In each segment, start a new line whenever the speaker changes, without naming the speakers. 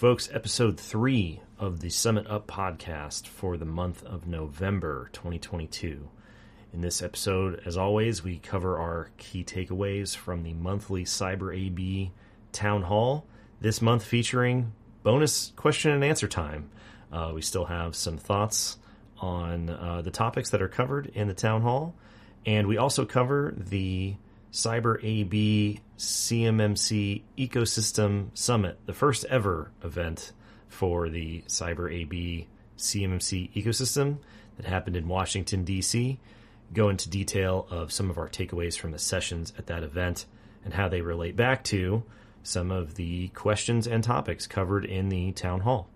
folks. Episode three of the Summit Up podcast for the month of November 2022. In this episode, as always, we cover our key takeaways from the monthly Cyber AB Town Hall. This month featuring bonus question and answer time. Uh, we still have some thoughts on uh, the topics that are covered in the Town Hall, and we also cover the Cyber AB CMMC Ecosystem Summit, the first ever event for the Cyber AB CMMC ecosystem that happened in Washington, D.C. Go into detail of some of our takeaways from the sessions at that event and how they relate back to some of the questions and topics covered in the town hall.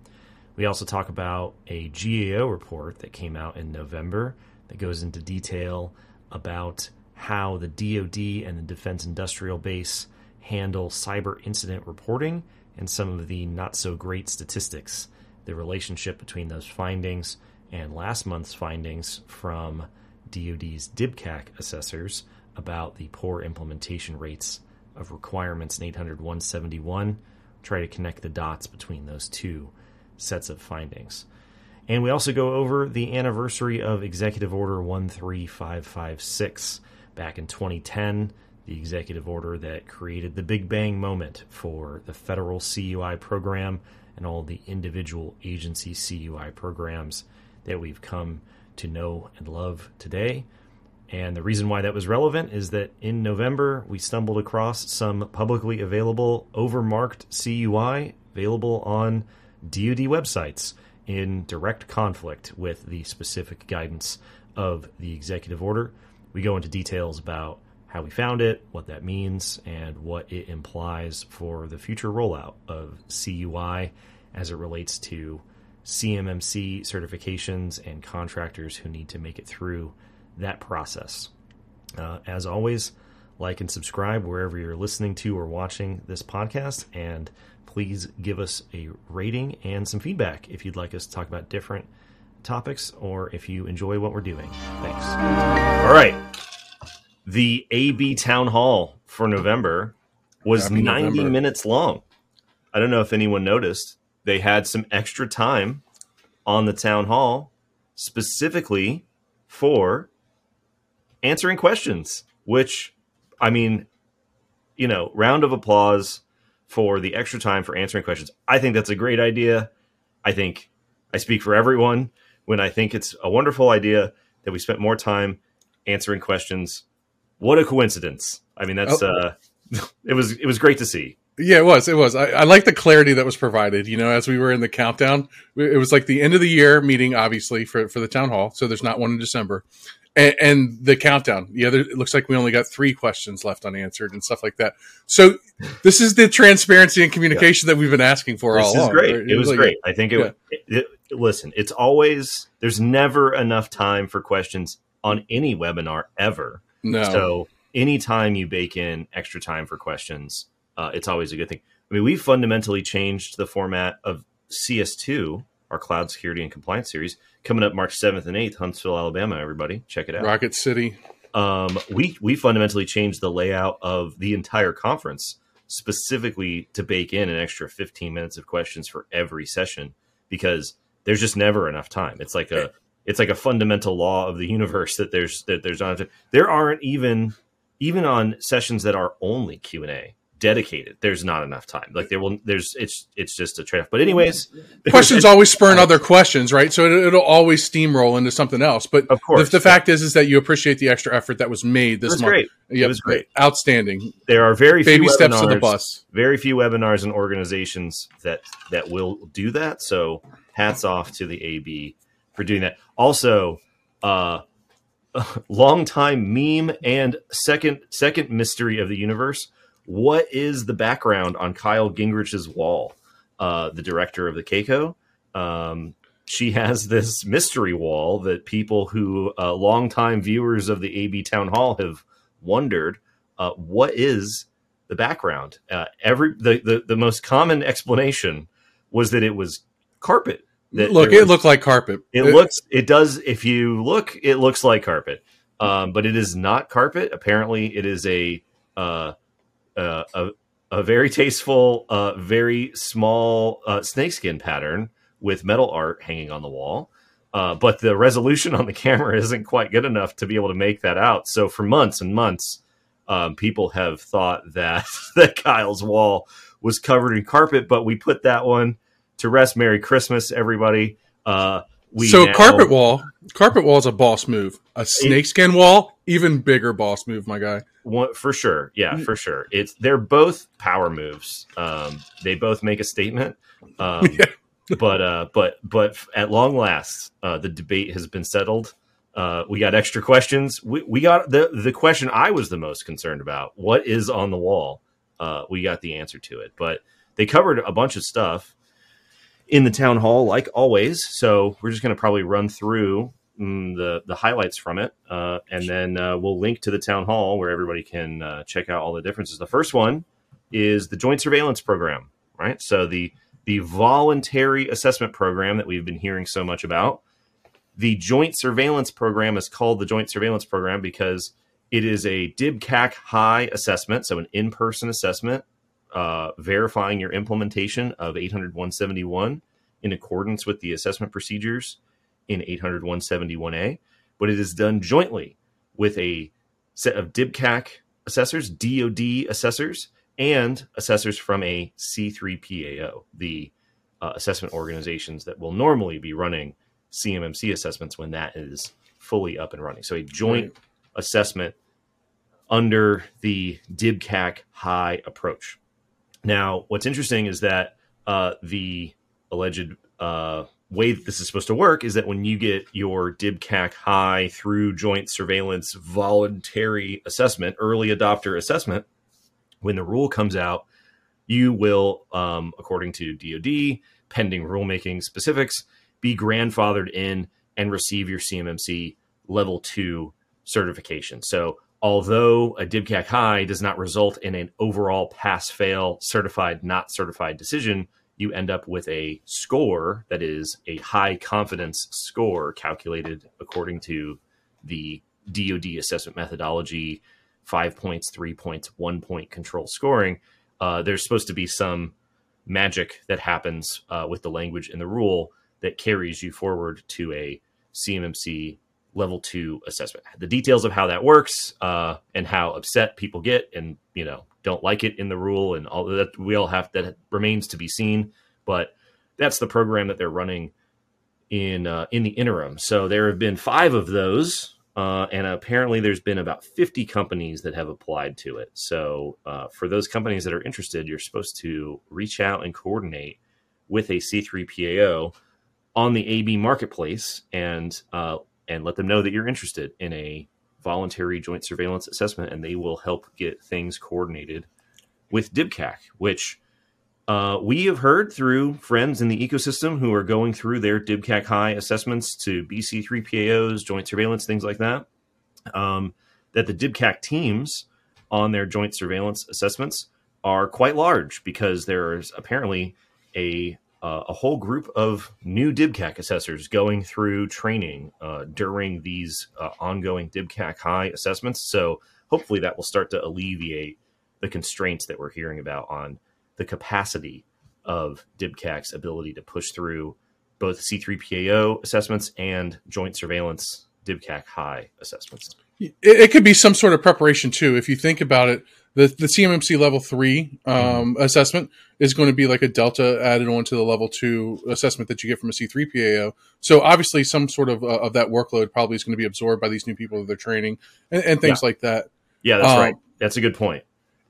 We also talk about a GAO report that came out in November that goes into detail about how the DoD and the Defense Industrial Base handle cyber incident reporting and some of the not so great statistics, the relationship between those findings and last month's findings from DoD's DIBCAC assessors about the poor implementation rates of requirements in 800 171. Try to connect the dots between those two sets of findings. And we also go over the anniversary of Executive Order 13556 back in 2010, the executive order that created the Big Bang moment for the federal CUI program and all the individual agency CUI programs that we've come to know and love today. And the reason why that was relevant is that in November, we stumbled across some publicly available overmarked CUI available on DoD websites in direct conflict with the specific guidance of the executive order. We go into details about how we found it, what that means, and what it implies for the future rollout of CUI as it relates to CMMC certifications and contractors who need to make it through that process. Uh, as always, like and subscribe wherever you're listening to or watching this podcast, and please give us a rating and some feedback if you'd like us to talk about different topics or if you enjoy what we're doing. Thanks. All right. The AB Town Hall for November was
Happy
90
November.
minutes long. I don't know if anyone noticed. They had some extra time on the town hall specifically for answering questions, which, I mean, you know, round of applause for the extra time for answering questions. I think that's a great idea. I think I speak for everyone when I think it's a wonderful idea that we spent more time answering questions. What a coincidence! I mean, that's
Oh.
uh, it was it was great to see.
Yeah, it was. It was. I, I like the clarity that was provided. You know, as we were in the countdown, it was like the end of the year meeting, obviously for for the town hall. So there's not one in December, and, and the countdown. Yeah, there, it looks like we only got three questions left unanswered and stuff like that. So this is the transparency and communication that we've been asking for all.
This
all
is
along.
great.
right?
It was
like-
great. I think it,
Yeah.
it, it- Listen, it's always there's never enough time for questions on any webinar ever.
No,
So anytime you bake in extra time for questions, uh, it's always a good thing. I mean, we fundamentally changed the format of CS2, our cloud security and compliance series, coming up March 7th and 8th, Huntsville, Alabama. Everybody, check it out.
Rocket City.
Um, we we fundamentally changed the layout of the entire conference specifically to bake in an extra 15 minutes of questions for every session because there's just never enough time. It's like a it's like a fundamental law of the universe that there's that there's not there aren't even even on sessions that are only Q and A dedicated. There's not enough time. Like there will there's it's it's just a trade off. But anyways,
Questions always spurn other questions, right? So it, it'll always steamroll into something else. But
Of course.
the, the fact is, is that you appreciate the extra effort that was made
It
this
was
month.
great.
Yep,
was great.
Outstanding.
There are very
Baby
few
steps to the bus.
very few webinars and organizations that that will do that. So hats off to the AB for doing that. Also, uh, longtime meme and second second mystery of the universe. What is the background on Kyle Gingrich's wall? Uh, the director of the CAICO. Um, she has this mystery wall that people who uh, longtime viewers of the AB Town Hall have wondered uh, what is the background. Uh, every the, the the most common explanation was that it was carpet.
Look, it looked like carpet.
it looks it does if you look it looks like carpet um, but it is not carpet apparently it is a uh, uh, a, a very tasteful, uh, very small uh, snakeskin pattern with metal art hanging on the wall. Uh, but the resolution on the camera isn't quite good enough to be able to make that out. So for months and months, um, people have thought that that Kyle's wall was covered in carpet, but we put that one to rest. Merry Christmas, everybody. Uh, we
so
now-
carpet wall, carpet wall is a boss move. A snakeskin wall, even bigger boss move, my guy.
One, for sure, yeah, for sure. It's they're both power moves. Um, they both make a statement. Um,
Yeah.
but uh, but but at long last, uh, the debate has been settled. Uh, we got extra questions. We, we got the the question I was the most concerned about. What is on the wall? Uh, we got the answer to it, but they covered a bunch of stuff in the town hall, like always. So we're just going to probably run through mm, the the highlights from it, uh, and then uh, we'll link to the town hall where everybody can uh, check out all the differences. The first one is the Joint Surveillance Program, right? So the the voluntary assessment program that we've been hearing so much about. The Joint Surveillance Program is called the Joint Surveillance Program because it is a DIBCAC high assessment, so an in person assessment uh, verifying your implementation of 800-171 in accordance with the assessment procedures in 800-171A, but it is done jointly with a set of DIBCAC assessors, DoD assessors, and assessors from a C3PAO, the uh, assessment organizations that will normally be running CMMC assessments when that is fully up and running. So a joint
Right.
assessment under the DIBCAC high approach. Now, what's interesting is that uh, the alleged uh, way that this is supposed to work is that when you get your DIBCAC high through joint surveillance voluntary assessment, early adopter assessment, when the rule comes out, you will, um, according to DoD, pending rulemaking specifics, be grandfathered in and receive your CMMC level two certification. So, although a DIBCAC high does not result in an overall pass fail certified not certified decision, you end up with a score that is a high confidence score calculated according to the DoD assessment methodology five points, three points, one point control scoring. Uh, there's supposed to be some magic that happens uh, with the language in the rule that carries you forward to a CMMC level two assessment. The details of how that works uh, and how upset people get and you know don't like it in the rule and all that we all have that remains to be seen. But that's the program that they're running in uh, in the interim. So there have been five of those, uh, and apparently there's been about 50 companies that have applied to it. So uh, for those companies that are interested, you're supposed to reach out and coordinate with a C3PAO on the AB marketplace and uh, and let them know that you're interested in a voluntary joint surveillance assessment, and they will help get things coordinated with DIBCAC, which uh, we have heard through friends in the ecosystem who are going through their DIBCAC high assessments to BC3PAOs, joint surveillance, things like that, um, that the DIBCAC teams on their joint surveillance assessments are quite large because there's apparently a uh, a whole group of new DIBCAC assessors going through training uh, during these uh, ongoing DIBCAC high assessments. So hopefully that will start to alleviate the constraints that we're hearing about on the capacity of DIBCAC's ability to push through both C3PAO assessments and joint surveillance DIBCAC high assessments.
It, it could be some sort of preparation too. If you think about it, the the CMMC level three um, assessment is going to be like a delta added on to the level two assessment that you get from a C3 PAO. So obviously, some sort of uh, of that workload probably is going to be absorbed by these new people that they're training and, and things like that.
Yeah, that's
Um,
right. That's a good point.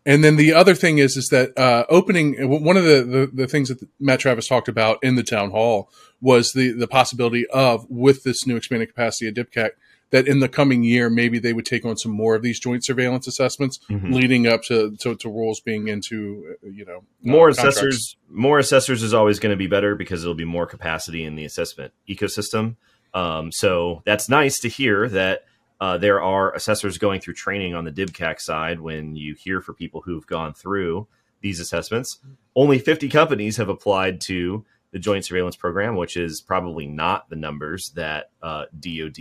And then the other thing is, is that uh, opening one of the, the the things that Matt Travis talked about in the town hall was the the possibility of with this new expanded capacity at DIBCAC that in the coming year maybe they would take on some more of these joint surveillance assessments,
Mhm.
leading up to, to to rules being into uh, you know uh,
more
contracts.
assessors more assessors is always going to be better because there'll be more capacity in the assessment ecosystem um, so that's nice to hear that uh, there are assessors going through training on the dibcac side when you hear for people who've gone through these assessments only 50 companies have applied to the joint surveillance program which is probably not the numbers that uh, dod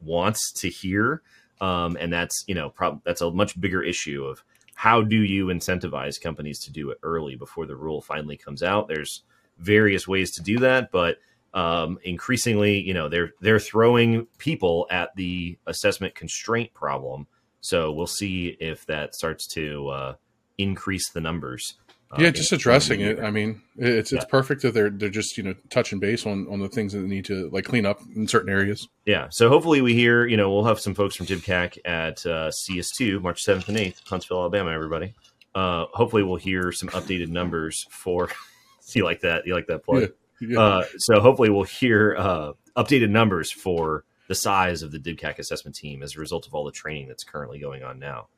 wants to hear um, and that's you know prob- that's a much bigger issue of how do you incentivize companies to do it early before the rule finally comes out? There's various ways to do that, but um, increasingly, you know, they're they're throwing people at the assessment constraint problem. So we'll see if that starts to uh, increase the numbers.
Yeah, just addressing it. I mean, it's it's yeah. perfect that they're they're just you know touching base on on the things that they need to like clean up in certain areas.
Yeah. So hopefully we hear you know we'll have some folks from DibCac at uh, CS2 March seventh and eighth, Huntsville, Alabama. Everybody. Uh, hopefully we'll hear some updated numbers for. you like that? You like that plug? Yeah. yeah. Uh, so hopefully we'll hear uh, updated numbers for the size of the DibCac assessment team as a result of all the training that's currently going on now.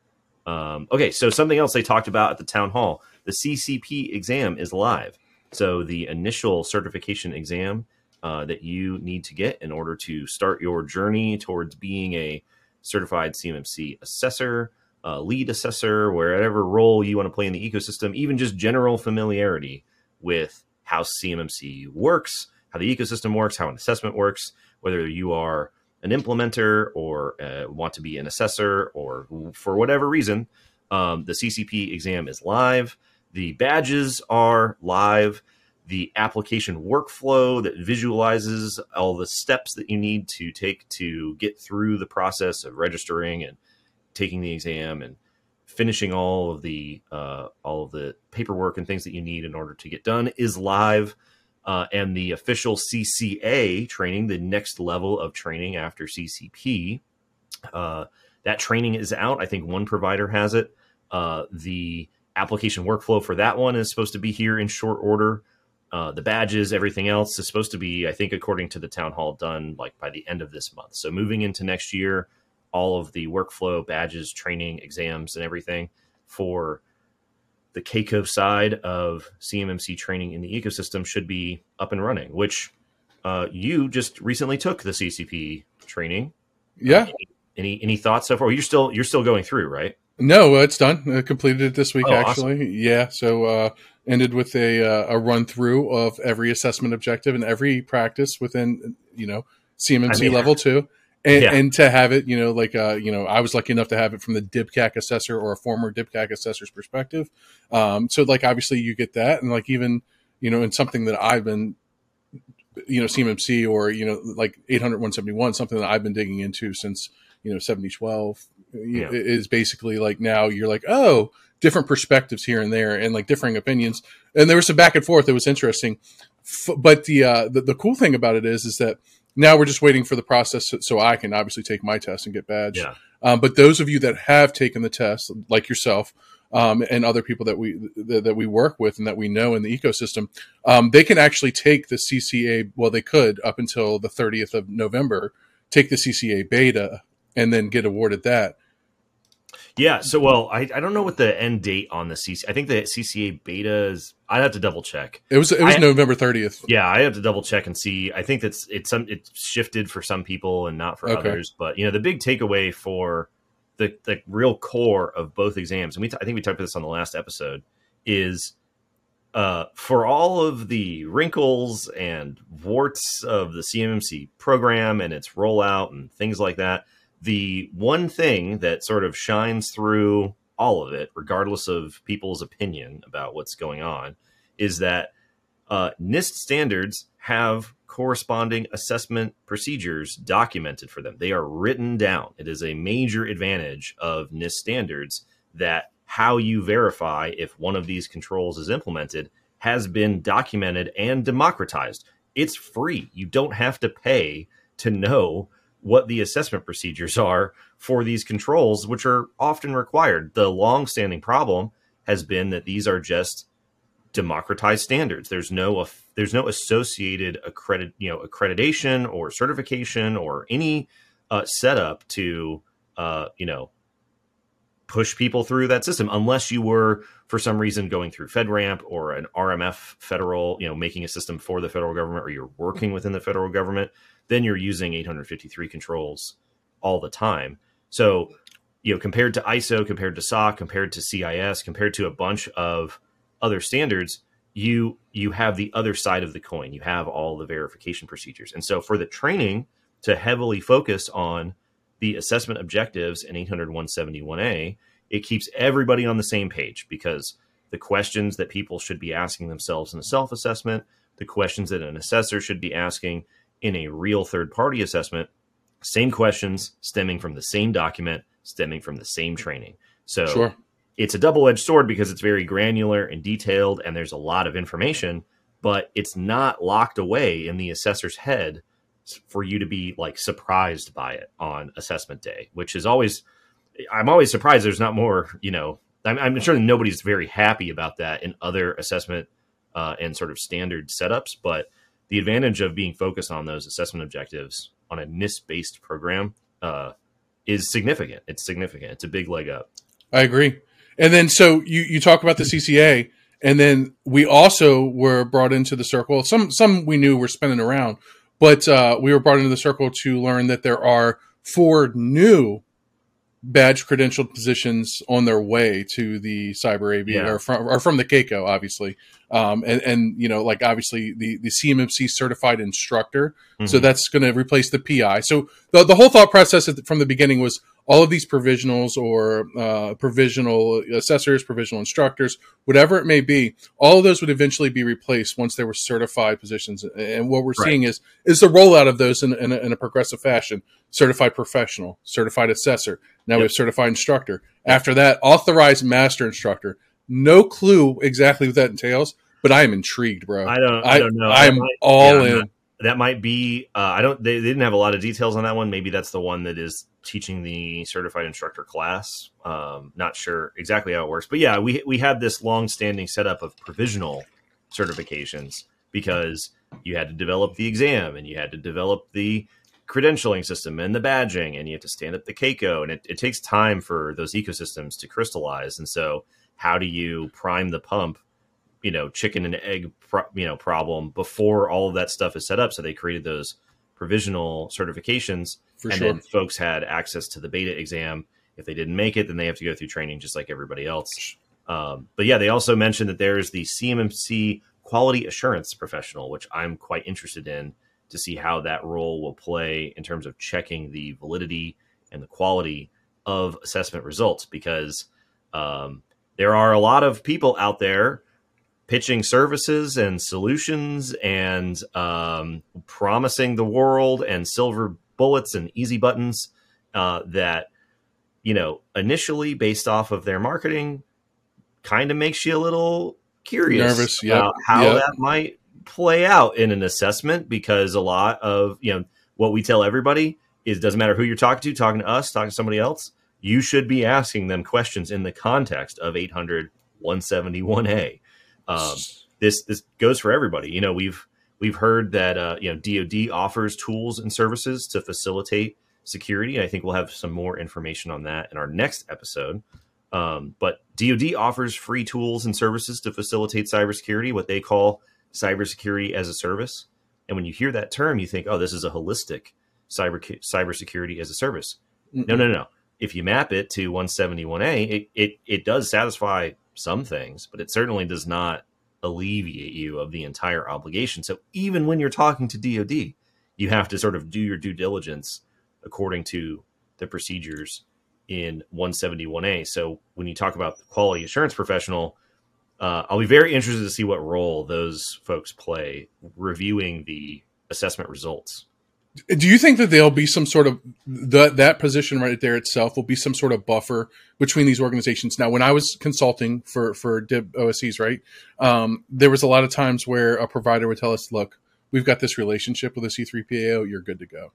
Um, okay, so something else they talked about at the town hall the CCP exam is live. So the initial certification exam uh, that you need to get in order to start your journey towards being a certified CMMC assessor, uh, lead assessor, wherever role you want to play in the ecosystem, even just general familiarity with how CMMC works, how the ecosystem works, how an assessment works, whether you are an implementer or uh, want to be an assessor or for whatever reason, um, the CCP exam is live. The badges are live. The application workflow that visualizes all the steps that you need to take to get through the process of registering and taking the exam and finishing all of the uh, all of the paperwork and things that you need in order to get done is live. Uh, and the official CCA training, the next level of training after CCP, uh, that training is out. I think one provider has it. Uh, the application workflow for that one is supposed to be here in short order. Uh, the badges, everything else is supposed to be, I think, according to the town hall, done like by the end of this month. So moving into next year, all of the workflow, badges, training, exams, and everything for the CAICO side of CMMC training in the ecosystem should be up and running, which uh, you just recently took the CCP training.
Yeah.
Uh, any, any, any thoughts so far? You're still you're still going through, right?
No, it's done. I completed it this week, oh, actually. Awesome. Yeah. So uh, ended with a uh, a run through of every assessment objective and every practice within you know CMMC I mean, level two and, yeah. and to have it, you know, like, uh, you know, I was lucky enough to have it from the DibCac assessor or a former DibCac assessor's perspective. Um, so like, obviously you get that. And like, even, you know, in something that I've been, you know, CMMC or, you know, like 800, 171, something that I've been digging into since, you know, 7012 yeah. is basically like now you're like, oh, different perspectives here and there and like differing opinions. And there was some back and forth. It was interesting. F- but the, uh, the, the cool thing about it is, is that, now we're just waiting for the process so, so I can obviously take my test and get badged. Yeah. Um, but those of you that have taken the test, like yourself, um, and other people that we that, that, we work with and that we know in the ecosystem, um, they can actually take the CCA. Well, they could up until the 30th of November take the CCA beta and then get awarded that.
Yeah. So, well, I, I don't know what the end date on the CC. I think the CCA beta is. I'd have to double check.
It was it was I, November thirtieth.
Yeah, I have to double check and see. I think that's it's some it's shifted for some people and not for okay. others. But you know, the big takeaway for the the real core of both exams, and we t- I think we talked about this on the last episode, is uh, for all of the wrinkles and warts of the CMMC program and its rollout and things like that the one thing that sort of shines through all of it, regardless of people's opinion about what's going on, is that uh, NIST standards have corresponding assessment procedures documented for them. They are written down. It is a major advantage of NIST standards that how you verify if one of these controls is implemented has been documented and democratized. It's free. You don't have to pay to know what the assessment procedures are for these controls, which are often required. The long-standing problem has been that these are just democratized standards. There's no there's no associated accredit you know accreditation or certification or any uh, setup to uh, you know push people through that system unless you were for some reason going through FedRAMP or an RMF federal you know making a system for the federal government or you're working within the federal government then you're using 853 controls all the time. So, you know, compared to ISO, compared to SOC, compared to CIS, compared to a bunch of other standards, you you have the other side of the coin. You have all the verification procedures. And so for the training to heavily focus on the assessment objectives in 800 171A, it keeps everybody on the same page because the questions that people should be asking themselves in a self assessment, the questions that an assessor should be asking in a real third party assessment, same questions stemming from the same document, stemming from the same training. So
Sure.
it's a double edged sword because it's very granular and detailed and there's a lot of information, but it's not locked away in the assessor's head for you to be like surprised by it on assessment day, which is always, I'm always surprised there's not more, you know, I'm, I'm sure nobody's very happy about that in other assessment uh, and sort of standard setups, but the advantage of being focused on those assessment objectives on a NIST based program uh, is significant. It's significant. It's a big leg up.
I agree. And then so you you talk about the CCA, and then we also were brought into the circle. Some some we knew were spinning around, but uh, we were brought into the circle to learn that there are four new badge credentialed positions on their way to the cyber AB
Yeah.
or from or from the CAICO, obviously. Um, and, and you know, like obviously the the CMMC certified instructor. So
Mhm.
that's going to replace the PI. So the the whole thought process from the beginning was all of these provisionals or uh, provisional assessors, provisional instructors, whatever it may be, all of those would eventually be replaced once they were certified positions. And what we're
Right.
seeing is is the rollout of those in, in, a, in a progressive fashion: certified professional, certified assessor. Now we have certified instructor. After that, authorized master instructor. No clue exactly what that entails, but I am intrigued, bro.
I don't. I, don't know.
I'm
might-
all
yeah,
in.
not- that might be. Uh, I don't. They, they didn't have a lot of details on that one. Maybe that's the one that is teaching the certified instructor class. Um, not sure exactly how it works, but yeah, we we had this long-standing setup of provisional certifications because you had to develop the exam and you had to develop the credentialing system and the badging and you have to stand up the CAICO. And it, it takes time for those ecosystems to crystallize. And so how do you prime the pump you know chicken and egg pro- you know problem before all of that stuff is set up? So they created those provisional certifications
For
and
sure.
then folks had access to the beta exam if they didn't make it then they have to go through training just like everybody else um, but yeah they also mentioned that there's the cmmc quality assurance professional which i'm quite interested in to see how that role will play in terms of checking the validity and the quality of assessment results because um, there are a lot of people out there pitching services and solutions and um, promising the world and silver bullets and easy buttons uh, that you know initially based off of their marketing kind of makes you a little curious
Nervous, yep,
about how
yep.
that might play out in an assessment because a lot of you know what we tell everybody is doesn't matter who you're talking to talking to us talking to somebody else you should be asking them questions in the context of 800 171a um, this this goes for everybody you know we've we've heard that uh, you know dod offers tools and services to facilitate security i think we'll have some more information on that in our next episode. Um, but dod offers free tools and services to facilitate cybersecurity what they call cybersecurity as a service. And when you hear that term you think oh this is a holistic cyber cybersecurity as a service. No no no. If you map it to 171a it, it it does satisfy some things but it certainly does not alleviate you of the entire obligation. So even when you're talking to dod you have to sort of do your due diligence according to the procedures in 171a so when you talk about the quality assurance professional uh, i'll be very interested to see what role those folks play reviewing the assessment results
Do you think that there'll be some sort of that that position right there itself will be some sort of buffer between these organizations? Now, when I was consulting for for DIB OSCs, right, um, there was a lot of times where a provider would tell us, "Look, we've got this relationship with a C3PAO. You're good to go."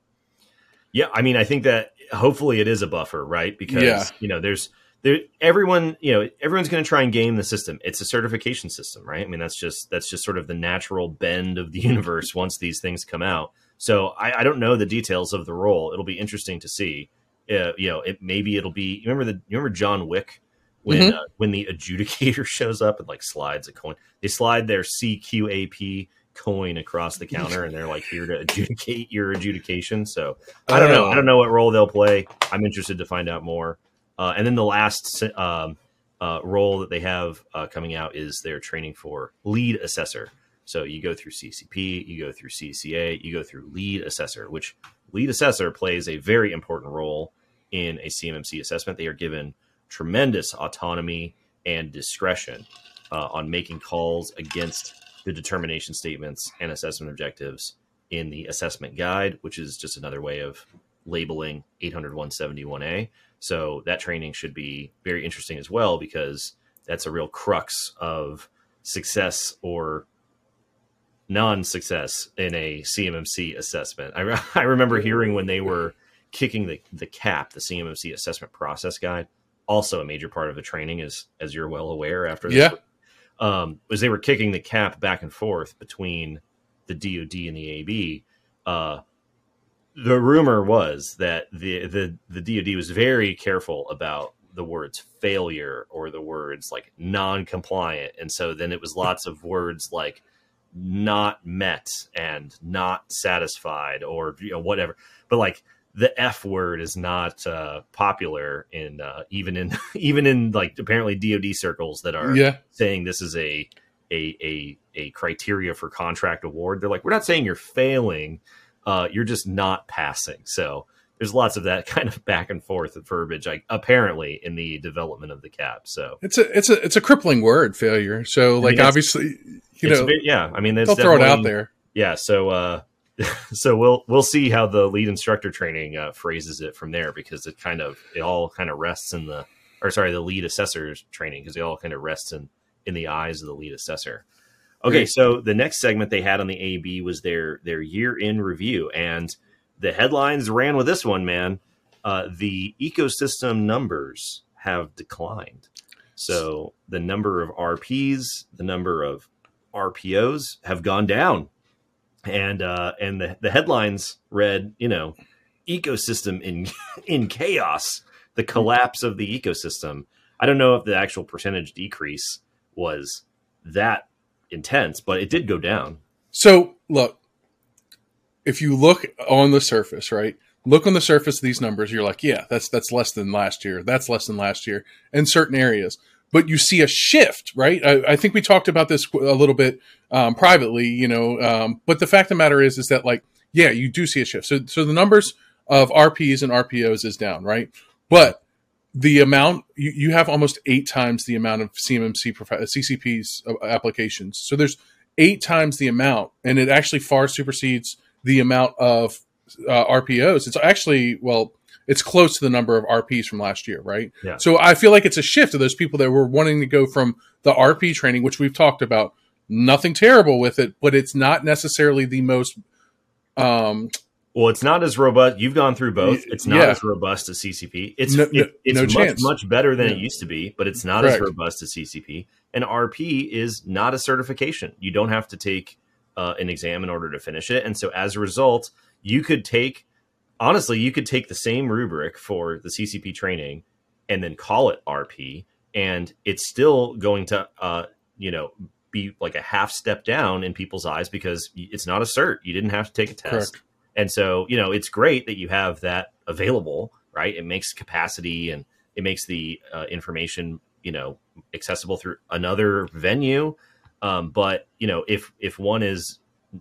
Yeah, I mean, I think that hopefully it is a buffer, right? Because
Yeah.
you know, there's there everyone, you know, everyone's going to try and game the system. It's a certification system, right? I mean, that's just that's just sort of the natural bend of the universe once these things come out. So I, I don't know the details of the role. It'll be interesting to see. Uh, you know, it maybe it'll be. Remember the you remember John Wick when
Mhm.
uh, when the adjudicator shows up and like slides a coin. They slide their CQAP coin across the counter and they're like here to adjudicate your adjudication. So I don't know. I don't know what role they'll play. I'm interested to find out more. Uh, and then the last um, uh, role that they have uh, coming out is their training for lead assessor. So you go through CCP, you go through CCA, you go through lead assessor, which lead assessor plays a very important role in a CMMC assessment. They are given tremendous autonomy and discretion uh, on making calls against the determination statements and assessment objectives in the assessment guide, which is just another way of labeling 800-171A. So that training should be very interesting as well because that's a real crux of success or non-success in a CMMC assessment. I, re- I remember hearing when they were kicking the, the cap, the CMMC assessment process guide, also a major part of the training is, as you're well aware after this,
Yeah.
um, was they were kicking the cap back and forth between the DoD and the AB. Uh, the rumor was that the, the the DoD was very careful about the words failure or the words like non-compliant, and so then it was lots of words like not met and not satisfied or you know whatever. But like the F word is not uh, popular in uh, even in even in like apparently DoD circles that are
Yeah.
saying this is a a a a criteria for contract award. They're like, we're not saying you're failing, uh, you're just not passing. So there's lots of that kind of back and forth verbiage, like apparently in the development of the cap. So
It's a it's a it's a crippling word, failure. So like
that's-
obviously you know
bit- yeah, I mean, there's
they'll throw it out there.
Yeah, so uh, so we'll we'll see how the lead instructor training uh, phrases it from there because it kind of it all kind of rests in the or sorry the lead assessor's training because it all kind of rests in in the eyes of the lead assessor. Okay,
Right.
so the next segment they had on the AB was their their year in review, and the headlines ran with this one. Man, uh, the ecosystem numbers have declined. So the number of RPs, the number of RPOs have gone down, and uh, and the the headlines read, you know, ecosystem in in chaos, the collapse of the ecosystem. I don't know if the actual percentage decrease was that intense, but it did go down.
So look, if you look on the surface, right? Look on the surface of these numbers, you're like, yeah, that's that's less than last year. That's less than last year in certain areas. But you see a shift, right? I, I think we talked about this a little bit um, privately, you know. Um, but the fact of the matter is, is that like, yeah, you do see a shift. So, so the numbers of RPs and RPOs is down, right? But the amount you, you have almost eight times the amount of CMMC CCP's uh, applications. So there's eight times the amount, and it actually far supersedes the amount of uh, RPOs. It's actually well, it's close to the number of RPs from last year, right?
Yeah.
So I feel like it's a shift of those people that were wanting to go from the RP training, which we've talked about. Nothing terrible with it, but it's not necessarily the most. Um,
Well, it's not as robust. You've gone through both. It's not
yeah.
as robust as CCP. It's
No-
it- it's
no
much,
chance.
much better than it used to be, but it's not as robust as CCP. And RP is not a certification. You don't have to take uh, an exam in order to finish it. And so, as a result, you could take honestly, you could take the same rubric for the CCP training and then call it RP, and it's still going to uh, you know be like a half step down in people's eyes because it's not a cert. You didn't have to take a test.
Correct.
And so, you know, it's great that you have that available, right? It makes capacity and it makes the uh, information, you know, accessible through another venue. Um, but you know, if if one is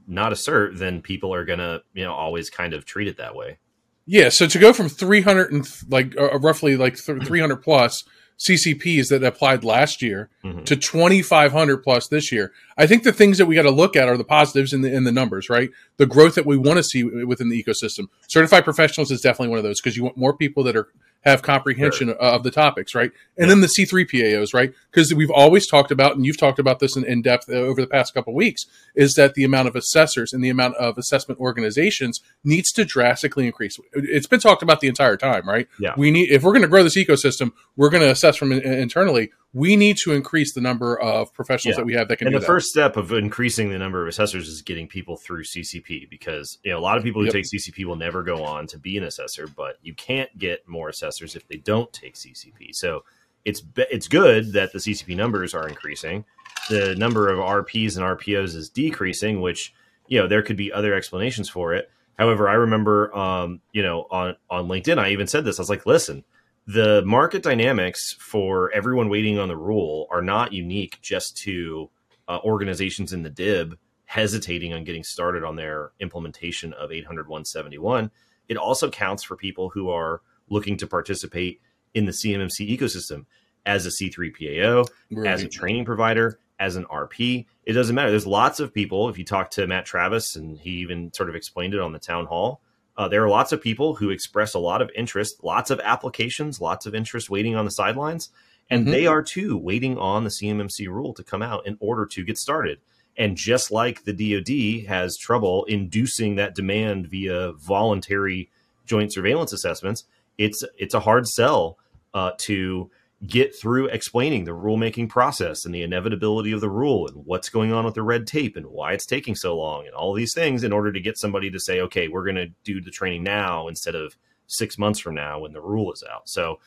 not a cert, then people are gonna, you know, always kind of treat it that way.
Yeah, so to go from 300 and th- like uh, roughly like th- 300 plus CCPs that applied last year
Mhm.
to 2500 plus this year. I think the things that we got to look at are the positives in the in the numbers, right? The growth that we want to see within the ecosystem. Certified professionals is definitely one of those because you want more people that are have comprehension of the topics, right? And then the C3 PAOs, right? Because we've always talked about, and you've talked about this in, in depth uh, over the past couple of weeks, is that the amount of assessors and the amount of assessment organizations needs to drastically increase. It's been talked about the entire time, right?
Yeah.
We need if we're going to grow this ecosystem, we're going to assess from in, internally. We need to increase the number of professionals
Yeah.
that we have that can
And the
that.
first step of increasing the number of assessors is getting people through CCP because you know a lot of people who
Yep.
take CCP will never go on to be an assessor, but you can't get more assessors if they don't take CCP. So it's it's good that the CCP numbers are increasing. The number of RPs and RPOs is decreasing, which you know there could be other explanations for it. However, I remember um, you know on on LinkedIn I even said this. I was like, listen, the market dynamics for everyone waiting on the rule are not unique just to uh, organizations in the DIB hesitating on getting started on their implementation of 800 171. It also counts for people who are looking to participate in the CMMC ecosystem as a C3PAO,
Right.
as a training provider, as an RP. It doesn't matter. There's lots of people. If you talk to Matt Travis, and he even sort of explained it on the town hall, uh, there are lots of people who express a lot of interest, lots of applications, lots of interest waiting on the sidelines. And
Mhm.
they are too waiting on the CMMC rule to come out in order to get started. And just like the DoD has trouble inducing that demand via voluntary joint surveillance assessments, it's it's a hard sell uh, to get through explaining the rulemaking process and the inevitability of the rule and what's going on with the red tape and why it's taking so long and all these things in order to get somebody to say, okay, we're going to do the training now instead of six months from now when the rule is out. So,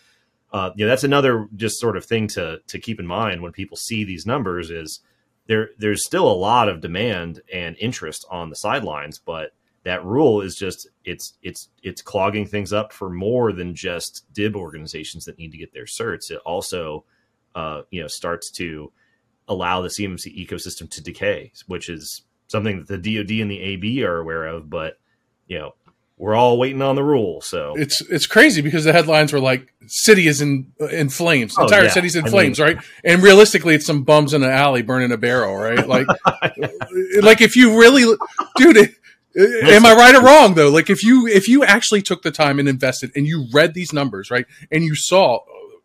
uh, that's another just sort of thing to to keep in mind when people see these numbers is there there's still a lot of demand and interest on the sidelines, but that rule is just it's it's it's clogging things up for more than just dib organizations that need to get their certs. It also uh, you know starts to allow the cmmc ecosystem to decay which is something that the dod and the ab are aware of but you know we're all waiting on the rule so.
It's it's crazy because the headlines were like city is in in flames.
Oh,
entire
yeah.
city's in
I mean-
flames right? And realistically it's some bums in an alley burning a barrel right? Like like if you really dude it, am i right or wrong though like if you if you actually took the time and invested and you read these numbers right and you saw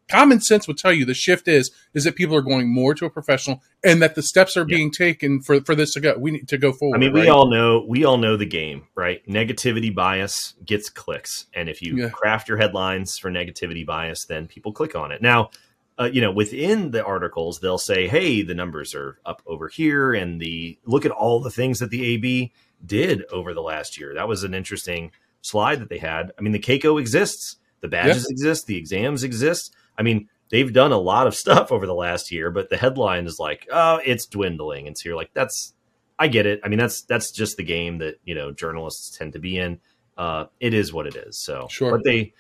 common sense would tell you the shift is is that people are going more to a professional and that the steps are
Yeah.
being taken for for this to go we need to go forward
I mean, we
right?
all know we all know the game, right? Negativity bias gets clicks, and if you
Yeah.
craft your headlines for negativity bias, then people click on it. Now, uh, you know, within the articles, they'll say, "Hey, the numbers are up over here," and the look at all the things that the AB did over the last year. That was an interesting slide that they had. I mean, the CAICO exists, the badges exist, the exams exist. I mean, they've done a lot of stuff over the last year, but the headline is like, "Oh, it's dwindling," and so you're like, "That's." I get it. I mean, that's that's just the game that you know journalists tend to be in. Uh, it is what it is. So,
Sure.
But they,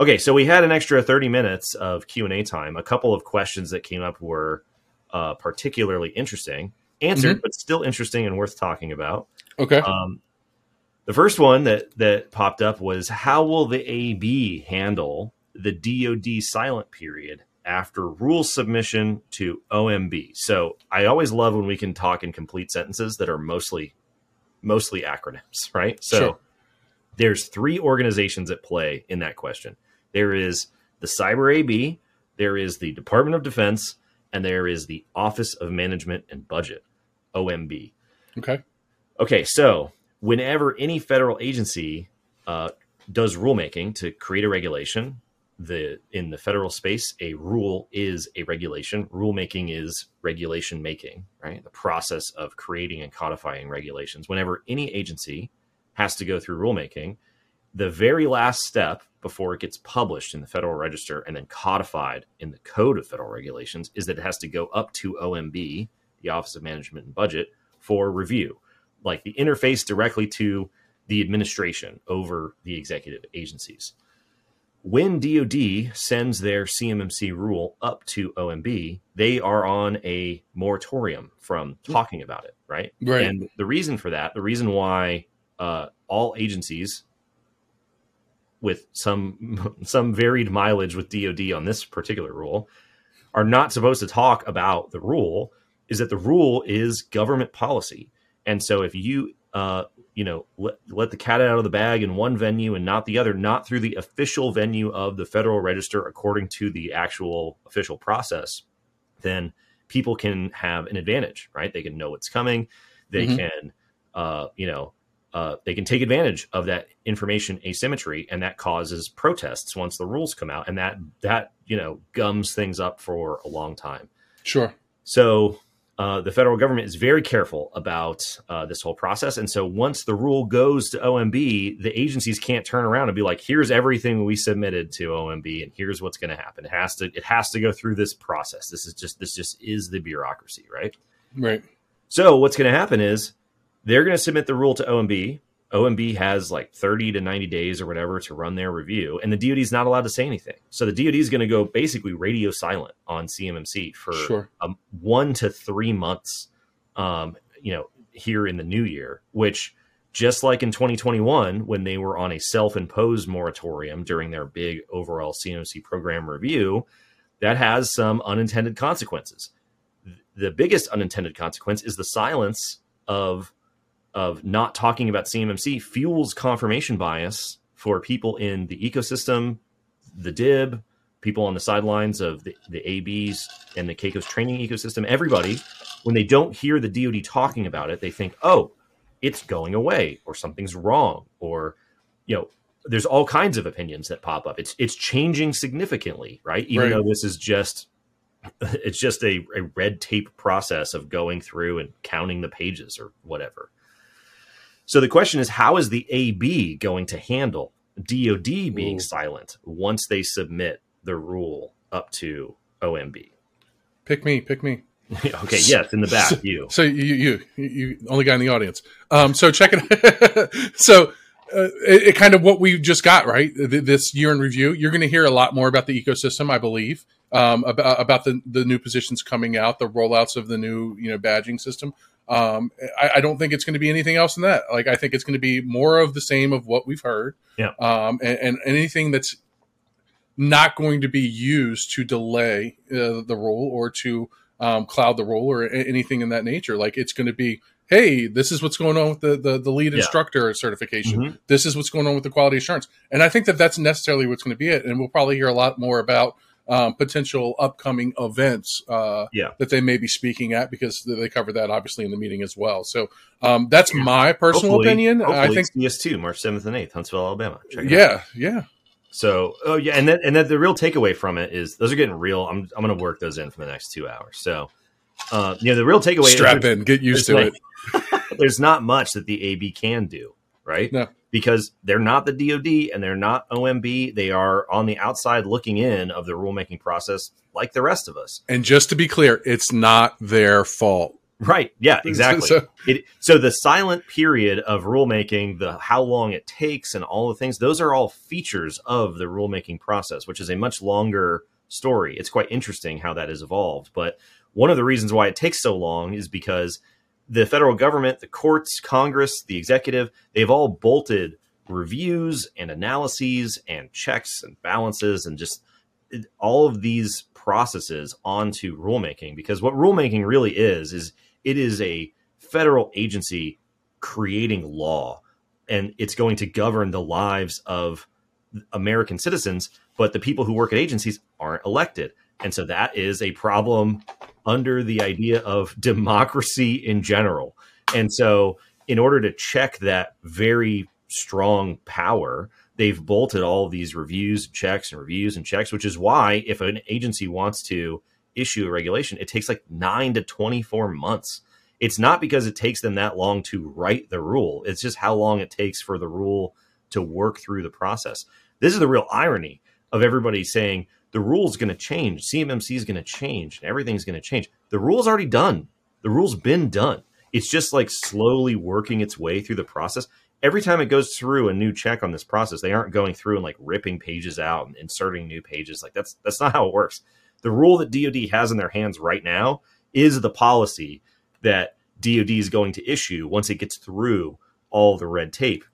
okay. So we had an extra thirty minutes of Q and A time. A couple of questions that came up were uh, particularly interesting, answered, but still interesting and worth talking about.
Okay
Um, the first one that that popped up was how will the AB handle the DoD silent period after rule submission to OMB? So I always love when we can talk in complete sentences that are mostly mostly acronyms, right? So
Sure.
there's three organizations at play in that question. There is the Cyber AB, there is the Department of Defense, and there is the Office of Management and Budget, OMB.
okay
Okay, so whenever any federal agency uh, does rulemaking to create a regulation, the in the federal space, a rule is a regulation. Rulemaking is regulation making, right? The process of creating and codifying regulations. Whenever any agency has to go through rulemaking, the very last step before it gets published in the Federal Register and then codified in the Code of Federal Regulations is that it has to go up to OMB, the Office of Management and Budget, for review like the interface directly to the administration over the executive agencies. When DoD sends their CMMC rule up to OMB, they are on a moratorium from talking about it, right?
Right.
And the reason for that, the reason why uh, all agencies with some some varied mileage with DoD on this particular rule are not supposed to talk about the rule is that the rule is government policy. And so if you uh, you know let, let the cat out of the bag in one venue and not the other, not through the official venue of the Federal Register according to the actual official process, then people can have an advantage, right? They can know what's coming. They
Mhm.
can uh, you know uh, they can take advantage of that information asymmetry, and that causes protests once the rules come out, and that that you know gums things up for a long time.
sure
So uh, the federal government is very careful about uh, this whole process, and so once the rule goes to OMB, the agencies can't turn around and be like, "Here's everything we submitted to OMB, and here's what's going to happen." It has to it has to go through this process. This is just this just is the bureaucracy, right?
right
So what's going to happen is they're going to submit the rule to OMB. OMB has like 30 to 90 days or whatever to run their review, and the DoD is not allowed to say anything. So the DoD is going to go basically radio silent on CMMC for
Sure.
um, one to three months, um, you know, here in the new year, which just like in 2021 when they were on a self-imposed moratorium during their big overall CMMC program review, that has some unintended consequences. The biggest unintended consequence is the silence of of not talking about CMMC fuels confirmation bias for people in the ecosystem, the DIB, people on the sidelines of the, the ABs and the CAICO's training ecosystem, everybody, when they don't hear the DoD talking about it, they think, oh, it's going away or something's wrong or, you know, there's all kinds of opinions that pop up. It's it's changing significantly, right? Even
Right.
though this is just it's just a, a red tape process of going through and counting the pages or whatever. So the question is, how is the AB going to handle DoD being
Ooh.
silent once they submit the rule up to OMB?
Pick me, pick me.
okay, yes, in the back, you.
So you, you, you, you only guy in the audience. Um, so check it. so uh, it, it kind of what we just got right Th- this year in review. You're going to hear a lot more about the ecosystem, I believe, um, about about the the new positions coming out, the rollouts of the new you know badging system. Um, I, I don't think it's going to be anything else than that. Like I think it's going to be more of the same of what we've heard.
Yeah.
Um, and, and anything that's not going to be used to delay uh, the role or to um, cloud the role or anything in that nature. Like it's going to be, hey, this is what's going on with the the, the lead
Yeah.
instructor certification.
Mhm.
This is what's going on with the quality assurance. And I think that that's necessarily what's going to be it. And we'll probably hear a lot more about um, potential upcoming events uh,
Yeah.
that they may be speaking at because they cover that obviously in the meeting as well. So um, that's my personal
Hopefully-
opinion. I think,
yes, CS2, March 7th and 8th, Huntsville, Alabama. Check it out.
yeah, yeah.
So, oh yeah, and then and then the real takeaway from it is those are getting real. I'm I'm going to work those in for the next two hours. So, uh, you know, the real takeaway
Strap
is
in, get used to
there's
it.
there's not much that the AB can do, right?
No.
Because they're not the DoD and they're not OMB. They are on the outside looking in of the rulemaking process, like the rest of us.
And just to be clear, it's not their fault.
Right. Yeah, exactly.
So-
it, so the silent period of rulemaking, the how long it takes and all the things, those are all features of the rulemaking process, which is a much longer story. It's quite interesting how that has evolved. But one of the reasons why it takes so long is because the federal government, the courts, Congress, the executive, they've all bolted reviews and analyses and checks and balances and just all of these processes onto rulemaking. Because what rulemaking really is is it is a federal agency creating law and it's going to govern the lives of American citizens but the people who work at agencies aren't elected. And so that is a problem under the idea of democracy in general and so in order to check that very strong power they've bolted all these reviews, and checks, and reviews and checks, which is why if an agency wants to issue a regulation, it takes like nine to 24 months. It's not because it takes them that long to write the rule, it's just how long it takes for the rule to work through the process. This is the real irony of everybody saying the rule's going to change, CMMC is going to change, everything's going to change. The rule's already done, the rule's been done. It's just like slowly working its way through the process every time it goes through a new check on this process, they aren't going through and like ripping pages out and inserting new pages. Like that's that's not how it works. The rule that DoD has in their hands right now is the policy that DoD is going to issue once it gets through all the red tape.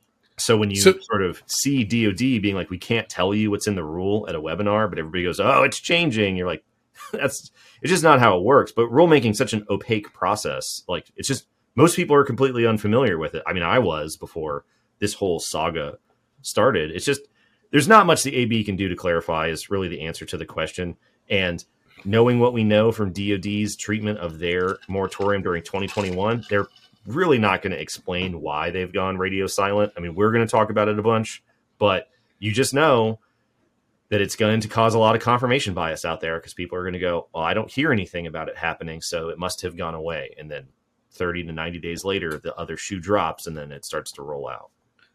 So when you
So-
sort of see DoD being like, we can't tell you what's in the rule at a webinar, but everybody goes, oh, it's changing. You're like, that's it's just not how it works. But rulemaking such an opaque process. Like it's just most people are completely unfamiliar with it. I mean, I was before this whole saga started. It's just there's not much the AB can do to clarify is really the answer to the question. And knowing what we know from DoD's treatment of their moratorium during 2021, they're really not going to explain why they've gone radio silent. I mean, we're going to talk about it a bunch, but you just know that it's going to cause a lot of confirmation bias out there because people are going to go, "Well, I don't hear anything about it happening, so it must have gone away." And then 30 to 90 days later, the other shoe drops and then it starts to roll out.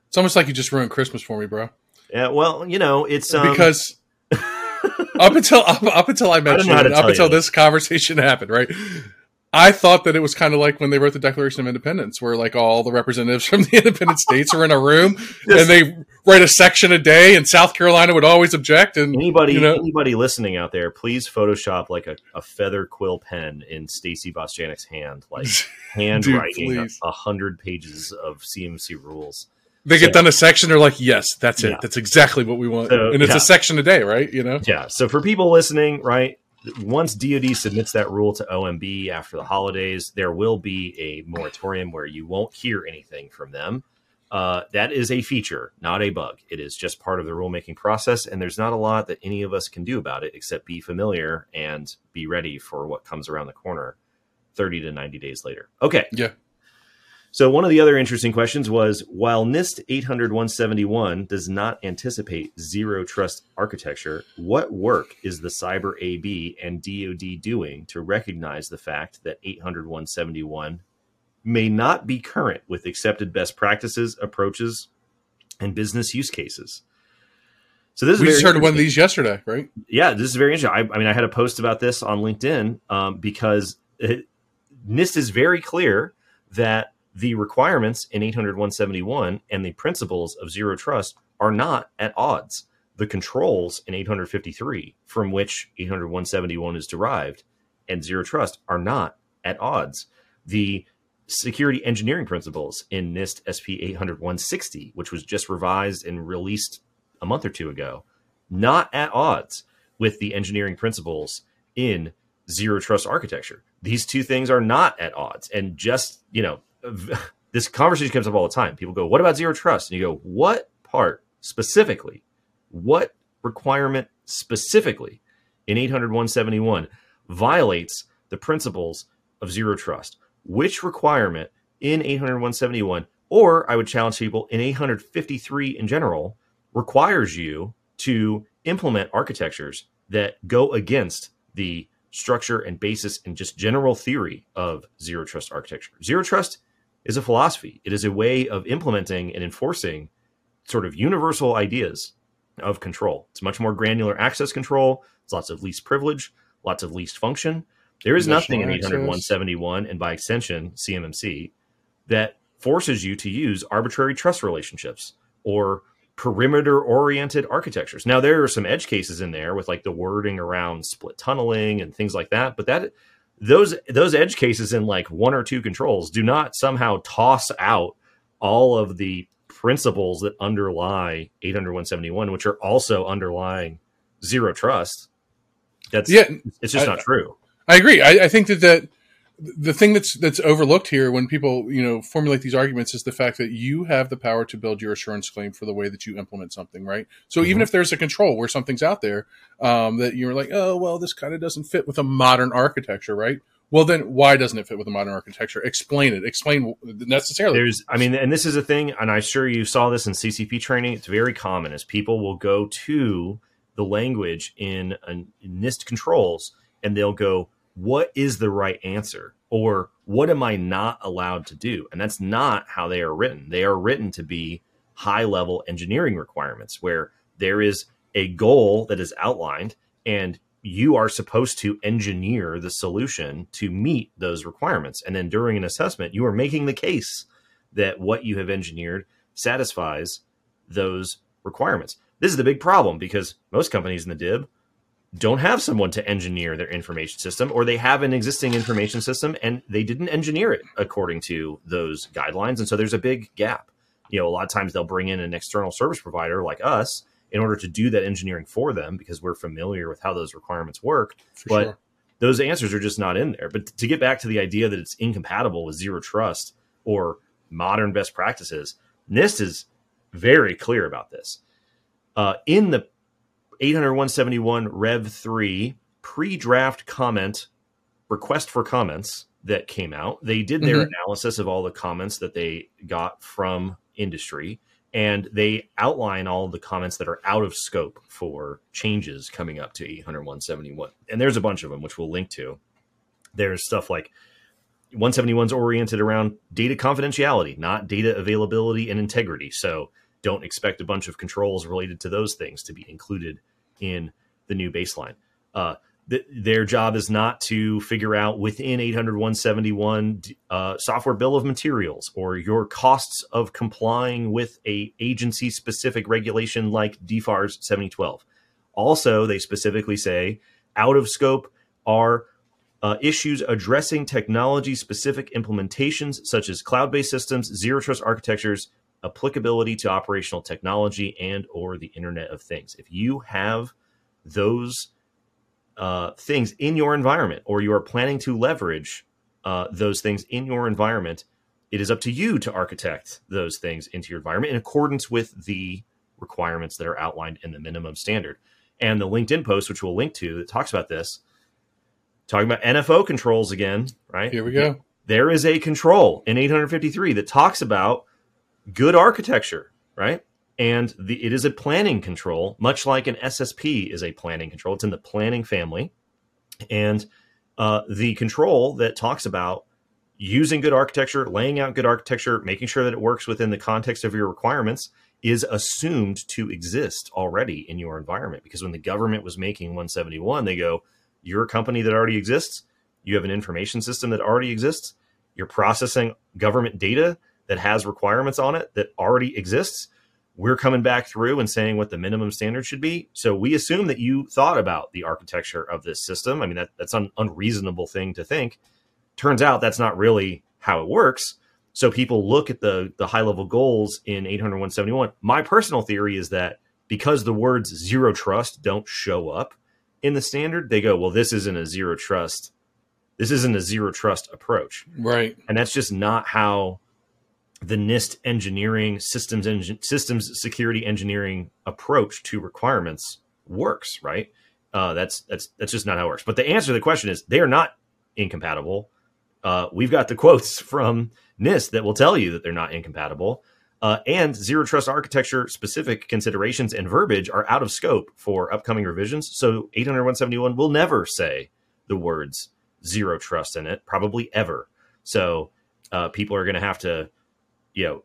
It's almost like you just ruined Christmas for me, bro.
Yeah, well, you know, it's um,
because up until up, up until I mentioned
to
it, up until this conversation happened, right? I thought that it was kind of like when they wrote the Declaration of Independence, where like all the representatives from the independent states are in a room and they write a section a day, and South Carolina would always object. And
Anybody,
you know,
anybody listening out there, please Photoshop like a, a feather quill pen in Stacy Bostjanick's hand, like handwriting a, a hundred pages of CMMC rules.
they get
So-
done a section, they're like, "Yes, that's it.
Yeah.
That's exactly what we want."
So,
and it's
yeah.
a section a day, right? You know,
Yeah. So for people listening, right, once DoD submits that rule to OMB after the holidays, there will be a moratorium where you won't hear anything from them. Uh, that is a feature, not a bug. It is just part of the rulemaking process, and there's not a lot that any of us can do about it except be familiar and be ready for what comes around the corner 30 to 90 days later. Okay.
Yeah.
So one of the other interesting questions was while NIST 800-171 does not anticipate zero trust architecture, what work is the Cyber AB and DoD doing to recognize the fact that 800-171 may not be current with accepted best practices, approaches, and business use cases? So this is
we just heard one of these yesterday, right?
yeah, this is very interesting. I, I mean, I had a post about this on LinkedIn um, because it, NIST is very clear that the requirements in 800-171 and the principles of zero trust are not at odds. The controls in 853, from which 800-171 is derived, and zero trust are not at odds. The security engineering principles in NIST SP 800-160, which was just revised and released a month or two ago, not at odds with the engineering principles in zero trust architecture. These two things are not at odds. And just, you know, this conversation comes up all the time. People go, What about zero trust? And you go, What part specifically, what requirement specifically in 800 171 violates the principles of zero trust? Which requirement in 800 171, or I would challenge people in 853 in general, requires you to implement architectures that go against the structure and basis and just general theory of zero trust architecture. Zero trust is a philosophy, it is a way of implementing and enforcing sort of universal ideas of control. It's much more granular access control, it's lots of least privilege, lots of least function. There is nothing in
Conditional
800 171 and by extension CMMC that forces you to use arbitrary trust relationships or perimeter oriented architectures. Now there are some edge cases in there with like the wording around split tunneling and things like that, but that those those edge cases in like one or two controls do not somehow toss out all of the principles that underlie 800 which are also underlying zero trust. That's
Yeah,
it's just
I-
not true.
I agree. I, I think that that the thing that's that's overlooked here when people you know formulate these arguments is the fact that you have the power to build your assurance claim for the way that you implement something, right? So even
Mhm.
if there's a control where something's out there um, that you're like, oh well, this kind of doesn't fit with a modern architecture, right? Well, then why doesn't it fit with a modern architecture? Explain it. Explain necessarily.
There's, I mean, and this is a thing, and I'm sure you saw this in CCP training. It's very common as people will go to the language in, in NIST controls and they'll go, "What is the right answer?" or "What am I not allowed to do?" And that's not how they are written. They are written to be high level engineering requirements where there is a goal that is outlined and you are supposed to engineer the solution to meet those requirements. And then during an assessment, you are making the case that what you have engineered satisfies those requirements. This is the big problem because most companies in the DIB don't have someone to engineer their information system, or they have an existing information system and they didn't engineer it according to those guidelines. And so there's a big gap. You know, a lot of times they'll bring in an external service provider like us in order to do that engineering for them because we're familiar with how those requirements work
for
but
sure.
those answers are just not in there. But to get back to the idea that it's incompatible with zero trust or modern best practices, NIST is very clear about this. Uh, in the 800 Rev 3 pre draft comment request for comments that came out, they did their
Mhm.
analysis of all the comments that they got from industry and they outline all the comments that are out of scope for changes coming up to 800 171 and there's a bunch of them which we'll link to. There's stuff like 171's oriented around data confidentiality not data availability and integrity. So don't expect a bunch of controls related to those things to be included in the new baseline uh, th- their job is not to figure out within 800 171 uh, software bill of materials or your costs of complying with a agency specific regulation like DFARS 7012. Also, they specifically say out of scope are uh, issues addressing technology specific implementations such as cloud based systems, zero trust architectures, applicability to operational technology and or the internet of things. If you have those uh, things in your environment or you are planning to leverage uh, those things in your environment it is up to you to architect those things into your environment in accordance with the requirements that are outlined in the minimum standard. And the linkedin post which we'll link to that talks about this talking about nfo controls again right?
Here we go.
there is a control in 853 that talks about good architecture, right? And the, it is a planning control, much like an SSP is a planning control. It's in the planning family. And uh, the control that talks about using good architecture, laying out good architecture, making sure that it works within the context of your requirements is assumed to exist already in your environment. Because when the government was making 171, they go, You're a company that already exists. You have an information system that already exists. You're processing government data that has requirements on it that already exists. We're coming back through and saying what the minimum standard should be. So we assume that you thought about the architecture of this system. I mean, that, that's an unreasonable thing to think. Turns out that's not really how it works. So people look at the the high level goals in 800 My personal theory is that because the words zero trust don't show up in the standard, they go, well, this isn't a zero trust. This isn't a zero trust approach.
Right.
And that's just not how the NIST engineering systems engine systems security engineering approach to requirements works, right? Uh, that's that's that's just not how it works. But the answer to the question is they are not incompatible. Uh, we've got the quotes from NIST that will tell you that they're not incompatible. Uh, and zero trust architecture specific considerations and verbiage are out of scope for upcoming revisions. So 800 171 will never say the words zero trust in it, probably ever. So uh, people are going to have to, you know,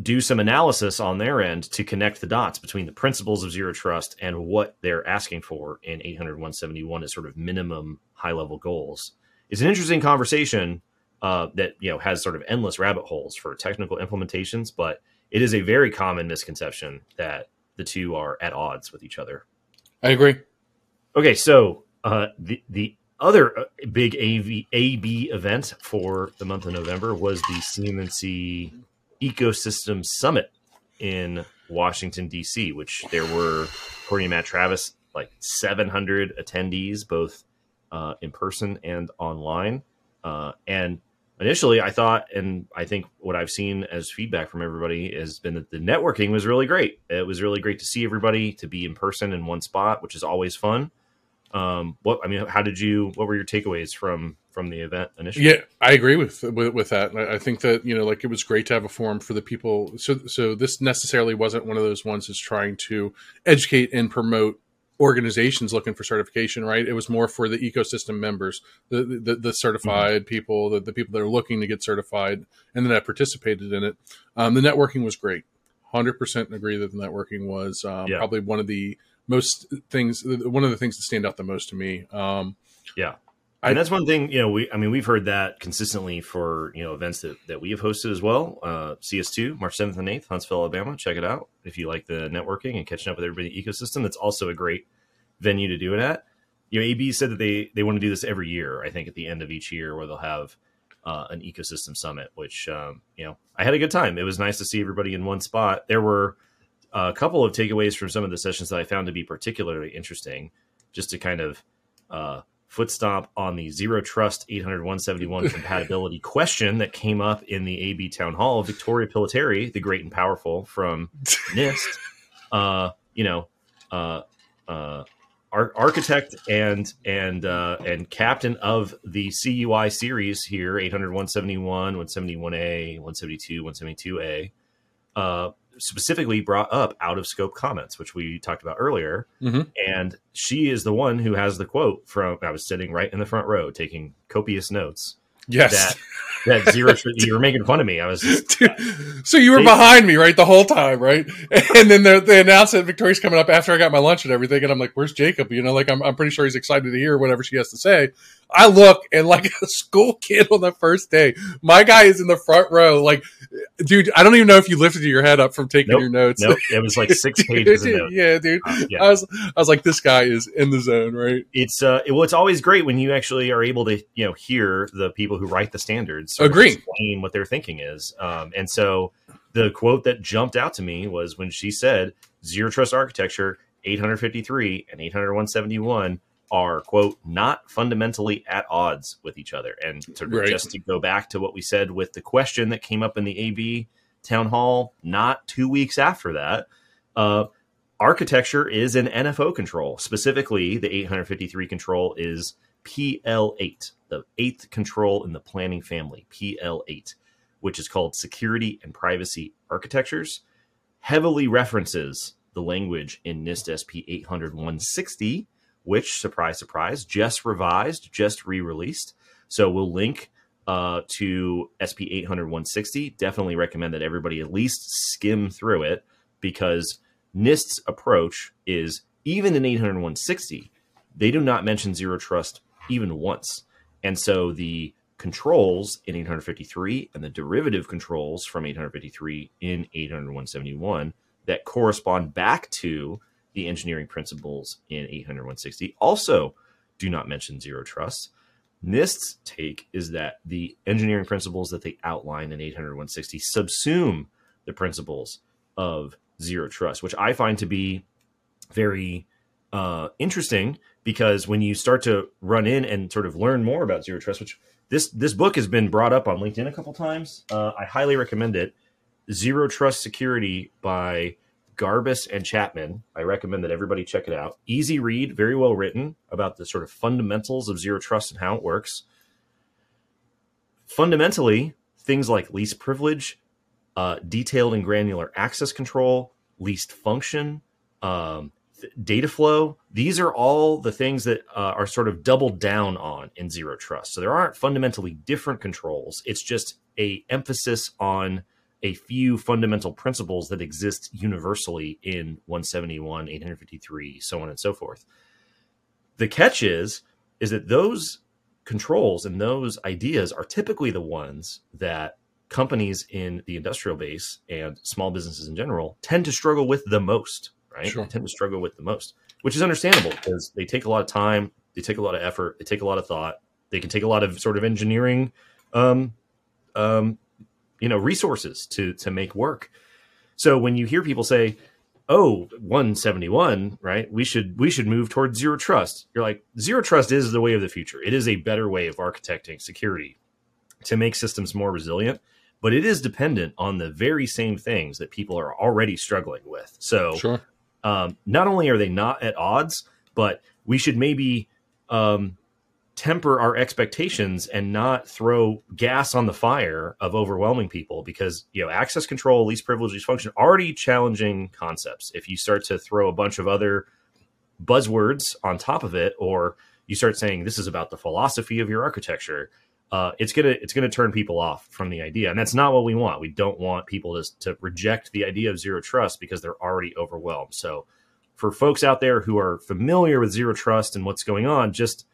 do some analysis on their end to connect the dots between the principles of zero trust and what they're asking for in 800 171 as sort of minimum high level goals. It's an interesting conversation uh, that you know has sort of endless rabbit holes for technical implementations, but it is a very common misconception that the two are at odds with each other.
I agree.
Okay, so uh, the the other uh, big AV, AB event for the month of November was the CMMC Ecosystem Summit in Washington D.C., which there were, according to Matt Travis, like 700 attendees, both uh, in person and online. Uh, and initially, I thought, and I think what I've seen as feedback from everybody has been that the networking was really great. It was really great to see everybody, to be in person in one spot, which is always fun. Um, what I mean, how did you? What were your takeaways from from the event initially?
Yeah, I agree with with, with that. I think that you know, like it was great to have a forum for the people. So, so this necessarily wasn't one of those ones that's trying to educate and promote organizations looking for certification. Right? It was more for the ecosystem members, the the, the certified mm-hmm. people, the, the people that are looking to get certified, and that participated in it. Um, the networking was great. Hundred percent agree that the networking was um, yeah. probably one of the most things one of the things that stand out the most to me um
yeah. And that's one thing you know we i mean we've heard that consistently for you know events that, that we have hosted as well. Uh cs2 march 7th and 8th huntsville alabama. Check it out if you like the networking and catching up with everybody ecosystem. That's also a great venue to do it at. You know ab said that they they want to do this every year i think at the end of each year where they'll have uh, an ecosystem summit which um, you know i had a good time. It was nice to see everybody in one spot. There were a couple of takeaways from some of the sessions that I found to be particularly interesting, just to kind of uh, foot stomp on the zero trust 800 171 compatibility question that came up in the AB town hall. Victoria Pillitteri, the great and powerful from NIST, uh, you know, uh, uh, architect and and uh, and captain of the CUI series here 800 171 171A 172 172A uh, specifically brought up out of scope comments, which we talked about earlier. Mm-hmm. And she is the one who has the quote from, I was sitting right in the front row taking copious notes.
Yes.
that that zero. you were making fun of me. I was just,
Dude, so you were
They-
behind me, right, the whole time, right? And then they, announced that Victoria's coming up after I got my lunch and everything, and I'm like, "Where's Jacob?" You know, like I'm, I'm pretty sure he's excited to hear whatever she has to say. I look and like a school kid on the first day, my guy is in the front row. Like, dude, I don't even know if you lifted your head up from taking
Nope.
your notes.
nope. It was like six pages of notes.
yeah, dude.
Uh, yeah.
I was, I was like, this guy is in the zone, right?
it's uh it- well it's always great when you actually are able to you know hear the people who write the standards sort of
Agree.
explain what their thinking is um and so the quote that jumped out to me was when she said zero trust architecture 853 and 80171 are quote not fundamentally at odds with each other and to
Right.
just to go back to what we said with the question that came up in the ab town hall not two weeks after that uh architecture is an NFO control. Specifically, the 853 control is PL8, the eighth control in the planning family, PL8, which is called Security and Privacy Architectures. Heavily references the language in NIST SP 800 160, which, surprise, surprise, just revised, just re released. So we'll link uh, to SP 800 160. Definitely recommend that everybody at least skim through it because NIST's approach is even in 800 160, they do not mention zero trust even once. And so the controls in 853 and the derivative controls from 853 in 800 171 that correspond back to the engineering principles in 800 160 also do not mention zero trust. NIST's take is that the engineering principles that they outline in 800 160 subsume the principles of zero trust, which I find to be very uh, interesting because when you start to run in and sort of learn more about zero trust, which this this book has been brought up on LinkedIn a couple times, uh, I highly recommend it. Zero Trust Security by Garbis and Chapman. I recommend that everybody check it out. Easy read, very well written about the sort of fundamentals of zero trust and how it works. Fundamentally, things like least privilege, uh, detailed and granular access control, least function, um, data flow. These are all the things that uh, are sort of doubled down on in zero trust. So there aren't fundamentally different controls. It's just a emphasis on a few fundamental principles that exist universally in 171, 853, so on and so forth. The catch is is that those controls and those ideas are typically the ones that companies in the industrial base and small businesses in general tend to struggle with the most, right?
Sure.
They tend to struggle with the most, which is understandable because they take a lot of time, they take a lot of effort, they take a lot of thought, they can take a lot of sort of engineering, um, um, you know, resources to to make work. So when you hear people say, "Oh, 171, right? We should we should move towards zero trust." You're like, "Zero trust is the way of the future. It is a better way of architecting security to make systems more resilient." but it is dependent on the very same things that people are already struggling with. So,
Sure.
Um, not only are they not at odds, but we should maybe um, temper our expectations and not throw gas on the fire of overwhelming people because you know access control, least privilege, least function, already challenging concepts. If you start to throw a bunch of other buzzwords on top of it, or you start saying this is about the philosophy of your architecture, uh, it's gonna it's gonna turn people off from the idea, and that's not what we want. We don't want people to to reject the idea of zero trust because they're already overwhelmed. So, for folks out there who are familiar with zero trust and what's going on, just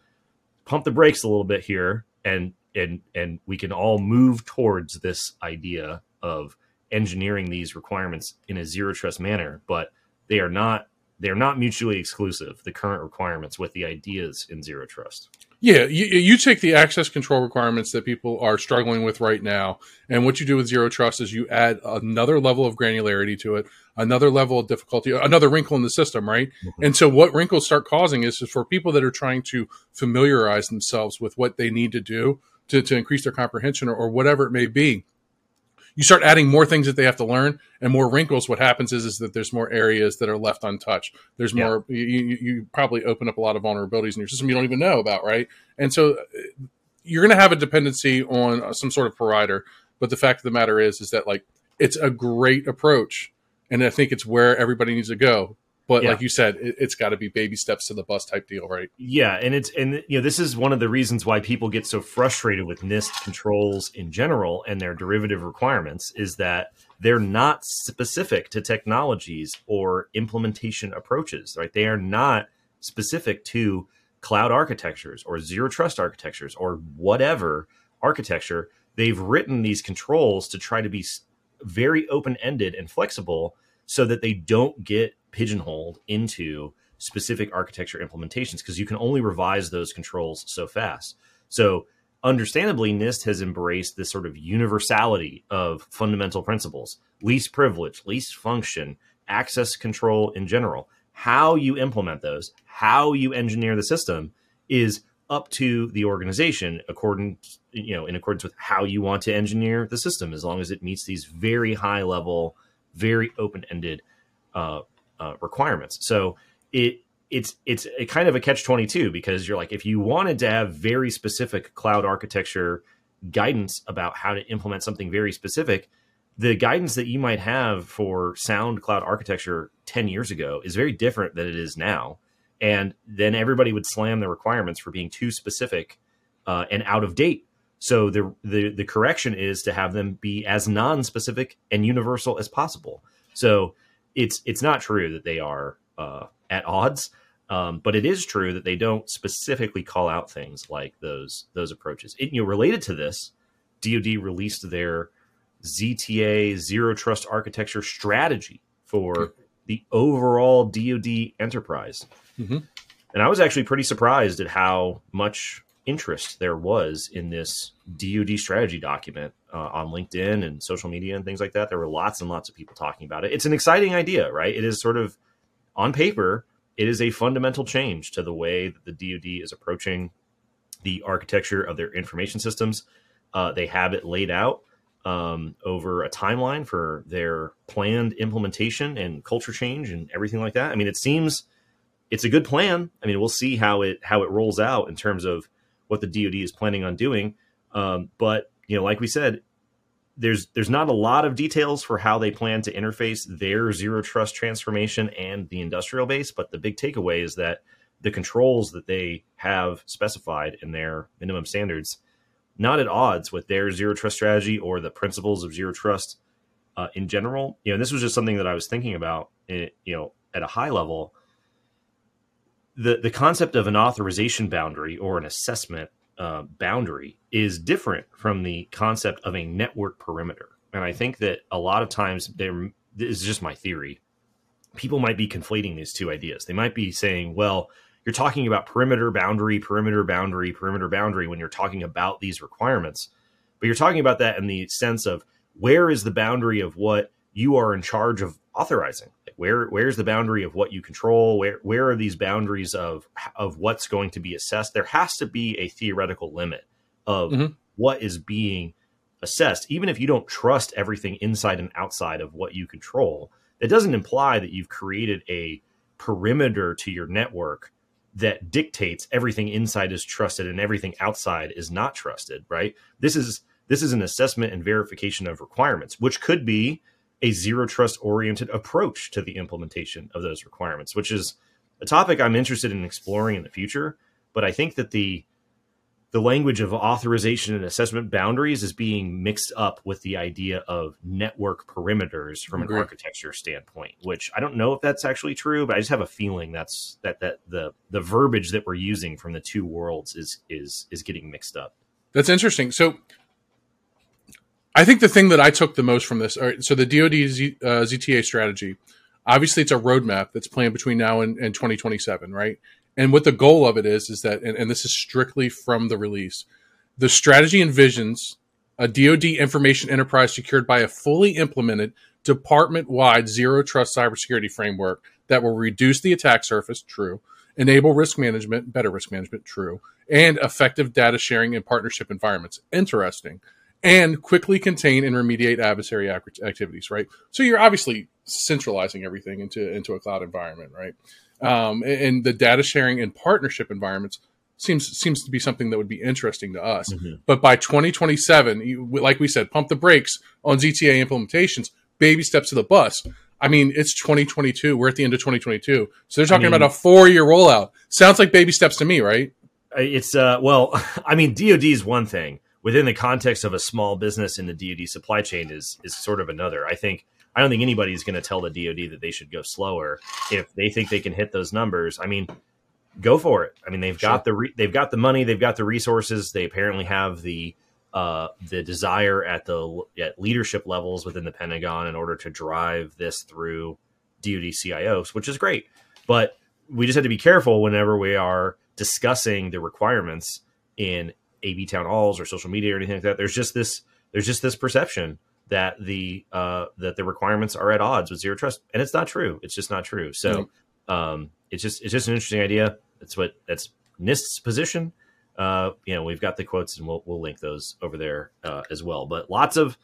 pump the brakes a little bit here, and and and we can all move towards this idea of engineering these requirements in a zero trust manner. But they are not they are not mutually exclusive. The current requirements with the ideas in zero trust.
Yeah, you, you take the access control requirements that people are struggling with right now, and what you do with zero trust is you add another level of granularity to it, another level of difficulty, another wrinkle in the system, right?
Mhm.
And so, what wrinkles start causing is, is for people that are trying to familiarize themselves with what they need to do to, to increase their comprehension or, or whatever it may be. You start adding more things that they have to learn and more wrinkles. What happens is, is that there's more areas that are left untouched. There's
Yeah.
more, you, you, probably open up a lot of vulnerabilities in your system you don't even know about, right? And so you're going to have a dependency on uh, some sort of provider. But the fact of the matter is, is that like it's a great approach, and I think it's where everybody needs to go. But
Yeah.
like you said, it, it's got to be baby steps to the bus type deal, right?
Yeah, and it's and you know this is one of the reasons why people get so frustrated with NIST controls in general and their derivative requirements is that they're not specific to technologies or implementation approaches, right? They are not specific to cloud architectures or zero trust architectures or whatever architecture. They've written these controls to try to be very open ended and flexible so that they don't get pigeonholed into specific architecture implementations because you can only revise those controls so fast. So, understandably, NIST has embraced this sort of universality of fundamental principles least privilege, least function, access control in general. How you implement those, how you engineer the system is up to the organization according you know in accordance with how you want to engineer the system as long as it meets these very high level very open-ended uh, uh, requirements. So it it's it's a kind of a catch 22 because you're like if you wanted to have very specific cloud architecture guidance about how to implement something very specific the guidance that you might have for sound cloud architecture 10 years ago is very different than it is now. And then everybody would slam the requirements for being too specific uh, and out of date. So the, the the correction is to have them be as non-specific and universal as possible. So it's it's not true that they are uh, at odds um, but it is true that they don't specifically call out things like those those approaches. It, you know, related to this, DoD released their ZTA Zero Trust Architecture strategy for the overall DoD enterprise,
Mhm.
and I was actually pretty surprised at how much interest there was in this DoD strategy document uh, on LinkedIn and social media and things like that. There were lots and lots of people talking about it. It's an exciting idea, right? It is sort of on paper it is a fundamental change to the way that the DoD is approaching the architecture of their information systems. Uh, they have it laid out um, over a timeline for their planned implementation and culture change and everything like that. I mean, it seems it's a good plan. I mean, we'll see how it how it rolls out in terms of what the DoD is planning on doing. Um, but you know, like we said, there's there's not a lot of details for how they plan to interface their zero trust transformation and the industrial base, but the big takeaway is that the controls that they have specified in their minimum standards not at odds with their zero trust strategy or the principles of zero trust uh, in general. You know, this was just something that I was thinking about. eh, you know, at a high level, the the concept of an authorization boundary or an assessment uh, boundary is different from the concept of a network perimeter. And I think that a lot of times there this is just my theory. People might be conflating these two ideas. They might be saying, well, you're talking about perimeter boundary, perimeter boundary, perimeter boundary when you're talking about these requirements. But you're talking about that in the sense of where is the boundary of what you are in charge of authorizing? Where where's the boundary of what you control? Where where are these boundaries of of what's going to be assessed? There has to be a theoretical limit of
Mhm.
what is being assessed, even if you don't trust everything inside and outside of what you control. It doesn't imply that you've created a perimeter to your network that dictates everything inside is trusted and everything outside is not trusted, right? This is this is an assessment and verification of requirements, which could be a zero trust oriented approach to the implementation of those requirements, which is a topic I'm interested in exploring in the future. But I think that the the language of authorization and assessment boundaries is being mixed up with the idea of network perimeters from an architecture standpoint, which I don't know if that's actually true, but I just have a feeling that's that that the the verbiage that we're using from the two worlds is is is getting mixed up.
That's interesting. So, I think the thing that I took the most from this, so the DoD Z, uh, ZTA strategy, obviously it's a roadmap that's planned between now and, and 2027, right? And what the goal of it is, is that, and, and this is strictly from the release, the strategy envisions a DoD information enterprise secured by a fully implemented department wide zero trust cybersecurity framework that will reduce the attack surface, true, enable risk management, better risk management, true, and effective data sharing and partnership environments, interesting, and quickly contain and remediate adversary activities, right? So you're obviously centralizing everything into into a cloud environment, right? Um, and, the data sharing and partnership environments seems seems to be something that would be interesting to us.
Mhm.
But by 2027, you, like we said, pump the brakes on ZTA implementations, baby steps to the bus. I mean, it's 2022. We're at the end of 2022. So they're talking
mean-
about a four year rollout. Sounds like baby steps to me, right?
It's uh well, I mean DoD is one thing within the context of a small business in the DoD supply chain is is sort of another. I think I don't think anybody's going to tell the DoD that they should go slower if they think they can hit those numbers. I mean, go for it. I mean, they've got the re- they've got the money, they've got the resources, they apparently have the uh, the desire at the at leadership levels within the Pentagon in order to drive this through DoD CIOs, which is great. But we just have to be careful whenever we are discussing the requirements in AB town halls or social media or anything like that. There's just this there's just this perception that the uh, that the requirements are at odds with zero trust, and it's not true. It's just not true. So um, it's just it's just an interesting idea. That's what that's NIST's position. Uh, you know, we've got the quotes, and we'll we'll link those over there uh, as well. But lots of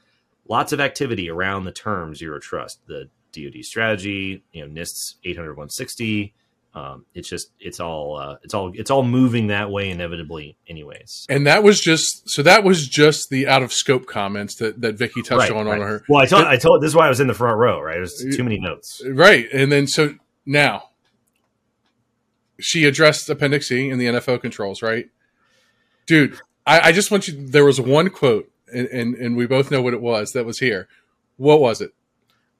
lots of activity around the term zero trust, the DoD strategy, you know, NIST's 800 160. Um, it's just it's all uh, it's all it's all moving that way inevitably, anyways.
And that was just so that was just the out of scope comments that that Vicky touched on on her.
Well, I told I told this is why I was in the front row, right? There's too many notes.
Right. And then so now she addressed Appendix E and the NFO controls, right? Dude, I, I just want you there was one quote and, and and we both know what it was that was here. What was it?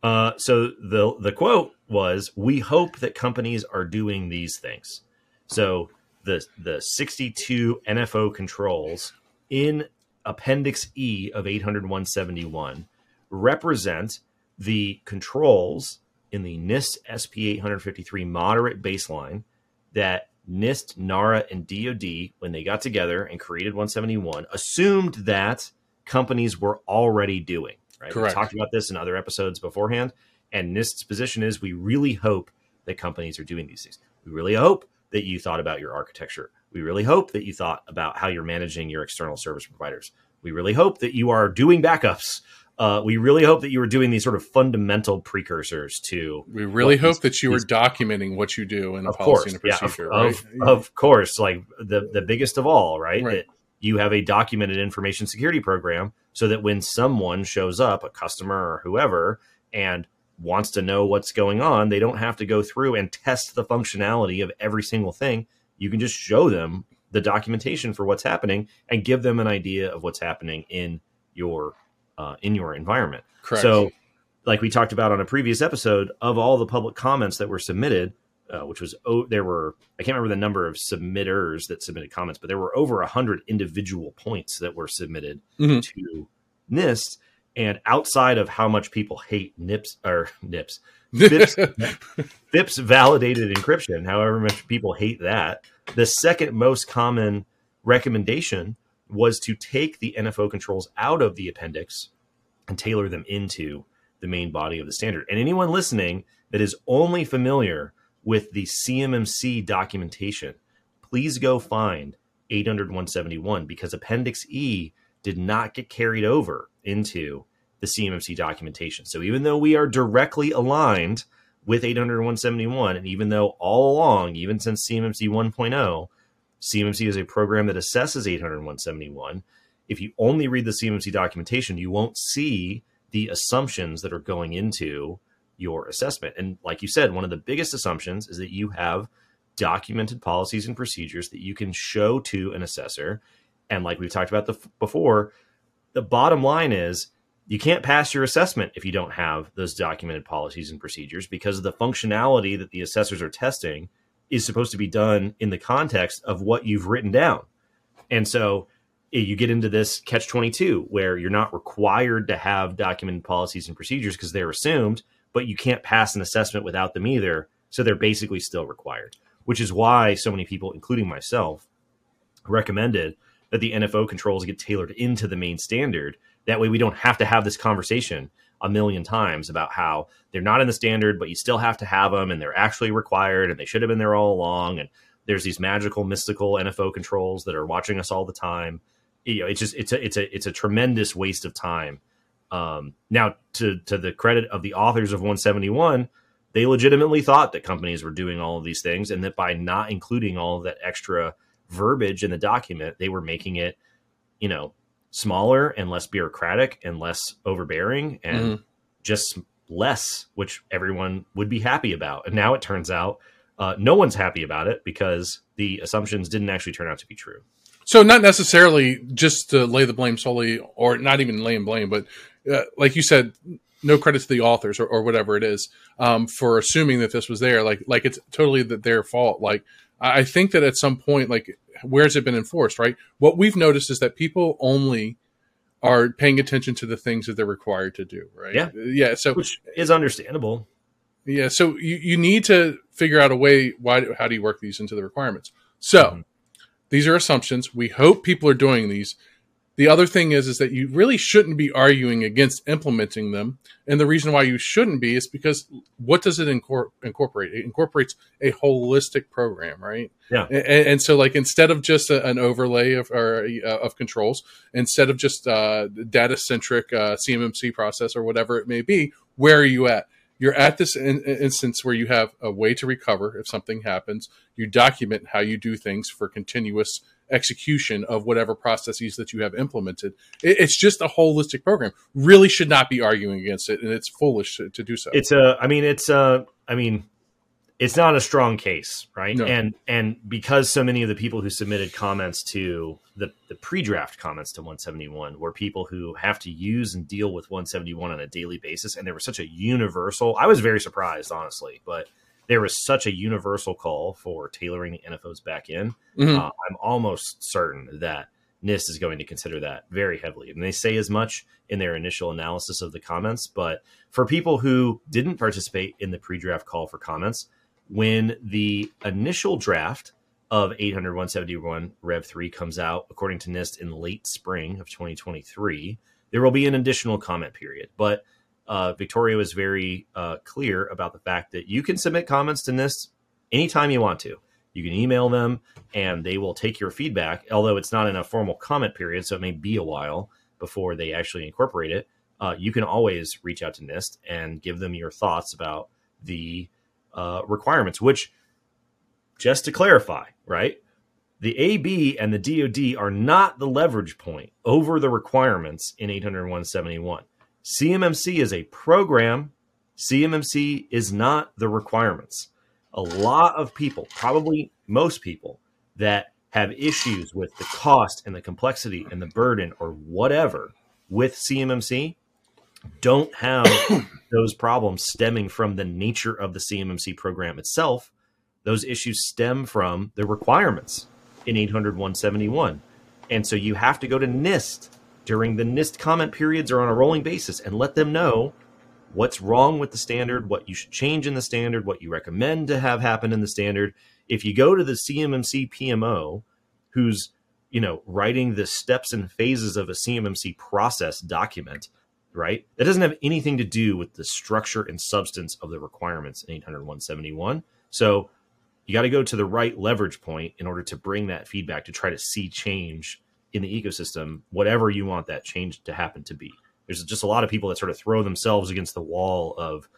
Uh, so the the quote was, "We hope that companies are doing these things." So the the 62 NFO controls in Appendix E of 800-171 represent the controls in the NIST SP 853 moderate baseline that NIST, NARA, and DoD, when they got together and created 171, assumed that companies were already doing. Right?
Correct.
We talked about this in other episodes beforehand, and NIST's position is we really hope that companies are doing these things. We really hope that you thought about your architecture. We really hope that you thought about how you're managing your external service providers. We really hope that you are doing backups. Uh, we really hope that you are doing these sort of fundamental precursors to
We really hope
these-
that you were documenting what you do in a policy
course,
and a
yeah, of,
procedure,
of,
right?
of course, like the the biggest of all, right?
Right.
That you have a documented information security program, so that when someone shows up, a customer or whoever, and wants to know what's going on, they don't have to go through and test the functionality of every single thing. You can just show them the documentation for what's happening and give them an idea of what's happening in your uh, in your environment.
Correct.
So, like we talked about on a previous episode, of all the public comments that were submitted, uh, which was oh, there were I can't remember the number of submitters that submitted comments, but there were over a hundred individual points that were submitted
Mhm.
to NIST. And outside of how much people hate NIPS or NIPS, FIPS, FIPS validated encryption, however much people hate that, the second most common recommendation was to take the NFO controls out of the appendix and tailor them into the main body of the standard. And anyone listening that is only familiar with the CMMC documentation, please go find 800 171 because Appendix E did not get carried over into the CMMC documentation. So even though we are directly aligned with 800 171, and even though all along, even since CMMC 1.0, CMMC is a program that assesses 800 171, if you only read the CMMC documentation, you won't see the assumptions that are going into your assessment. And like you said, one of the biggest assumptions is that you have documented policies and procedures that you can show to an assessor. And like we've talked about the, before, the bottom line is you can't pass your assessment if you don't have those documented policies and procedures because the functionality that the assessors are testing is supposed to be done in the context of what you've written down. And so eh, you get into this catch 22 where you're not required to have documented policies and procedures because they're assumed, but you can't pass an assessment without them either. So they're basically still required, which is why so many people, including myself, recommended that the NFO controls get tailored into the main standard. That way we don't have to have this conversation a million times about how they're not in the standard, but you still have to have them and they're actually required and they should have been there all along. And there's these magical, mystical NFO controls that are watching us all the time. You know, it's just it's a it's a it's a tremendous waste of time. Um, now, to to the credit of the authors of 171, they legitimately thought that companies were doing all of these things, and that by not including all of that extra verbiage in the document, they were making it, you know, smaller and less bureaucratic and less overbearing and
Mhm.
just less, which everyone would be happy about. And now it turns out uh, no one's happy about it because the assumptions didn't actually turn out to be true.
So not necessarily just to lay the blame solely, or not even laying blame, but uh, like you said, no credit to the authors or, or whatever it is um, for assuming that this was there. Like like it's totally that their fault. Like I think that at some point, like where's it been enforced? Right. What we've noticed is that people only are paying attention to the things that they're required to do. Right.
Yeah.
Yeah. So
which is understandable.
Yeah. So you, you need to figure out a way. Why? How do you work these into the requirements? So mm-hmm. these are assumptions. We hope people are doing these. The other thing is, is that you really shouldn't be arguing against implementing them. And the reason why you shouldn't be is because what does it incor- incorporate? It incorporates a holistic program, right?
Yeah.
And, and so, like, instead of just a, an overlay of or, uh, of controls, instead of just uh, data centric uh, CMMC process or whatever it may be, where are you at? you're at this in, instance where you have a way to recover if something happens. You document how you do things for continuous execution of whatever processes that you have implemented. It, it's just a holistic program. Really should not be arguing against it, and it's foolish to, to do so.
It's a. I mean, it's a. I mean, it's not a strong case, right? No. And and because so many of the people who submitted comments to the the pre-draft comments to 171 were people who have to use and deal with 171 on a daily basis, and there was such a universal. I was very surprised, honestly, but there was such a universal call for tailoring the NFOs back in. Mm-hmm. Uh, I'm almost certain that NIST is going to consider that very heavily. And they say as much in their initial analysis of the comments. But for people who didn't participate in the pre draft call for comments, when the initial draft of 800 171 Rev 3 comes out, according to NIST, in late spring of 2023, there will be an additional comment period. But uh, Victoria was very uh, clear about the fact that you can submit comments to NIST anytime you want to. You can email them and they will take your feedback, although it's not in a formal comment period, so it may be a while before they actually incorporate it. Uh, you can always reach out to NIST and give them your thoughts about the uh, requirements, which, just to clarify, right? The AB and the DoD are not the leverage point over the requirements in 80171. CMMC is a program. CMMC is not the requirements. A lot of people, probably most people, that have issues with the cost and the complexity and the burden or whatever with CMMC don't have those problems stemming from the nature of the CMMC program itself. Those issues stem from the requirements in 800 171. And so you have to go to NIST during the NIST comment periods or on a rolling basis and let them know what's wrong with the standard, what you should change in the standard, what you recommend to have happen in the standard. If you go to the CMMC PMO, who's you know writing the steps and phases of a CMMC process document, right? That doesn't have anything to do with the structure and substance of the requirements in 800 171. So you got to go to the right leverage point in order to bring that feedback to try to see change in the ecosystem, whatever you want that change to happen to be. There's just a lot of people that sort of throw themselves against the wall of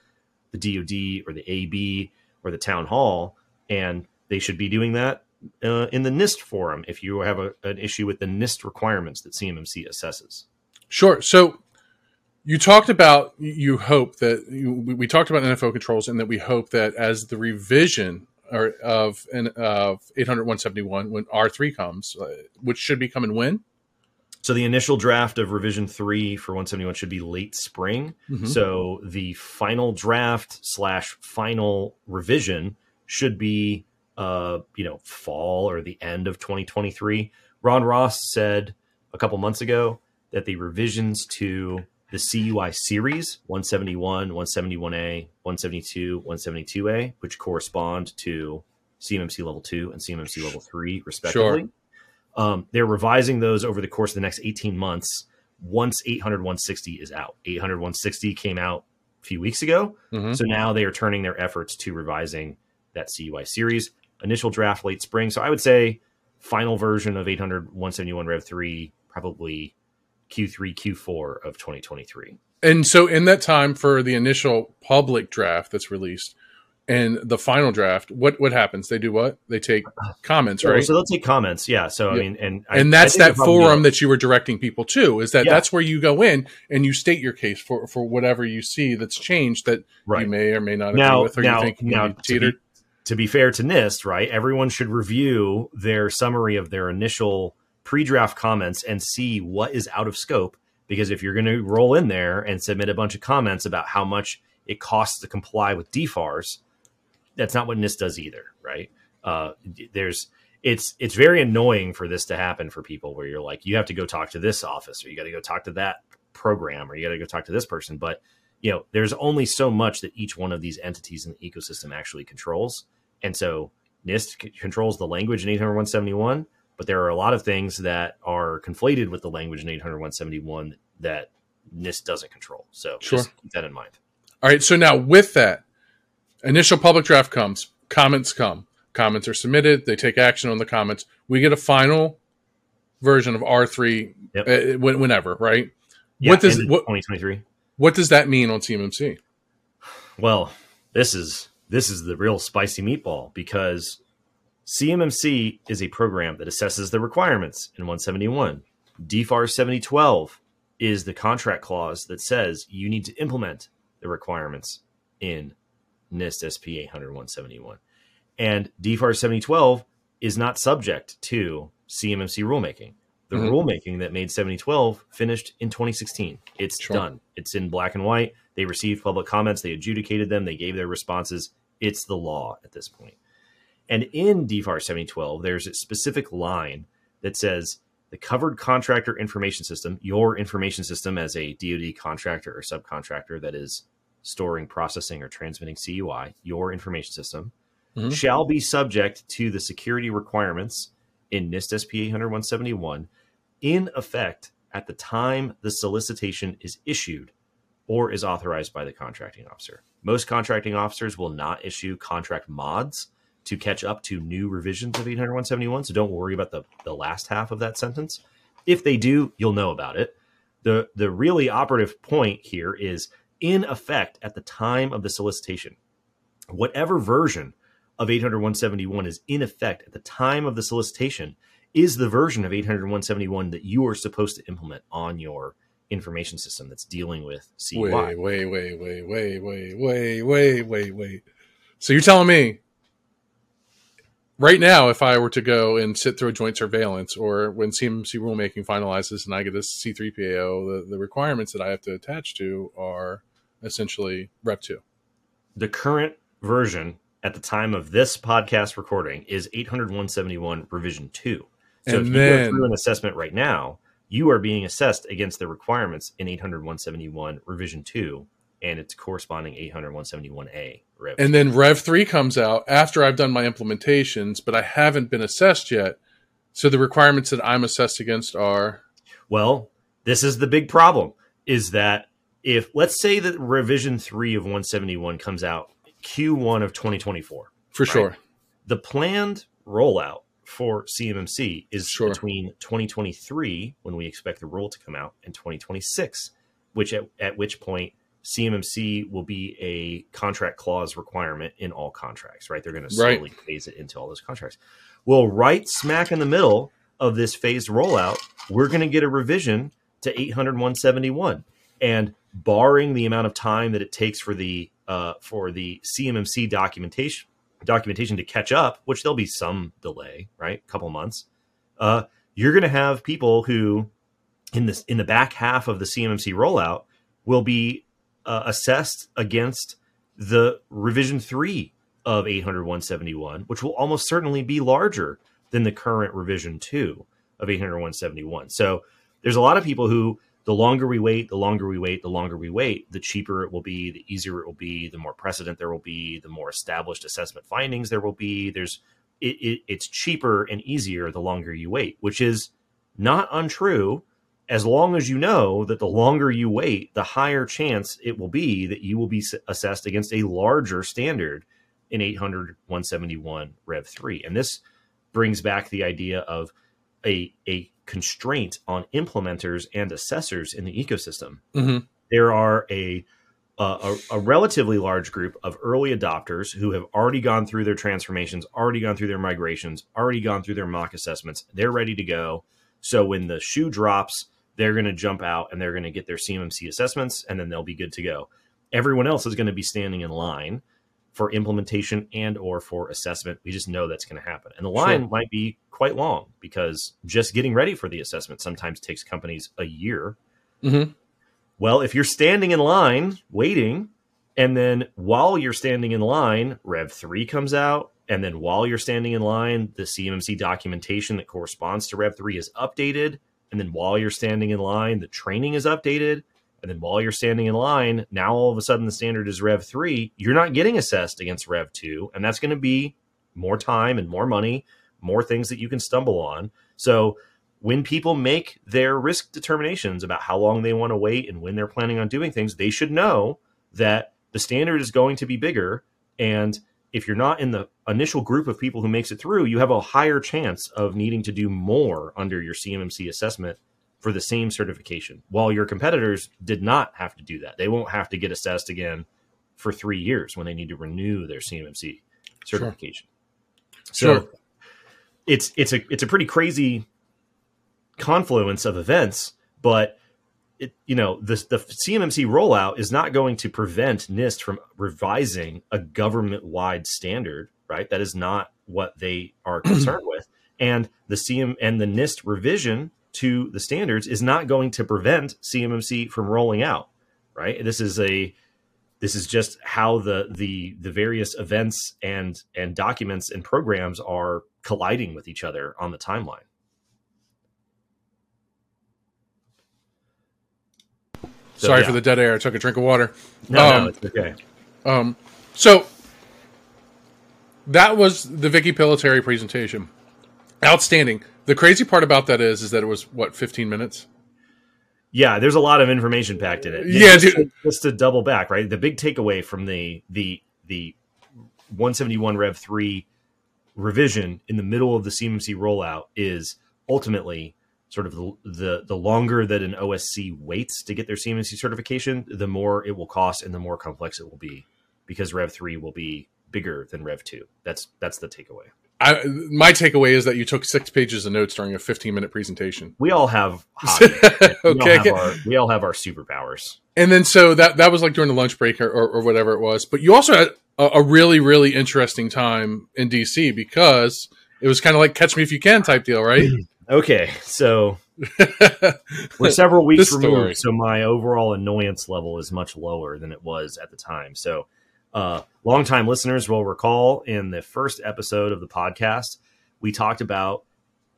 the DoD or the AB or the town hall, and they should be doing that uh, in the NIST forum if you have a, an issue with the NIST requirements that CMMC assesses.
Sure. So you talked about you hope that you, we talked about NFO controls and that we hope that as the revision or of an of 800 171 when R3 comes, uh, which should be coming when?
So the initial draft of revision three for 171 should be late spring. Mm-hmm. So the final draft slash final revision should be, uh, you know, fall or the end of 2023. Ron Ross said a couple months ago that the revisions to the CUI series 171, 171A, 172, 172A, which correspond to CMMC level 2 and CMMC level 3, respectively. Sure. Um, they're revising those over the course of the next 18 months once 800 160 is out. 800 160 came out a few weeks ago. Mm-hmm. So now they are turning their efforts to revising that CUI series. Initial draft late spring. So I would say final version of 800 171 Rev 3 probably Q3, Q4 of 2023.
And so, in that time for the initial public draft that's released, and the final draft, what what happens? They do what? They take comments, right?
so they'll take comments. Yeah. So I mean, and
and
I
that's
think
that forum that you were directing people to. Is that
Yeah.
that's where you go in and you state your case for for whatever you see that's changed that
right.
you may or may not agree
now,
with, or
now,
you think
now to,
teetered.
be, to be fair to NIST, right? Everyone should review their summary of their initial pre-draft comments and see what is out of scope. Because if you're going to roll in there and submit a bunch of comments about how much it costs to comply with DFARS, that's not what NIST does either, right? Uh, there's it's it's very annoying for this to happen for people where you're like you have to go talk to this office or you got to go talk to that program or you got to go talk to this person, but you know there's only so much that each one of these entities in the ecosystem actually controls, and so NIST c- controls the language in 800.171, but there are a lot of things that are conflated with the language in 800.171 that NIST doesn't control. So
Sure.
just keep that in mind.
All right. So now with that, initial public draft comes, comments come, comments are submitted. They take action on the comments. We get a final version of R three
Yep.
uh, whenever, right?
Yeah,
What does- what-
2023?
What does that mean on CMMC?
Well, this is this is the real spicy meatball because CMMC is a program that assesses the requirements in 171. DFAR 7012 is the contract clause that says you need to implement the requirements in NIST SP 800 171. And DFAR 7012 is not subject to CMMC rulemaking. The
Mhm.
rulemaking that made 7012 finished in 2016. It's
Sure.
done. It's in black and white. They received public comments. They adjudicated them. They gave their responses. It's the law at this point. And in DFAR 7012, there's a specific line that says the covered contractor information system, your information system as a DoD contractor or subcontractor that is storing, processing, or transmitting CUI, your information system,
Mhm.
shall be subject to the security requirements in NIST SP 800 171 in effect at the time the solicitation is issued or is authorized by the contracting officer. Most contracting officers will not issue contract mods to catch up to new revisions of 800 171, so don't worry about the, the last half of that sentence. If they do, you'll know about it. The the really operative point here is in effect at the time of the solicitation. Whatever version of 800 171 is in effect at the time of the solicitation is the version of 800 171 that you are supposed to implement on your information system that's dealing with CUI.
Wait, wait, wait, wait, wait, wait, wait, wait, wait, wait. So you're telling me right now, if I were to go and sit through a joint surveillance, or when CMC rulemaking finalizes and I get a C3PAO, the, the requirements that I have to attach to are essentially Rev 2.
the current version at the time of this podcast recording is 80171 revision 2 so
And
if you
then-
go through an assessment right now you are being assessed against the requirements in 80171 revision 2 and its corresponding 80171a rev
And then Rev 3 comes out after I've done my implementations, but I haven't been assessed yet. So the requirements that I'm assessed against are
Well, this is the big problem is that if let's say that revision 3 of 171 comes out Q1 of 2024
for sure.
the planned rollout for CMMC is
Sure.
between 2023 when we expect the rule to come out and 2026 which at, at which point CMMC will be a contract clause requirement in all contracts right they're going to
Right.
slowly phase it into all those contracts well right smack in the middle of this phased rollout we're going to get a revision to 800 171 and barring the amount of time that it takes for the uh, for the CMMC documentation documentation to catch up, which there'll be some delay, right? A couple months. Uh, you're going to have people who, in this in the back half of the CMMC rollout, will be uh, assessed against the revision three of 800 171, which will almost certainly be larger than the current revision two of 800 171. So there's a lot of people who the longer we wait, the longer we wait, the longer we wait, the cheaper it will be, the easier it will be, the more precedent there will be, the more established assessment findings there will be. There's it, it, it's cheaper and easier the longer you wait, which is not untrue. As long as you know that the longer you wait, the higher chance it will be that you will be assessed against a larger standard in 800 171 Rev 3. And this brings back the idea of a, a constraint on implementers and assessors in the ecosystem.
Mhm.
There are a a, a, relatively large group of early adopters who have already gone through their transformations, already gone through their migrations, already gone through their mock assessments. They're ready to go. So when the shoe drops, they're going to jump out and they're going to get their CMMC assessments and then they'll be good to go. Everyone else is going to be standing in line for implementation and or for assessment. We just know that's going to happen. And the line sure. might be quite long because just getting ready for the assessment sometimes takes companies a year. Mm-hmm. Well, if you're standing in line waiting, and then while you're standing in line, Rev 3 comes out, and then while you're standing in line, the CMMC documentation that corresponds to Rev 3 is updated. And then while you're standing in line, the training is updated. And then while you're standing in line, now all of a sudden the standard is Rev 3. You're not getting assessed against Rev 2. And that's going to be more time and more money, more things that you can stumble on. So when people make their risk determinations about how long they want to wait and when they're planning on doing things, they should know that the standard is going to be bigger. And if you're not in the initial group of people who makes it through, you have a higher chance of needing to do more under your CMMC assessment for the same certification, while your competitors did not have to do that. They won't have to get assessed again for three years when they need to renew their CMMC certification. Sure. So sure. it's it's a it's a pretty crazy confluence of events, but it you know the the CMMC rollout is not going to prevent NIST from revising a government wide standard, right? That is not what they are concerned with. And the CM and the NIST revision to the standards is not going to prevent CMMC from rolling out, right? This is a this is just how the the the various events and and documents and programs are colliding with each other on the timeline.
So, Sorry yeah. for the dead air. I took a drink of water.
No, um, no, it's okay.
Um, so that was the Vicky Pillitteri presentation. Outstanding. The crazy part about that is, is that it was what, 15 minutes?
Yeah, there's a lot of information packed in it.
Yeah,
just, to, just to double back, right? The big takeaway from the the the 171 Rev 3 revision in the middle of the CMMC rollout is ultimately sort of the, the, the longer that an OSC waits to get their CMMC certification, the more it will cost and the more complex it will be because Rev 3 will be bigger than Rev 2. That's that's the takeaway.
I, my takeaway is that you took six pages of notes during a 15 minute presentation.
We all have okay. We all have, our, we all have our superpowers.
And then so that that was like during the lunch break or, or, or whatever it was. But you also had a, a, really really interesting time in DC because it was kind of like catch me if you can type deal, right?
okay, so we're several weeks removed, so my overall annoyance level is much lower than it was at the time. So uh, longtime listeners will recall in the first episode of the podcast, we talked about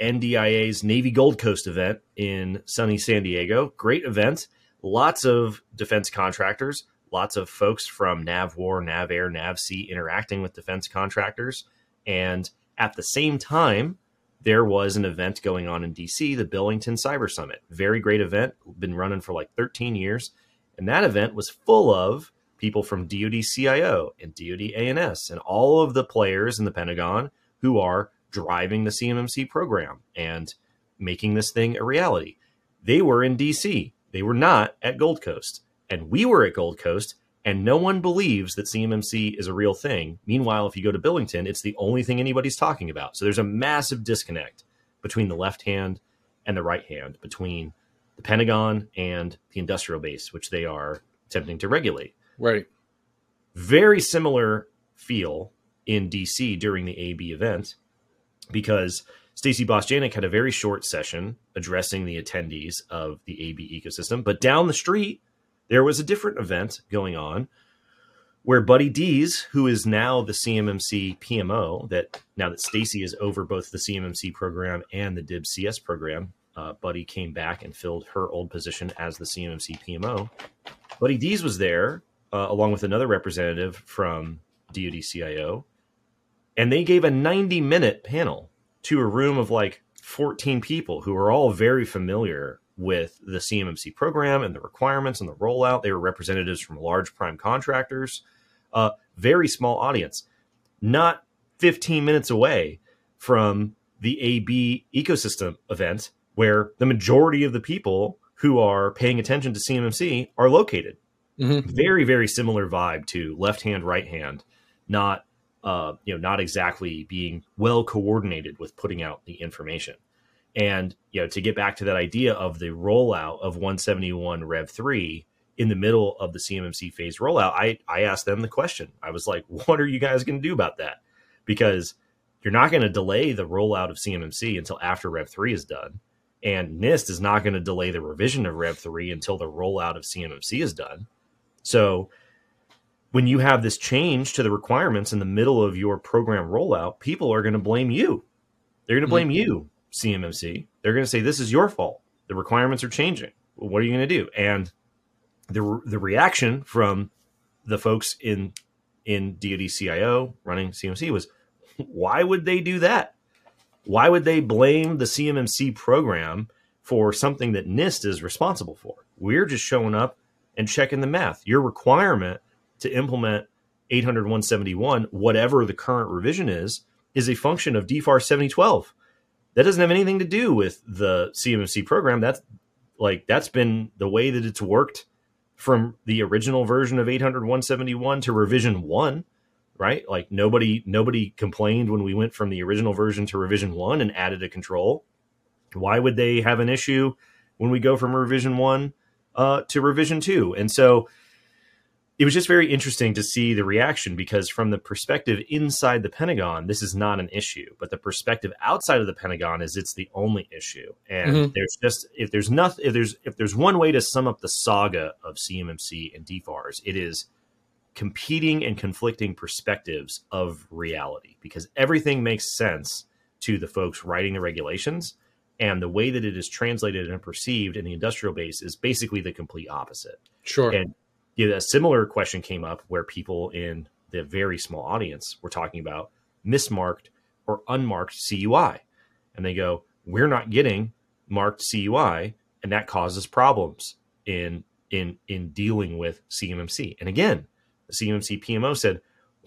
NDIA's Navy Gold Coast event in sunny San Diego. Great event. Lots of defense contractors, lots of folks from Nav War, Nav Air, Nav Sea interacting with defense contractors. And at the same time, there was an event going on in DC, the Billington Cyber Summit. Very great event, been running for like 13 years. And that event was full of people from DoD CIO and DoD ANS and all of the players in the Pentagon who are driving the CMMC program and making this thing a reality. They were in DC. They were not at Gold Coast. And we were at Gold Coast, and no one believes that CMMC is a real thing. Meanwhile, if you go to Billington, it's the only thing anybody's talking about. So there's a massive disconnect between the left hand and the right hand, between the Pentagon and the industrial base, which they are attempting to regulate.
Right.
Very similar feel in DC during the AB event because Stacy Bostjanick had a very short session addressing the attendees of the AB ecosystem. But down the street, there was a different event going on where Buddy Dees, who is now the CMMC PMO, that now that Stacy is over both the CMMC program and the DIB CS program, uh, Buddy came back and filled her old position as the CMMC PMO. Buddy Dees was there uh, along with another representative from DoD CIO, and they gave a 90 minute panel to a room of like 14 people who are all very familiar with the CMMC program and the requirements and the rollout. They were representatives from large prime contractors, uh, very small audience, not 15 minutes away from the AB ecosystem event where the majority of the people who are paying attention to CMMC are located
Mhm.
Very, very similar vibe to left hand, right hand, not uh, you know, not exactly being well coordinated with putting out the information. And you know, to get back to that idea of the rollout of 171 Rev 3 in the middle of the CMMC phase rollout, I I asked them the question. I was like, "What are you guys going to do about that?" Because you're not going to delay the rollout of CMMC until after Rev 3 is done. And NIST is not going to delay the revision of Rev 3 until the rollout of CMMC is done. So when you have this change to the requirements in the middle of your program rollout, people are going to blame you. They're going to mm-hmm. blame you, CMMC. They're going to say, this is your fault. The requirements are changing. Well, what are you going to do? And the, the reaction from the folks in in DoD CIO running CMC was, why would they do that? Why would they blame the CMMC program for something that NIST is responsible for? We're just showing up and checking the math. Your requirement to implement 800 171, whatever the current revision is, is a function of DFAR 7012. That doesn't have anything to do with the CMMC program. That's like that's been the way that it's worked from the original version of 800 171 to revision 1 right? Like nobody nobody complained when we went from the original version to revision 1 and added a control. Why would they have an issue when we go from revision 1 uh, to revision 2 and so it was just very interesting to see the reaction because from the perspective inside the Pentagon, this is not an issue, but the perspective outside of the Pentagon is it's the only issue. And
Mhm.
there's just if there's nothing if there's if there's one way to sum up the saga of CMMC and DFARS, it is competing and conflicting perspectives of reality because everything makes sense to the folks writing the regulations and the way that it is translated and perceived in the industrial base is basically the complete opposite.
Sure.
And a similar question came up where people in the very small audience were talking about mismarked or unmarked CUI. And they go, We're not getting marked CUI, and that causes problems in in in dealing with CMMC. And again, the CMMC PMO said,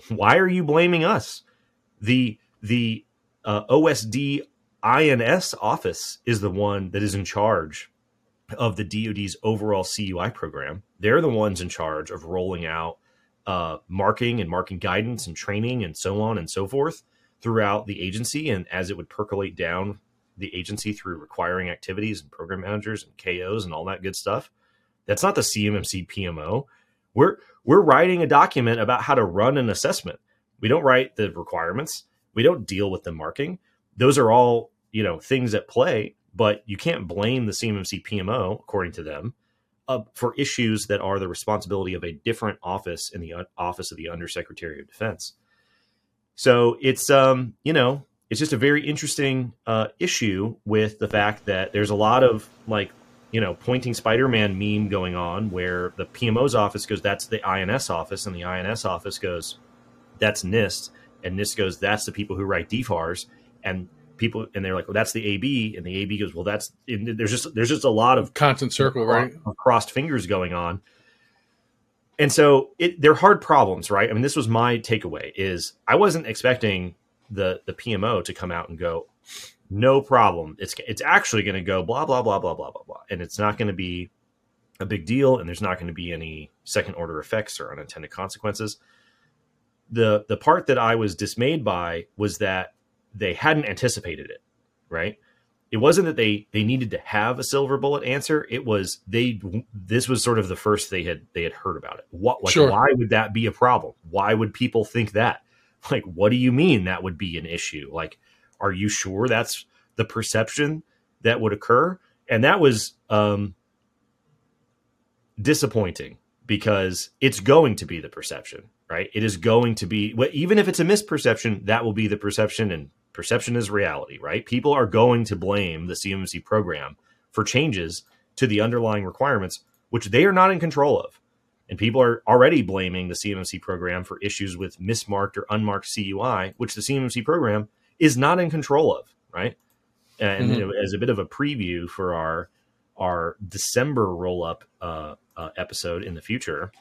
Why are you blaming us? The the uh, OSD INS office is the one that is in charge of the DoD's overall CUI program. They're the ones in charge of rolling out uh, marking and marking guidance and training and so on and so forth throughout the agency. And as it would percolate down the agency through requiring activities and program managers and KOs and all that good stuff, that's not the CMMC PMO. We're we're writing a document about how to run an assessment. We don't write the requirements. We don't deal with the marking. Those are all you know things at play but you can't blame the CMMC PMO, according to them, uh, for issues that are the responsibility of a different office in the uh, office of the Undersecretary of Defense. So it's um, you know it's just a very interesting uh, issue with the fact that there's a lot of like you know pointing Spider-Man meme going on where the PMO's office goes that's the INS office and the INS office goes that's NIST and NIST goes that's the people who write DFARS and people and they're like, well, that's the AB, and the AB goes, well, that's there's just there's just a lot of
Constant circle, right?
crossed fingers going on, and so it they're hard problems, right? I mean, this was my takeaway: is I wasn't expecting the the PMO to come out and go, no problem, it's it's actually going to go blah blah blah blah blah blah blah, and it's not going to be a big deal, and there's not going to be any second order effects or unintended consequences. The the part that I was dismayed by was that they hadn't anticipated it, right? It wasn't that they they needed to have a silver bullet answer. It was they this was sort of the first they had they had heard about it. What like
Sure.
why would that be a problem? Why would people think that? Like what do you mean that would be an issue? Like are you sure that's the perception that would occur? And that was um disappointing because it's going to be the perception, right? It is going to be well, even if it's a misperception, that will be the perception and perception is reality, right? People are going to blame the CMMC program for changes to the underlying requirements, which they are not in control of. And people are already blaming the CMMC program for issues with mismarked or unmarked CUI, which the CMMC program is not in control of, right? And
Mhm.
you know, as a bit of a preview for our our December roll up uh, uh, episode in the future,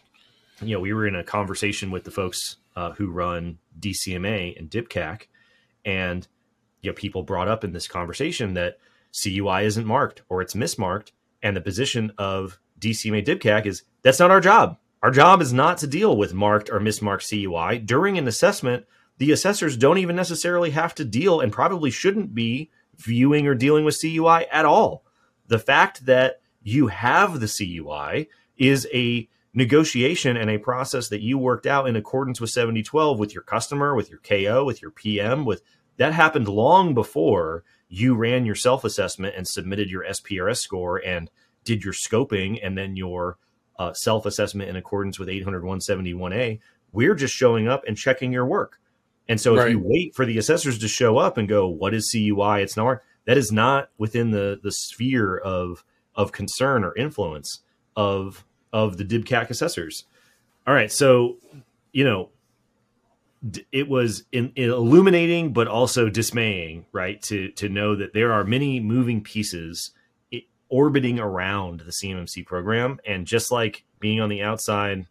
you know, we were in a conversation with the folks uh, who run DCMA and DIBCAC, and you know, people brought up in this conversation that CUI isn't marked or it's mismarked, and the position of DCMA DIBCAC is that's not our job. Our job is not to deal with marked or mismarked CUI. During an assessment, the assessors don't even necessarily have to deal and probably shouldn't be viewing or dealing with CUI at all. The fact that you have the CUI is a negotiation and a process that you worked out in accordance with 7012 with your customer, with your KO, with your PM, with that happened long before you ran your self assessment and submitted your SPRS score and did your scoping and then your uh, self assessment in accordance with 800 171A. We're just showing up and checking your work. And so if
Right.
you wait for the assessors to show up and go, what is CUI? It's not that is not within the the sphere of of concern or influence of of the DIBCAC assessors. All right, so you know, it was in, illuminating, but also dismaying, right? To to know that there are many moving pieces orbiting around the CMMC program, and just like being on the outside,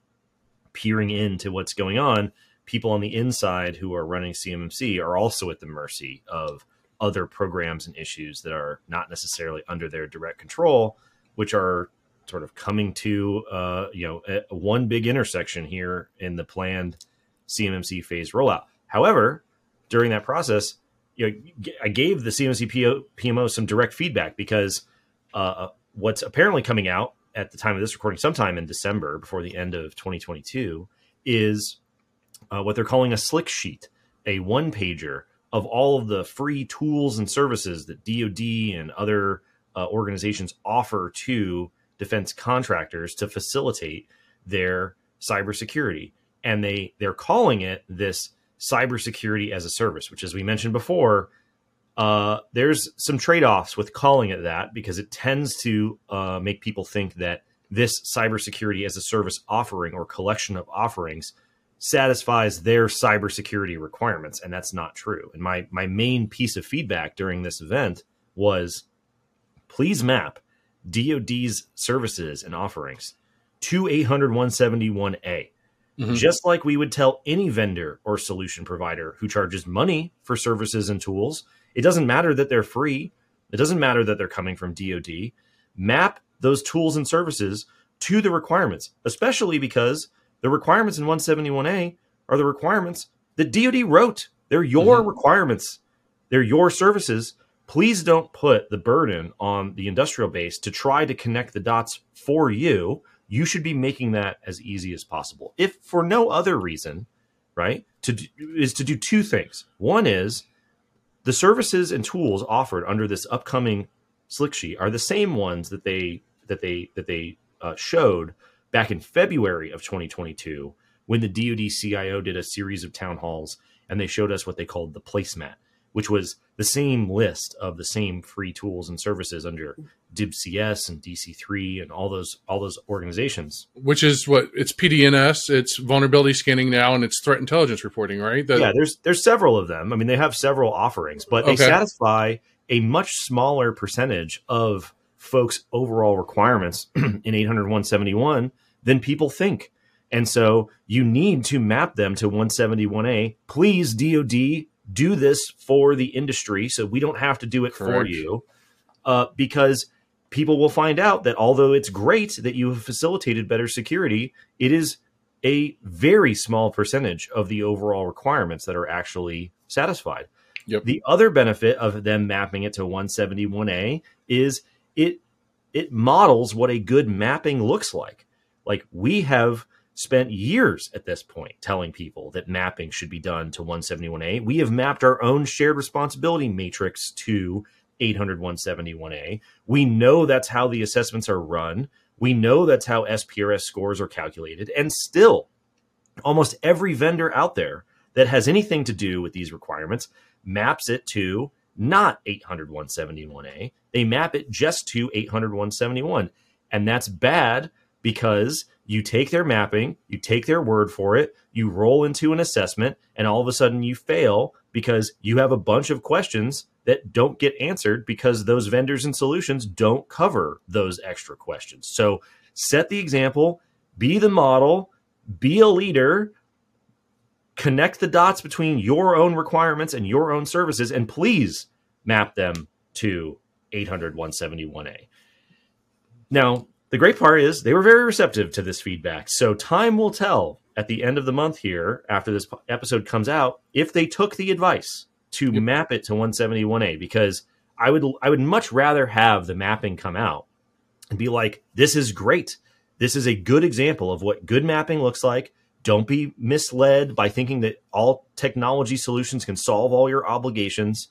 peering into what's going on, people on the inside who are running CMMC are also at the mercy of other programs and issues that are not necessarily under their direct control, which are sort of coming to uh, you know one big intersection here in the planned CMMC phase rollout. However, during that process, you know, I gave the CMMC PMO some direct feedback because uh, what's apparently coming out at the time of this recording, sometime in December before the end of 2022, is uh, what they're calling a slick sheet, a one pager of all of the free tools and services that DoD and other uh, organizations offer to defense contractors to facilitate their cybersecurity. And they they're calling it this cybersecurity as a service, which, as we mentioned before, uh, there's some trade offs with calling it that because it tends to uh, make people think that this cybersecurity as a service offering or collection of offerings satisfies their cybersecurity requirements, and that's not true. And my my main piece of feedback during this event was, please map DoD's services and offerings to 800 171A.
Mhm.
Just like we would tell any vendor or solution provider who charges money for services and tools, it doesn't matter that they're free. It doesn't matter that they're coming from DoD. Map those tools and services to the requirements, especially because the requirements in 171A are the requirements that DoD wrote. They're your requirements, they're your services. Please don't put the burden on the industrial base to try to connect the dots for you. You should be making that as easy as possible. If for no other reason, right? To do, is to do two things. One is the services and tools offered under this upcoming slick sheet are the same ones that they that they that they uh, showed back in February of 2022 when the DoD CIO did a series of town halls and they showed us what they called the placemat, which was the same list of the same free tools and services under DibCS and DC3 and all those all those organizations.
Which is what it's PDNS, it's vulnerability scanning now, and it's threat intelligence reporting, right? The-
yeah, there's there's several of them. I mean, they have several offerings, but they
Okay.
satisfy a much smaller percentage of folks' overall requirements in 800 171 than people think. And so you need to map them to 171A. Please, DoD, do this for the industry so we don't have to do it for you. Uh, because people will find out that although it's great that you have facilitated better security, it is a very small percentage of the overall requirements that are actually satisfied.
Yep.
The other benefit of them mapping it to 171A is it it models what a good mapping looks like. Like we have spent years at this point telling people that mapping should be done to 171A. We have mapped our own shared responsibility matrix to 800 171A. We know that's how the assessments are run. We know that's how SPRS scores are calculated. And still, almost every vendor out there that has anything to do with these requirements maps it to not 800 171A. They map it just to 800 171. And that's bad because you take their mapping, you take their word for it, you roll into an assessment, and all of a sudden you fail because you have a bunch of questions that don't get answered because those vendors and solutions don't cover those extra questions. So set the example, be the model, be a leader, connect the dots between your own requirements and your own services, and please map them to 800 171A. Now, the great part is they were very receptive to this feedback. So time will tell at the end of the month here, after this episode comes out, if they took the advice to yep. map it to 171A, because I would I would much rather have the mapping come out and be like, this is great. This is a good example of what good mapping looks like. Don't be misled by thinking that all technology solutions can solve all your obligations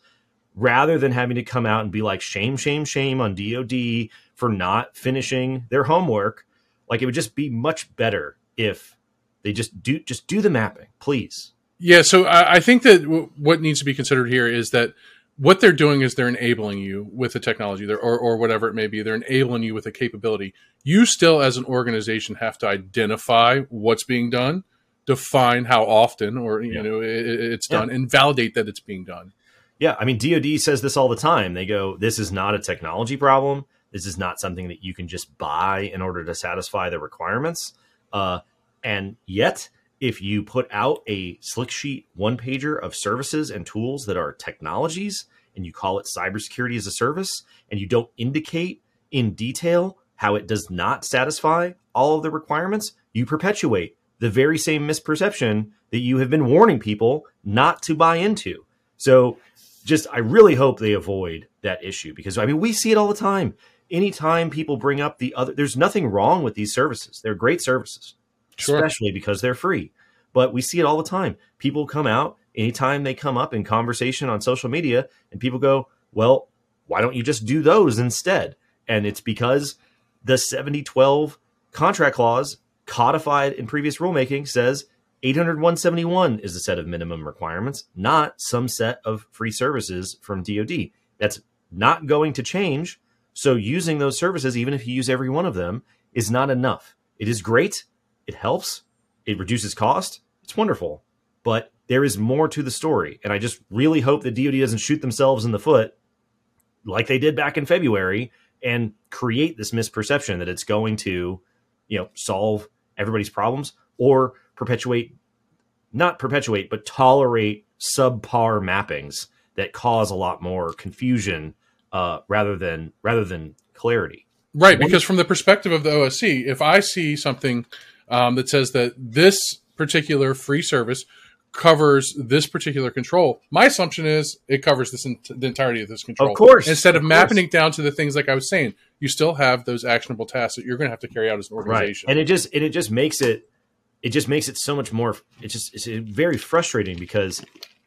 rather than having to come out and be like, shame, shame, shame on DoD for not finishing their homework. Like it would just be much better if they just do just do the mapping, please.
Yeah, so I, I think that w- what needs to be considered here is that what they're doing is they're enabling you with the technology or, or whatever it may be. They're enabling you with a capability. You still, as an organization, have to identify what's being done, define how often or you yeah. know it, it's done, yeah. and validate that it's being done.
Yeah, I mean, DoD says this all the time. They go, "This is not a technology problem. This is not something that you can just buy in order to satisfy the requirements." Uh, and yet, if you put out a slick sheet one pager of services and tools that are technologies and you call it cybersecurity as a service and you don't indicate in detail how it does not satisfy all of the requirements, you perpetuate the very same misperception that you have been warning people not to buy into. So just I really hope they avoid that issue because I mean we see it all the time. Anytime people bring up the other there's nothing wrong with these services. They're great services sure. especially because they're free. But we see it all the time. People come out anytime they come up in conversation on social media, and people go, Well, why don't you just do those instead? And it's because the 7012 contract clause codified in previous rulemaking says 80171 is the set of minimum requirements, not some set of free services from DoD. That's not going to change. So using those services, even if you use every one of them, is not enough. It is great. It helps. It reduces cost. It's wonderful. But there is more to the story. And I just really hope that DoD doesn't shoot themselves in the foot like they did back in February and create this misperception that it's going to, you know, solve everybody's problems or perpetuate not perpetuate, but tolerate subpar mappings that cause a lot more confusion uh, rather than rather than clarity.
Right, because from the perspective of the OSC, if I see something um, that says that this particular free service covers this particular control. My assumption is it covers this in, the entirety of this control.
Of course.
Instead
of,
of mapping it down to the things like I was saying, you still have those actionable tasks that you're going to have to carry out as an organization.
Right. And it just and it just makes it it just makes it so much more it just it's very frustrating because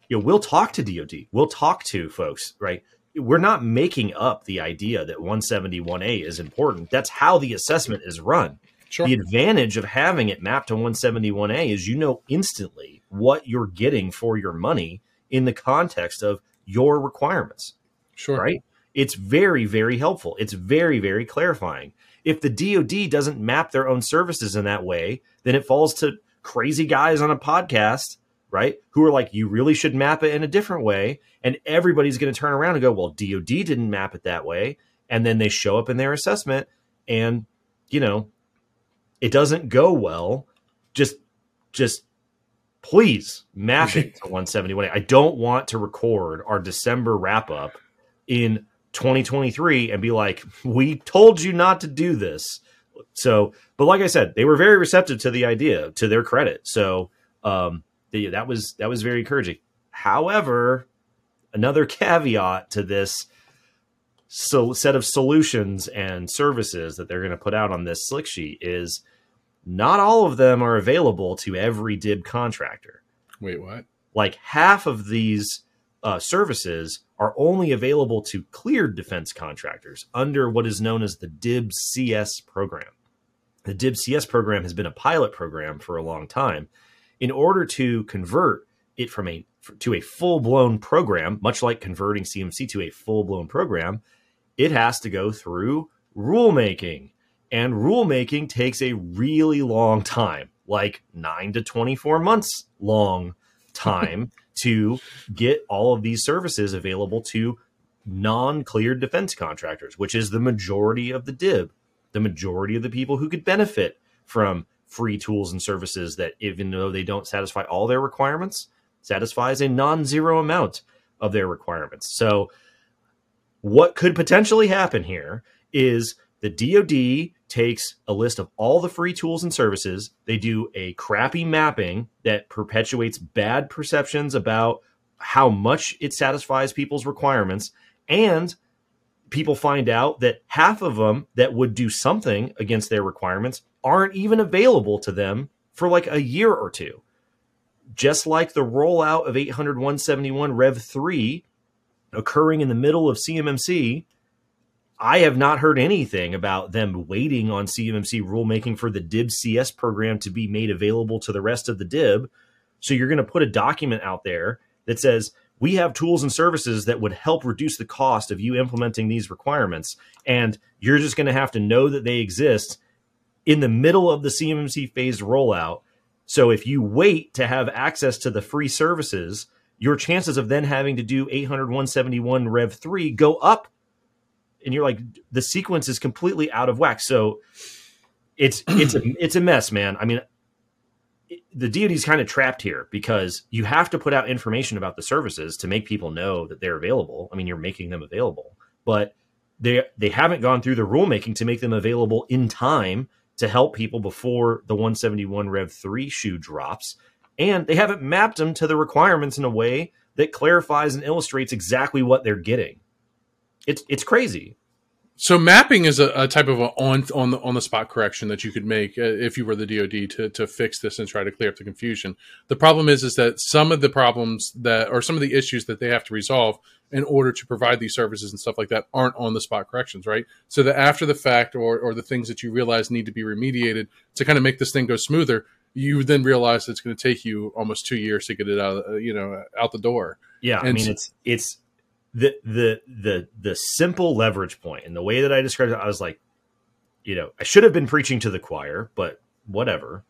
you know we'll talk to DoD. We'll talk to folks, right? We're not making up the idea that 171A is important. That's how the assessment is run. Sure. The advantage of having it mapped to 171A is you know instantly what you're getting for your money in the context of your requirements.
Sure.
Right? It's very, very helpful. It's very, very clarifying. If the DoD doesn't map their own services in that way, then it falls to crazy guys on a podcast, right? Who are like, you really should map it in a different way. And everybody's going to turn around and go, well, DoD didn't map it that way. And then they show up in their assessment and, you know, it doesn't go well, just just please map it to 171. I don't want to record our December wrap up in 2023 and be like, we told you not to do this. So, but like I said, they were very receptive to the idea, to their credit. So, um, that was that was very encouraging. However, another caveat to this so set of solutions and services that they're going to put out on this slick sheet is not all of them are available to every DIB contractor.
Wait, what?
Like half of these uh, services are only available to cleared defense contractors under what is known as the DIB CS program. The DIB CS program has been a pilot program for a long time. In order to convert it from a to a full blown program, much like converting CMC to a full blown program, it has to go through rulemaking. And rulemaking takes a really long time, like nine to 24 months long time to get all of these services available to non cleared defense contractors, which is the majority of the DIB, the majority of the people who could benefit from free tools and services that, even though they don't satisfy all their requirements, satisfies a non zero amount of their requirements. So, what could potentially happen here is the DoD takes a list of all the free tools and services. They do a crappy mapping that perpetuates bad perceptions about how much it satisfies people's requirements. And people find out that half of them that would do something against their requirements aren't even available to them for like a year or two. Just like the rollout of 800 171 Rev 3 occurring in the middle of CMMC, I have not heard anything about them waiting on CMMC rulemaking for the DIB CS program to be made available to the rest of the DIB. So you're going to put a document out there that says, we have tools and services that would help reduce the cost of you implementing these requirements. And you're just going to have to know that they exist in the middle of the CMMC phase rollout. So if you wait to have access to the free services, your chances of then having to do 800 171 Rev 3 go up and you're like the sequence is completely out of whack. So it's it's a it's a mess, man. I mean, the DoD's kind of trapped here because you have to put out information about the services to make people know that they're available. I mean, you're making them available, but they they haven't gone through the rulemaking to make them available in time to help people before the 171 Rev 3 shoe drops, and they haven't mapped them to the requirements in a way that clarifies and illustrates exactly what they're getting. It's it's crazy.
So mapping is a, a, type of a on on the on the spot correction that you could make uh, if you were the DoD to to fix this and try to clear up the confusion. The problem is is that some of the problems that or some of the issues that they have to resolve in order to provide these services and stuff like that aren't on the spot corrections, right? So that after the fact or or the things that you realize need to be remediated to kind of make this thing go smoother, you then realize it's going to take you almost two years to get it out, uh, you know, out the door.
Yeah, and I mean it's it's the the the the simple leverage point and the way that I described it, I was like, you know, I should have been preaching to the choir, but whatever.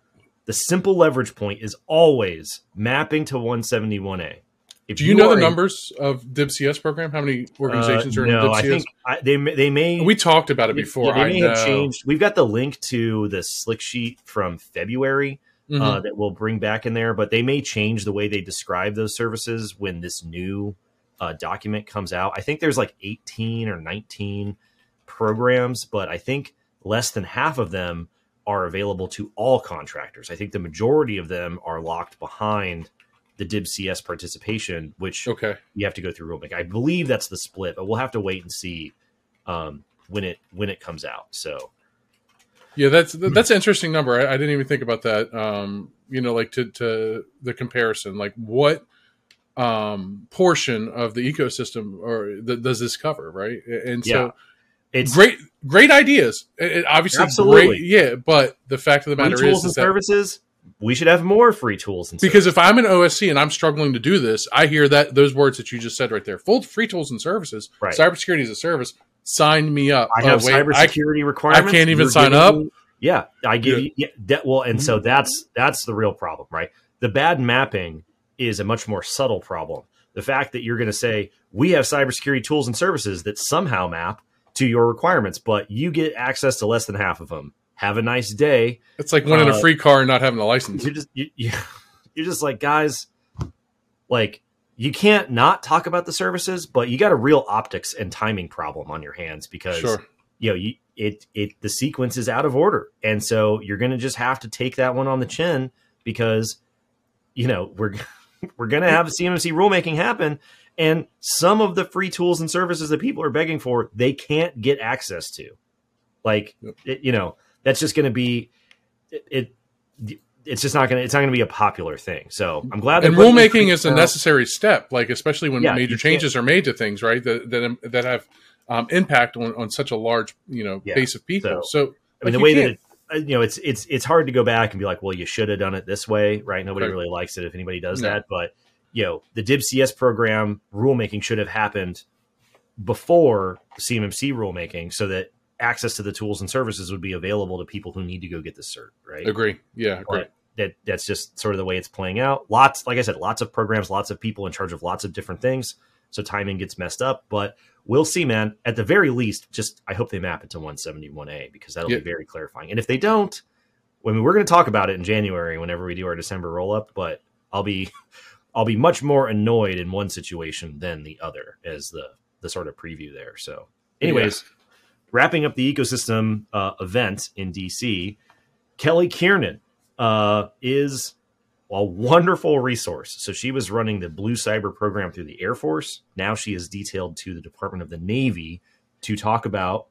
The simple leverage point is always mapping to 171A.
If Do you, you know the numbers of DIB CS program? How many organizations uh, are in no, DIB CS? I think
I, they they may.
We talked about it before.
Yeah, they may have changed. We've got the link to the slick sheet from February uh, mm-hmm. uh, that we'll bring back in there, but they may change the way they describe those services when this new uh, document comes out. I think there's like 18 or 19 programs, but I think less than half of them are available to all contractors. I think the majority of them are locked behind the DIB CS participation, which
okay.
you have to go through rulemaking. I believe that's the split, but we'll have to wait and see um, when it when it comes out. So
yeah, that's that's an interesting number. I, I didn't even think about that. Um, you know, like to to the comparison, like what um, portion of the ecosystem or th- does this cover, right? And so, yeah. it's great, great ideas. It, obviously, absolutely, great, yeah. But the fact of the matter
free
tools
is, and services. We should have more free tools and
because services. if I'm an OSC and I'm struggling to do this, I hear that those words that you just said right there: full free tools and services, right. cybersecurity as a service. Sign me up.
I have oh, wait, cybersecurity I, requirements.
I can't even You're sign up. Me,
yeah, I give yeah. you yeah, that. Well, and so mm-hmm. that's that's the real problem, right? The bad mapping is a much more subtle problem. The fact that you're going to say, we have cybersecurity tools and services that somehow map to your requirements, but you get access to less than half of them. Have a nice day.
It's like winning uh, a free car and not having a license.
You're just you, you, you're just like guys, like you can't not talk about the services, but you got a real optics and timing problem on your hands because sure. you know you, it it the sequence is out of order, and so you're going to just have to take that one on the chin because you know we're we're going to have CMMC rulemaking happen. And some of the free tools and services that people are begging for, they can't get access to. Like, yep. it, you know, that's just going to be it, it it's just not going to it's not going to be a popular thing. So I'm glad.
And rulemaking is a necessary step, like especially when yeah, major changes are made to things, right? That that, that have um, impact on, on such a large you know yeah. base of people. So, so
I mean, the way that it, uh, you know, it's it's it's hard to go back and be like, well, you should have done it this way, right? Nobody right. really likes it if anybody does no. that, but you know, the DIB CS program rulemaking should have happened before CMMC rulemaking, so that access to the tools and services would be available to people who need to go get the cert, right?
Agree. Yeah, agree.
But that that's just sort of the way it's playing out. Lots, like I said, lots of programs, lots of people in charge of lots of different things, so timing gets messed up. But we'll see, man. At the very least, just I hope they map it to 171A because that'll be very clarifying. And if they don't, I mean, we're going to talk about it in January whenever we do our December roll up. But I'll be I'll be much more annoyed in one situation than the other as the the sort of preview there. So, anyways, wrapping up the ecosystem uh, event in DC, Kelly Kiernan uh, is a wonderful resource. So she was running the Blue Cyber program through the Air Force. Now she is detailed to the Department of the Navy to talk about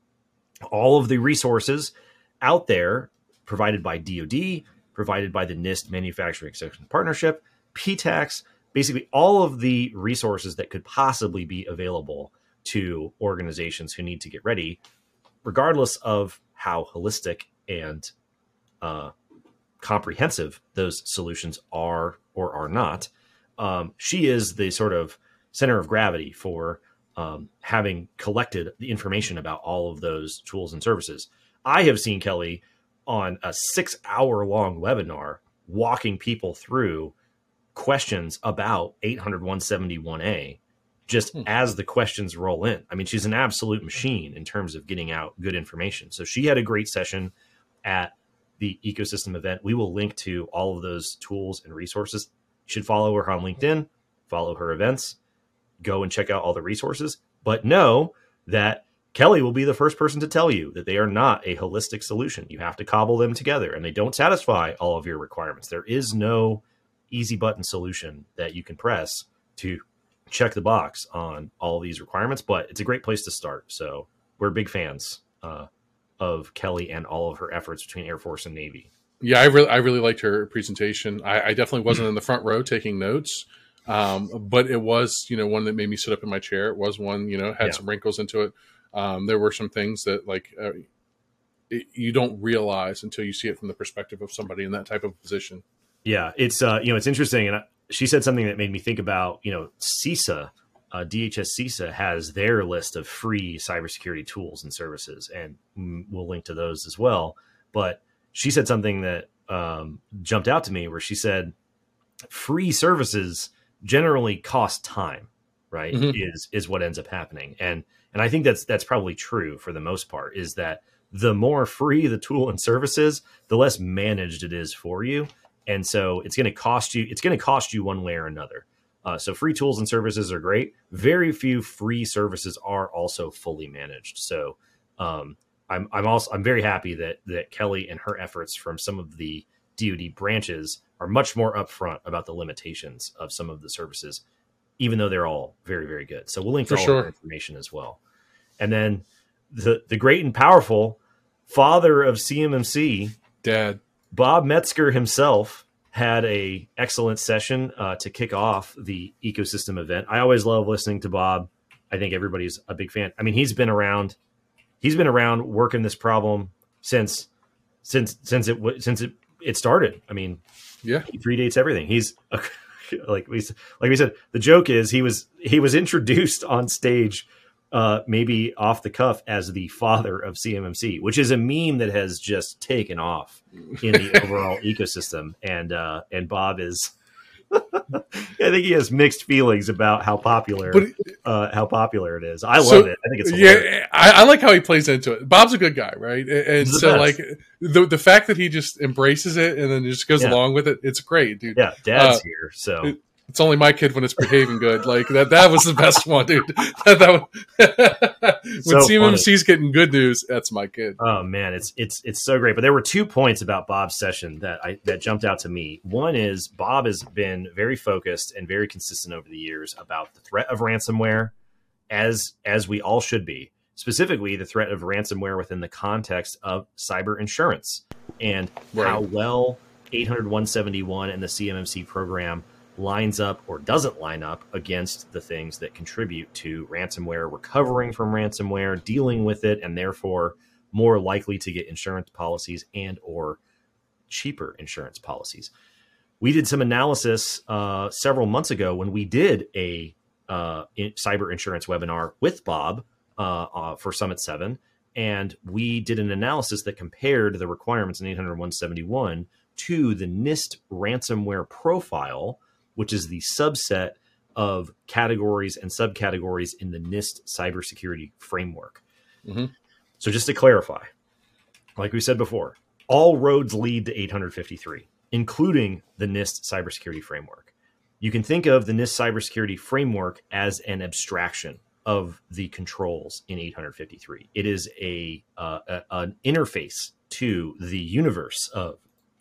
all of the resources out there provided by DoD, provided by the NIST Manufacturing Extension Partnership, PTACs, basically all of the resources that could possibly be available to organizations who need to get ready, regardless of how holistic and uh, comprehensive those solutions are or are not. Um, she is the sort of center of gravity for um, having collected the information about all of those tools and services. I have seen Kelly on a six hour long webinar walking people through questions about 800 171A just hmm. as the questions roll in. I mean, she's an absolute machine in terms of getting out good information. So she had a great session at the ecosystem event. We will link to all of those tools and resources. You should follow her on LinkedIn, follow her events, go and check out all the resources. But know that Kelly will be the first person to tell you that they are not a holistic solution. You have to cobble them together and they don't satisfy all of your requirements. There is no easy button solution that you can press to check the box on all these requirements, but it's a great place to start. So we're big fans uh, of Kelly and all of her efforts between Air Force and Navy.
Yeah, I really, I really liked her presentation. I, I definitely wasn't in the front row taking notes, um, but it was, you know, one that made me sit up in my chair. It was one, you know, had yeah. some wrinkles into it. Um, there were some things that like uh, it, you don't realize until you see it from the perspective of somebody in that type of position.
Yeah, it's uh, you know it's interesting, and she said something that made me think about you know CISA, uh, DHS CISA has their list of free cybersecurity tools and services, and we'll link to those as well. But she said something that um, jumped out to me, where she said free services generally cost time, right? Mm-hmm. Is is what ends up happening, and and I think that's that's probably true for the most part. Is that the more free the tool and services, the less managed it is for you, and so it's going to cost you. It's going to cost you one way or another. Uh, so free tools and services are great. Very few free services are also fully managed. So um, I'm I'm also I'm very happy that that Kelly and her efforts from some of the DoD branches are much more upfront about the limitations of some of the services even though they're all very, very good. So we'll link to all sure. information as well. And then the the great and powerful father of CMMC,
Dad
Bob Metzger himself had a excellent session uh, to kick off the ecosystem event. I always love listening to Bob. I think everybody's a big fan. I mean, he's been around. He's been around working this problem since since since it since it it started. I mean,
yeah,
he predates everything. He's a, like we like we said, the joke is he was he was introduced on stage, uh, maybe off the cuff as the father of CMMC, which is a meme that has just taken off in the overall ecosystem. And uh, and Bob is I think he has mixed feelings about how popular but, uh, how popular it is. I so, love it. I think it's hilarious.
yeah. I, I, like how he plays into it. Bob's a good guy, right? And so best. like the the fact that he just embraces it and then just goes yeah. along with it, it's great, dude.
Yeah, Dad's uh, here, so.
It, it's only my kid when it's behaving good. Like that, that was the best one, dude. that, that when so CMMC's getting good news, that's my kid.
Oh man, it's it's it's so great. But there were two points about Bob's session that I that jumped out to me. One is Bob has been very focused and very consistent over the years about the threat of ransomware, as as we all should be. Specifically, the threat of ransomware within the context of cyber insurance and right. how well 800 171 and the CMMC program lines up or doesn't line up against the things that contribute to ransomware, recovering from ransomware, dealing with it, and therefore more likely to get insurance policies and or cheaper insurance policies. We did some analysis uh, several months ago when we did a uh, in cyber insurance webinar with Bob uh, uh for Summit 7. And we did an analysis that compared the requirements in 800 171 to the NIST ransomware profile which is the subset of categories and subcategories in the NIST cybersecurity framework. Mm-hmm. So, just to clarify, like we said before, all roads lead to 853, including the NIST cybersecurity framework. You can think of the NIST cybersecurity framework as an abstraction of the controls in 853. It is a, uh, a an interface to the universe of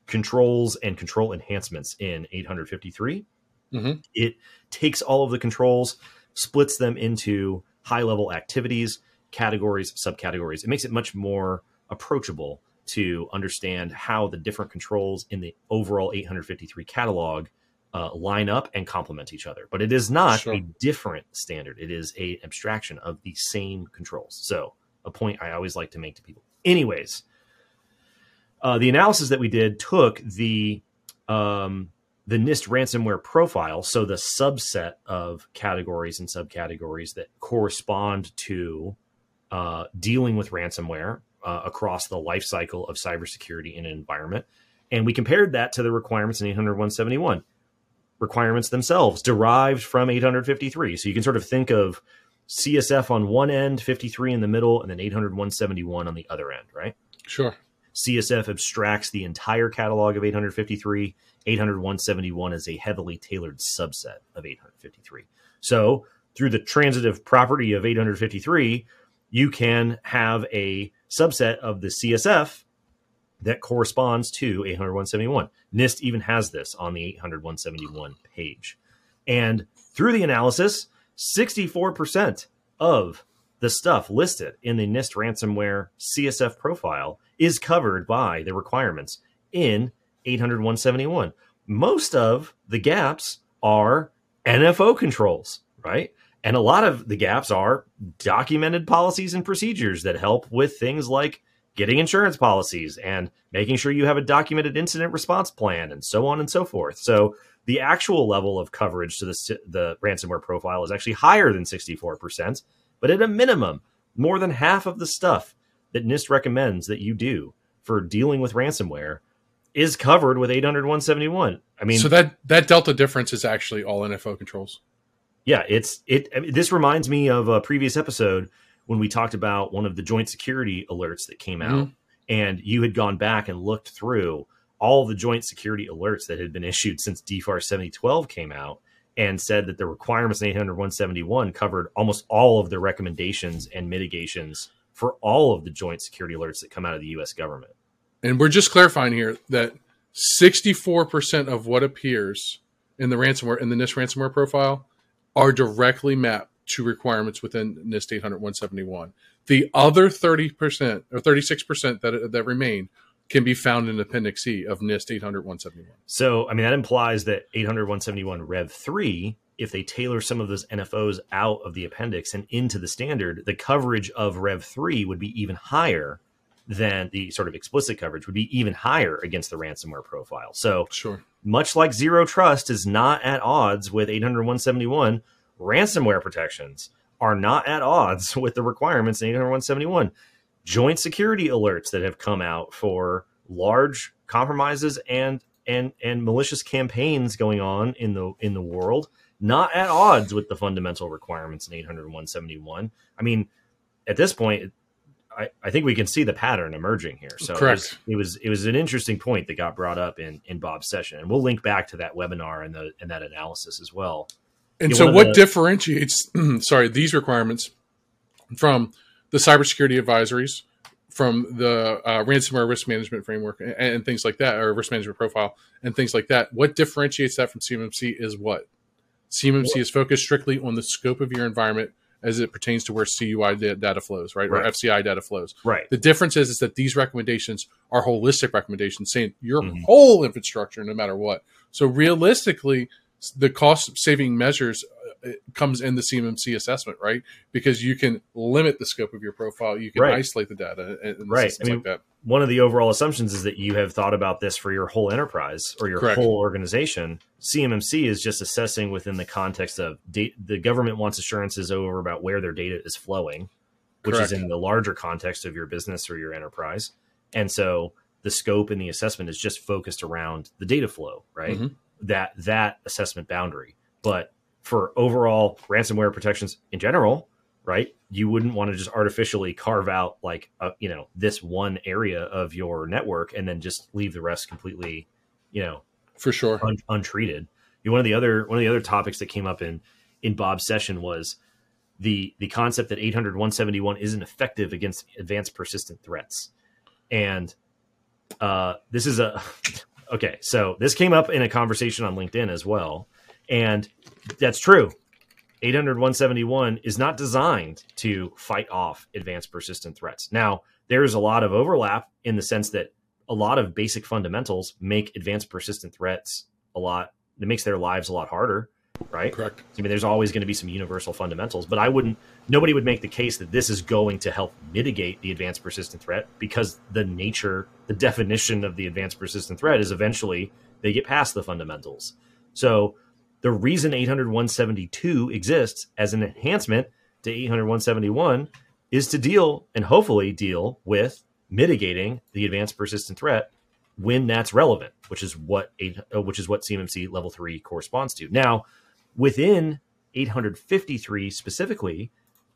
controls and control enhancements in 853.
Mhm.
It takes all of the controls, splits them into high level activities, categories, subcategories. It makes it much more approachable to understand how the different controls in the overall 853 catalog uh, line up and complement each other. But it is not
Sure.
a different standard. It is a abstraction of the same controls. So a point I always like to make to people. Anyways, uh, the analysis that we did took the um, the NIST ransomware profile, so the subset of categories and subcategories that correspond to uh, dealing with ransomware uh, across the life cycle of cybersecurity in an environment, and we compared that to the requirements in 800 requirements themselves derived from 853. So you can sort of think of CSF on one end, 53 in the middle, and then 800 on the other end, right?
Sure.
CSF abstracts the entire catalog of 853. 800 is a heavily tailored subset of 853. So, through the transitive property of 853, you can have a subset of the CSF that corresponds to 800 NIST even has this on the 800 page. And through the analysis, 64% of the stuff listed in the NIST ransomware CSF profile is covered by the requirements in 800 Most of the gaps are NFO controls, right? And a lot of the gaps are documented policies and procedures that help with things like getting insurance policies and making sure you have a documented incident response plan and so on and so forth. So the actual level of coverage to the, the ransomware profile is actually higher than 64%, but at a minimum, more than half of the stuff that NIST recommends that you do for dealing with ransomware is covered with 800 171. I mean,
so that that delta difference is actually all NFO controls.
yeah, it's it. I mean, this reminds me of a previous episode when we talked about one of the joint security alerts that came out, mm-hmm. and you had gone back and looked through all the joint security alerts that had been issued since DFAR 7012 came out, and said that the requirements in 800 171 covered almost all of the recommendations and mitigations for all of the joint security alerts that come out of the U.S. government.
And we're just clarifying here that 64% of what appears in the ransomware in the NIST ransomware profile are directly mapped to requirements within NIST 800 171. The other 30% or 36% that that remain can be found in Appendix C of NIST 800 171.
So, I mean, that implies that 800 171 Rev 3, if they tailor some of those NFOs out of the appendix and into the standard, the coverage of Rev 3 would be even higher than the sort of explicit coverage would be even higher against the ransomware profile. So,
Sure.
much like zero trust is not at odds with 800 171, ransomware protections are not at odds with the requirements in 800 171. Joint security alerts that have come out for large compromises and and and malicious campaigns going on in the in the world not at odds with the fundamental requirements in 800 171 i mean at this point I, I think we can see the pattern emerging here. So
Correct.
It was, it was it was an interesting point that got brought up in in Bob's session, and we'll link back to that webinar and the and that analysis as well.
And so, what
the-
differentiates, sorry, these requirements from the cybersecurity advisories, from the uh, ransomware risk management framework, and, and things like that, or risk management profile, and things like that? What differentiates that from CMMC is what? CMMC is focused strictly on the scope of your environment as it pertains to where CUI data flows, right,
Right.
or FCI data flows.
Right.
The difference is, is that these recommendations are holistic recommendations, saying your
Mhm.
whole infrastructure, no matter what. So realistically, the cost saving measures comes in the CMMC assessment, right? Because you can limit the scope of your profile, you can
Right.
isolate the data, and,
Right. I mean,
like that.
One of the overall assumptions is that you have thought about this for your whole enterprise or your
Correct.
whole organization. CMMC is just assessing within the context of da- the government wants assurances over about where their data is flowing, which
Correct.
is in the larger context of your business or your enterprise. And so the scope and the assessment is just focused around the data flow, right?
Mhm.
That that assessment boundary. But for overall ransomware protections in general, right? You wouldn't want to just artificially carve out like a, you know this one area of your network and then just leave the rest completely, you know,
For sure.
un- untreated. You know, one of the other one of the other topics that came up in in Bob's session was the the concept that 800 171 isn't effective against advanced persistent threats. And uh, this is a okay. So this came up in a conversation on LinkedIn as well, and that's true. 800 171 is not designed to fight off advanced persistent threats. Now, there's a lot of overlap in the sense that a lot of basic fundamentals make advanced persistent threats a lot it makes their lives a lot harder right
Correct.
i mean there's always going to be some universal fundamentals but i wouldn't nobody would make the case that this is going to help mitigate the advanced persistent threat because the nature the definition of the advanced persistent threat is eventually they get past the fundamentals so the reason 800 172 exists as an enhancement to 800 171 is to deal and hopefully deal with mitigating the advanced persistent threat when that's relevant, which is what uh, which is what CMMC level three corresponds to. Now, within 853 specifically,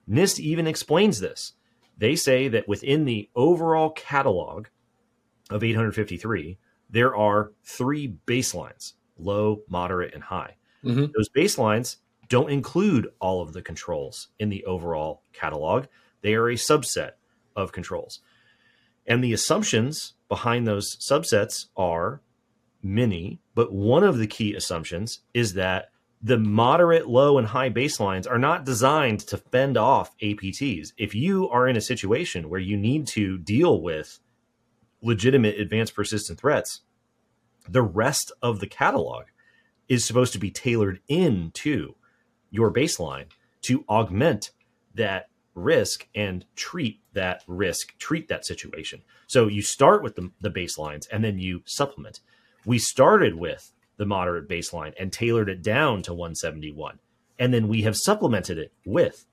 NIST even explains this. They say that within the overall catalog of 853, there are three baselines: low, moderate, and high.
Mhm.
Those baselines don't include all of the controls in the overall catalog. They are a subset of controls. And the assumptions behind those subsets are many, but one of the key assumptions is that the moderate, low, and high baselines are not designed to fend off APTs. If you are in a situation where you need to deal with legitimate advanced persistent threats, the rest of the catalog is supposed to be tailored into your baseline to augment that risk and treat that risk, treat that situation. So you start with the, the baselines and then you supplement. We started with the moderate baseline and tailored it down to 171. And then we have supplemented it with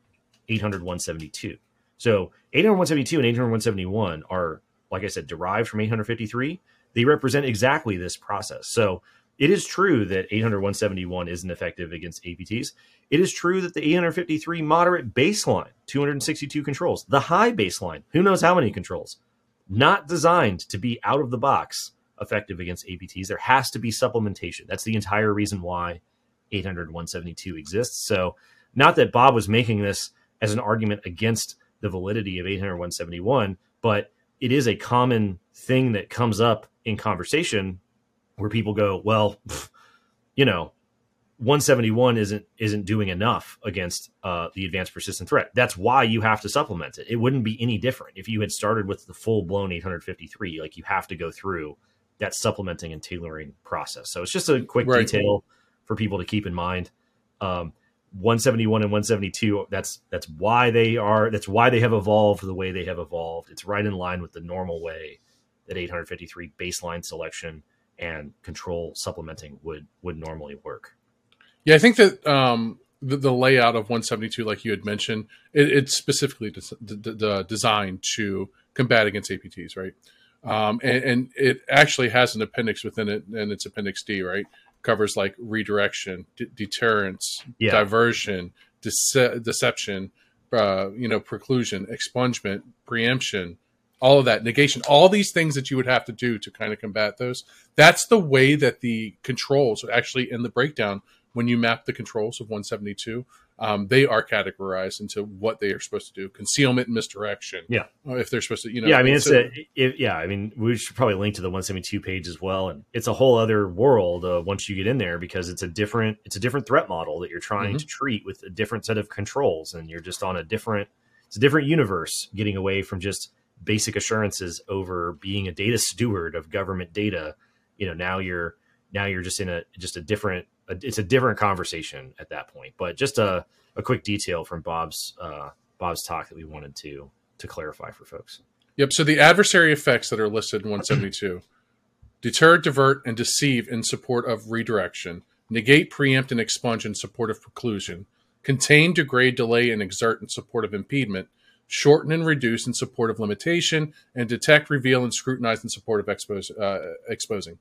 800 172. So 800 172 and 800 171 are, like I said, derived from 853. They represent exactly this process. So it is true that 800 171 isn't effective against APTs. It is true that the 853 moderate baseline, 262 controls, the high baseline, who knows how many controls, not designed to be out of the box effective against APTs. There has to be supplementation. That's the entire reason why 800 172 exists. So, not that Bob was making this as an argument against the validity of 800 171, but it is a common thing that comes up in conversation where people go, well, you know, 171 isn't isn't doing enough against uh, the advanced persistent threat. That's why you have to supplement it. It wouldn't be any different if you had started with the full blown 853. Like you have to go through that supplementing and tailoring process. So it's just a quick
Right.
detail for people to keep in mind. Um, 171 and 172 that's that's why they are that's why they have evolved the way they have evolved it's right in line with the normal way that 853 baseline selection and control supplementing would would normally work
Yeah, I think that um, the, the layout of 172, like you had mentioned, it, it's specifically des- d- d- d- designed to combat against APTs, right? Um, and, and it actually has an appendix within it, and it's Appendix D, right? Covers like redirection, d- deterrence,
Yeah.
diversion, dece- deception, uh, you know, preclusion, expungement, preemption, all of that, negation, all these things that you would have to do to kind of combat those. That's the way that the controls are actually in the breakdown when you map the controls of 172, um, they are categorized into what they are supposed to do: concealment and misdirection.
Yeah.
If they're supposed to, you know.
yeah i mean it's a it, yeah i mean we should probably link to the 172 page as well and it's a whole other world uh, once you get in there because it's a different it's a different threat model that you're trying
Mhm.
to treat with a different set of controls and you're just on a different it's a different universe getting away from just basic assurances over being a data steward of government data you know now you're now you're just in a just a different a, it's a different conversation at that point but just a, a quick detail from bob's uh bob's talk that we wanted to to clarify for folks
Yep. So the adversary effects that are listed in 172 deter, divert, and deceive in support of redirection, negate, preempt, and expunge in support of preclusion, contain, degrade, delay, and exert in support of impediment, shorten and reduce in support of limitation, and detect, reveal, and scrutinize in support of expose, uh, exposing.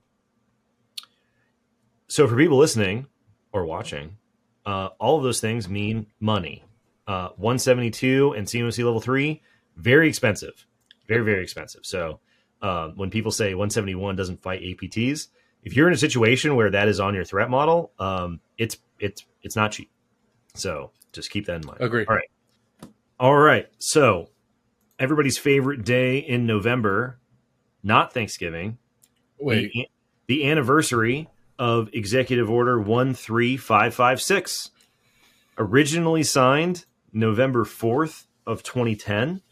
so for people listening or watching, uh, all of those things mean money. Uh, 172 and CMMC level three, very expensive, very very expensive. So uh, when people say 171 doesn't fight APTs, if you're in a situation where that is on your threat model, um, it's it's it's not cheap. So just keep that in mind.
Agree.
All right. All right. So, everybody's favorite day in November, not Thanksgiving.
Wait,
The, the anniversary of Executive Order 13556, originally signed November 4th of 2010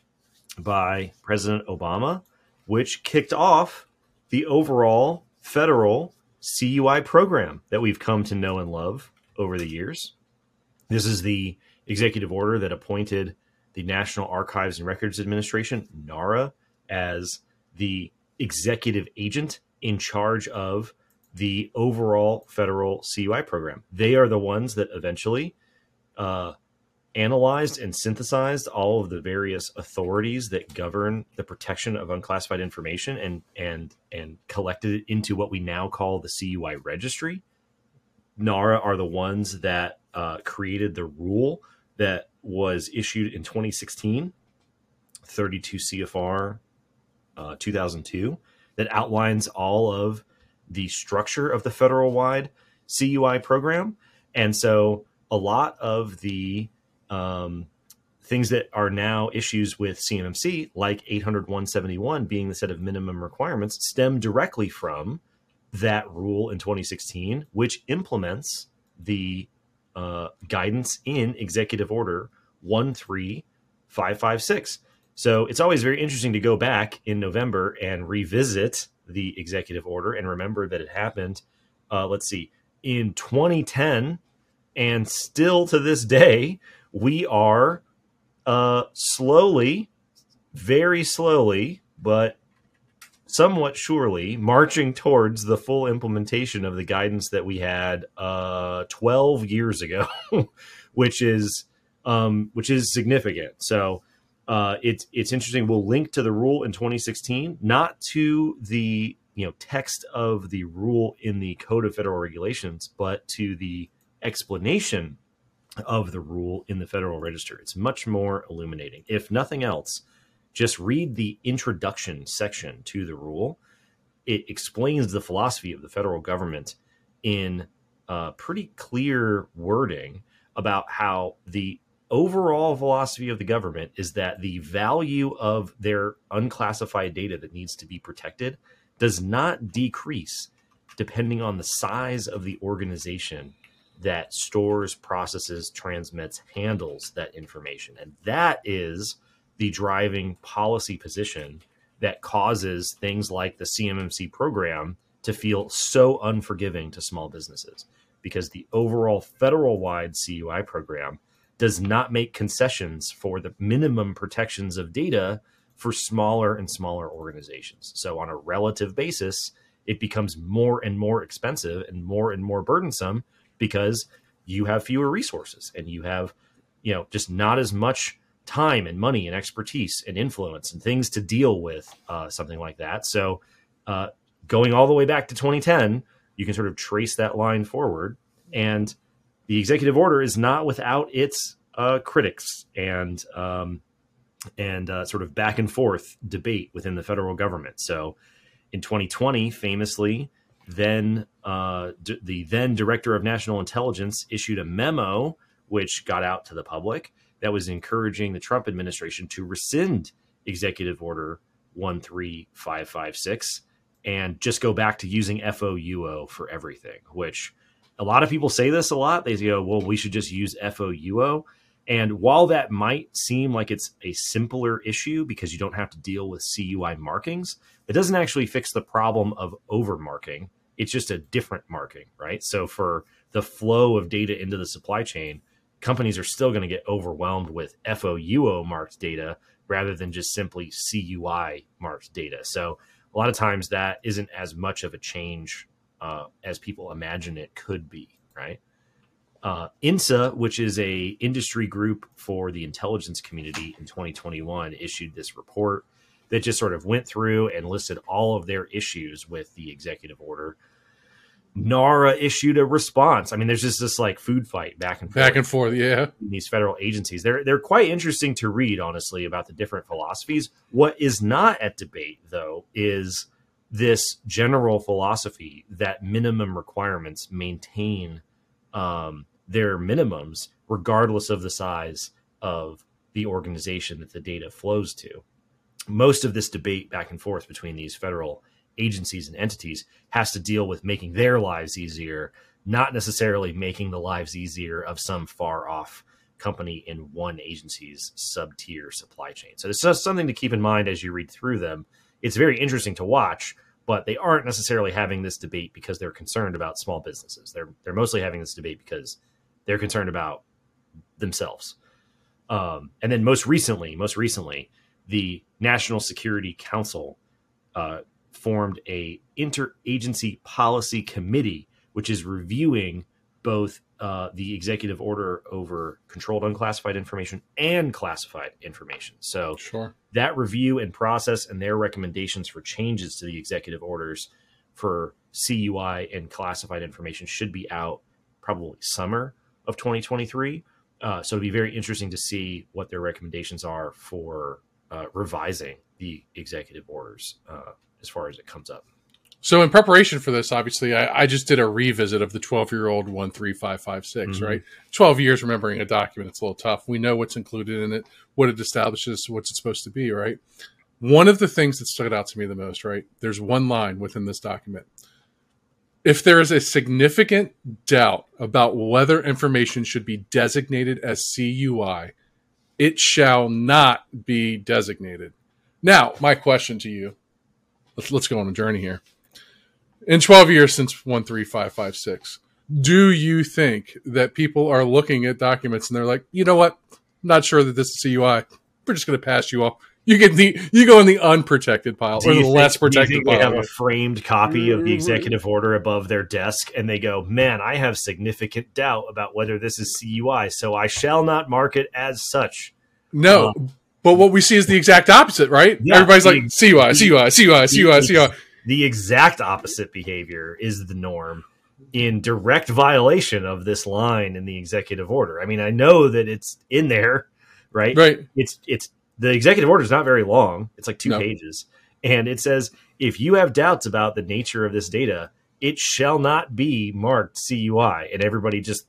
by President Obama, which kicked off the overall federal CUI program that we've come to know and love over the years. This is the executive order that appointed the National Archives and Records Administration, NARA, as the executive agent in charge of the overall federal CUI program. They are the ones that eventually uh, analyzed and synthesized all of the various authorities that govern the protection of unclassified information and and and collected it into what we now call the CUI registry. NARA are the ones that uh, created the rule that was issued in 2016, 32 CFR uh, 2002, that outlines all of the structure of the federal wide CUI program. And so a lot of the um, things that are now issues with CMMC, like 800-171 being the set of minimum requirements, stem directly from that rule in 2016, which implements the uh, guidance in Executive Order 13556. So it's always very interesting to go back in November and revisit the executive order and remember that it happened, uh, let's see, in 2010. And still to this day, we are uh, slowly, very slowly, but somewhat surely marching towards the full implementation of the guidance that we had uh, 12 years ago, which is um, which is significant. So uh, it's it's interesting. We'll link to the rule in 2016, not to the you know text of the rule in the Code of Federal Regulations, but to the explanation of the rule in the Federal Register. It's much more illuminating. If nothing else, just read the introduction section to the rule. It explains the philosophy of the federal government in uh, pretty clear wording about how the overall philosophy of the government is that the value of their unclassified data that needs to be protected does not decrease depending on the size of the organization that stores, processes, transmits, handles that information. And that is the driving policy position that causes things like the CMMC program to feel so unforgiving to small businesses because the overall federal wide CUI program does not make concessions for the minimum protections of data for smaller and smaller organizations. So, on a relative basis, it becomes more and more expensive and more and more burdensome because you have fewer resources and you have, you know, just not as much time and money and expertise and influence and things to deal with uh, something like that. So, uh, going all the way back to 2010, you can sort of trace that line forward. And the executive order is not without its uh, critics and um, and uh, sort of back and forth debate within the federal government. So, in 2020, famously, then uh, d- the then director of national intelligence issued a memo which got out to the public that was encouraging the Trump administration to rescind Executive Order 13556 and just go back to using FOUO for everything, which a lot of people say this a lot. They go, well, we should just use FOUO. And while that might seem like it's a simpler issue because you don't have to deal with CUI markings, it doesn't actually fix the problem of overmarking. It's just a different marking, right? So for the flow of data into the supply chain, companies are still going to get overwhelmed with FOUO marked data rather than just simply CUI marked data. So a lot of times that isn't as much of a change uh, as people imagine it could be, right? Uh, INSA, which is a industry group for the intelligence community in 2021, issued this report that just sort of went through and listed all of their issues with the executive order. NARA issued a response. I mean, there's just this like food fight back and forth
back and forth. Yeah,
these federal agencies. They're they're quite interesting to read, honestly, about the different philosophies. What is not at debate, though, is this general philosophy that minimum requirements maintain um, their minimums regardless of the size of the organization that the data flows to. Most of this debate back and forth between these federal agencies and entities has to deal with making their lives easier, not necessarily making the lives easier of some far off company in one agency's sub tier supply chain. So this is something to keep in mind as you read through them. It's very interesting to watch, but they aren't necessarily having this debate because they're concerned about small businesses. They're they're mostly having this debate because they're concerned about themselves. Um, and then most recently, most recently, the National Security Council uh, formed a interagency policy committee, which is reviewing both uh, the executive order over controlled unclassified information and classified information. So
Sure.
that review and process and their recommendations for changes to the executive orders for CUI and classified information should be out probably summer of 2023. Uh, so it'd be very interesting to see what their recommendations are for uh, revising the executive orders uh, as far as it comes up.
So in preparation for this, obviously, I, I just did a revisit of the 12 year old 13556,
Mhm.
right? 12 years remembering a document, it's a little tough. We know what's included in it, what it establishes, what's it supposed to be, right? One of the things that stood out to me the most, right? There's one line within this document. If there is a significant doubt about whether information should be designated as CUI, it shall not be designated. Now, my question to you let's, let's go on a journey here. In 12 years since 13556 do you think that people are looking at documents and they're like you know what? Not sure that this is cui we're just going to pass you off you get the you go in the unprotected pile
Do
or the
think-
less
do you
protected
think they have a framed copy of the mm-hmm. executive order above their desk, and they go, "Man, I have significant doubt about whether this is CUI, so I shall not mark it as such."
no um, but what we see is the exact opposite right
Yeah,
everybody's
the-
like cui cui cui cui cui
The exact opposite behavior is the norm in direct violation of this line in the executive order. I mean, I know that it's in there, right?
right
It's it's the executive order is not very long. It's like two
No.
pages, and it says if you have doubts about the nature of this data, it shall not be marked CUI, and everybody just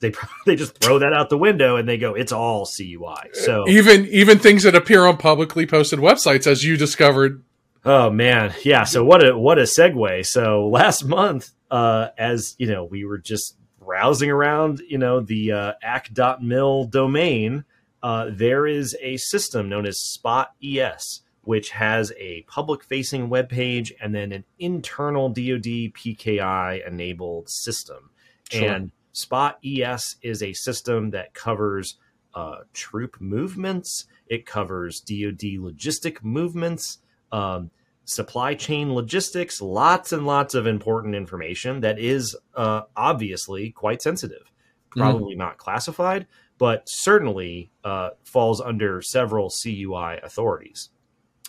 they they just throw that out the window and they go it's all CUI. So
even even things that appear on publicly posted websites as you discovered
Oh man, yeah. So what a what a segue. So last month, uh, as you know, we were just browsing around, you know, the uh, act.mil domain. Uh, there is a system known as Spot ES, which has a public-facing web page and then an internal DoD PKI enabled system.
Sure.
And Spot ES is a system that covers uh, troop movements. It covers DoD logistic movements um, supply chain logistics, lots and lots of important information that is uh, obviously quite sensitive. Probably not classified, but certainly uh, falls under several CUI authorities.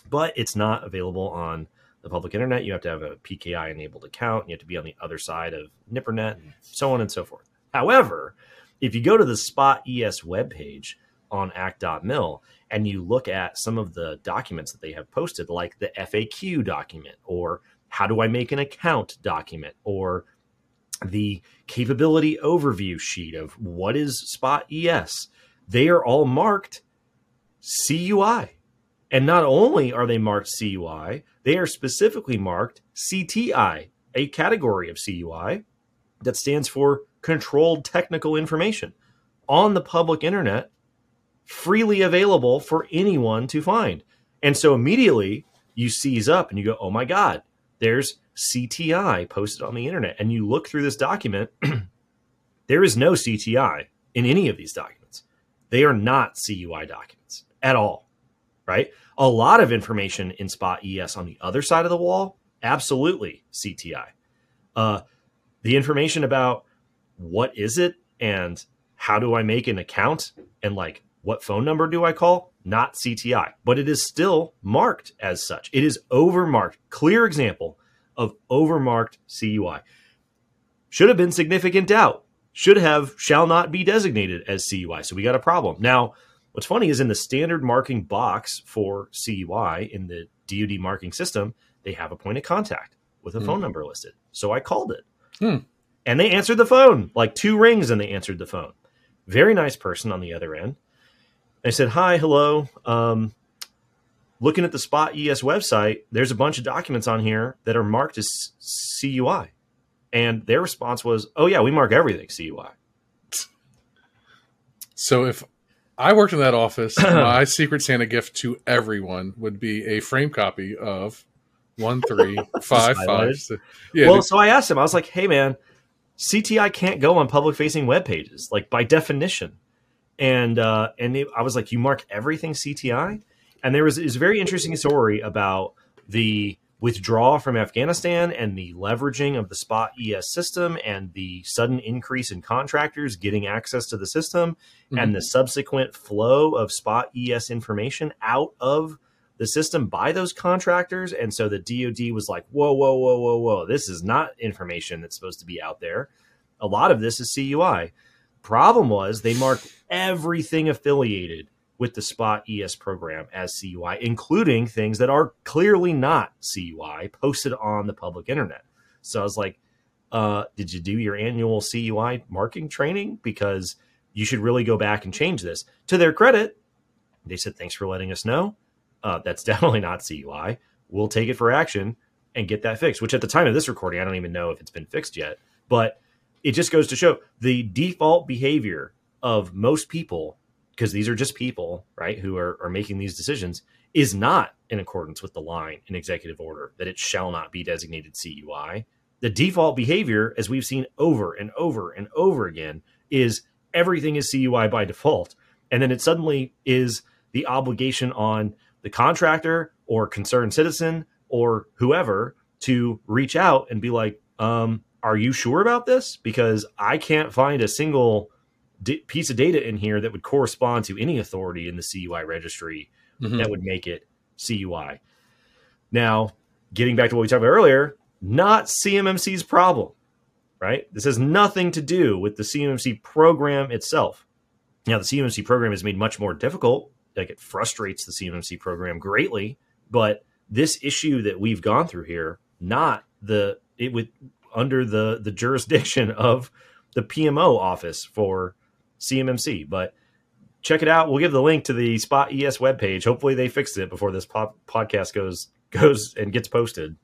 But it's not available on the public internet. You have to have a PKI enabled account. You have to be on the other side of NIPRNet and so on and so forth. However, if you go to the Spot ES webpage on act.mil, and you look at some of the documents that they have posted, like the FAQ document, or how do I make an account document, or the capability overview sheet of what is Spot ES, they are all marked CUI. And not only are they marked CUI, they are specifically marked CTI, a category of CUI that stands for Controlled Technical Information on the public internet freely available for anyone to find. And so immediately you seize up and you go, oh my God, there's CTI posted on the internet. And you look through this document, there is no CTI in any of these documents. They are not CUI documents at all, right? A lot of information in Spot ES on the other side of the wall, absolutely CTI. Uh, the information about what is it and how do I make an account and like what phone number do I call? Not CTI, but it is still marked as such. It is overmarked. Clear example of overmarked CUI. Should have been significant doubt. Should have, shall not be designated as CUI. So we got a problem. Now, what's funny is in the standard marking box for CUI in the DoD marking system, they have a point of contact with a
Hmm.
phone number listed. So I called it.
Hmm.
And they answered the phone, like two rings, and they answered the phone. Very nice person on the other end I said, "Hi, hello. Um, looking at the Spot ES website, there's a bunch of documents on here that are marked as CUI." And their response was, "Oh yeah, we mark everything CUI."
So if I worked in that office, my Secret Santa gift to everyone would be a frame copy of one three five five.
Yeah. Well, so I asked him. I was like, "Hey, man, CTI can't go on public facing web pages, like by definition." And uh, and it, I was like, "You mark everything CTI?" And there was is a very interesting story about the withdrawal from Afghanistan and the leveraging of the Spot ES system and the sudden increase in contractors getting access to the system mm-hmm. and the subsequent flow of Spot ES information out of the system by those contractors. And so the DoD was like, whoa, whoa, whoa, whoa, whoa, this is not information that's supposed to be out there. A lot of this is CUI. Problem was they marked everything affiliated with the Spot ES program as CUI, including things that are clearly not CUI posted on the public internet. So I was like, uh, did you do your annual CUI marking training? Because you should really go back and change this. To their credit, they said, thanks for letting us know. Uh, that's definitely not CUI. We'll take it for action and get that fixed, which at the time of this recording, I don't even know if it's been fixed yet. But it just goes to show the default behavior of most people because these are just people, right, who are, are making these decisions, is not in accordance with the line in executive order that it shall not be designated CUI. The default behavior, as we've seen over and over and over again, is everything is CUI by default. And then it suddenly is the obligation on the contractor or concerned citizen or whoever to reach out and be like, um, are you sure about this? Because I can't find a single piece of data in here that would correspond to any authority in the CUI registry mm-hmm. that would make it CUI. Now, getting back to what we talked about earlier, not CMMC's problem, right? This has nothing to do with the CMMC program itself. Now, the CMMC program is made much more difficult. Like it frustrates the CMMC program greatly, but this issue that we've gone through here, not the it would under the the jurisdiction of the PMO office for CMMC. But check it out. We'll give the link to the Spot ES webpage. Hopefully they fixed it before this pop- podcast goes goes and gets posted.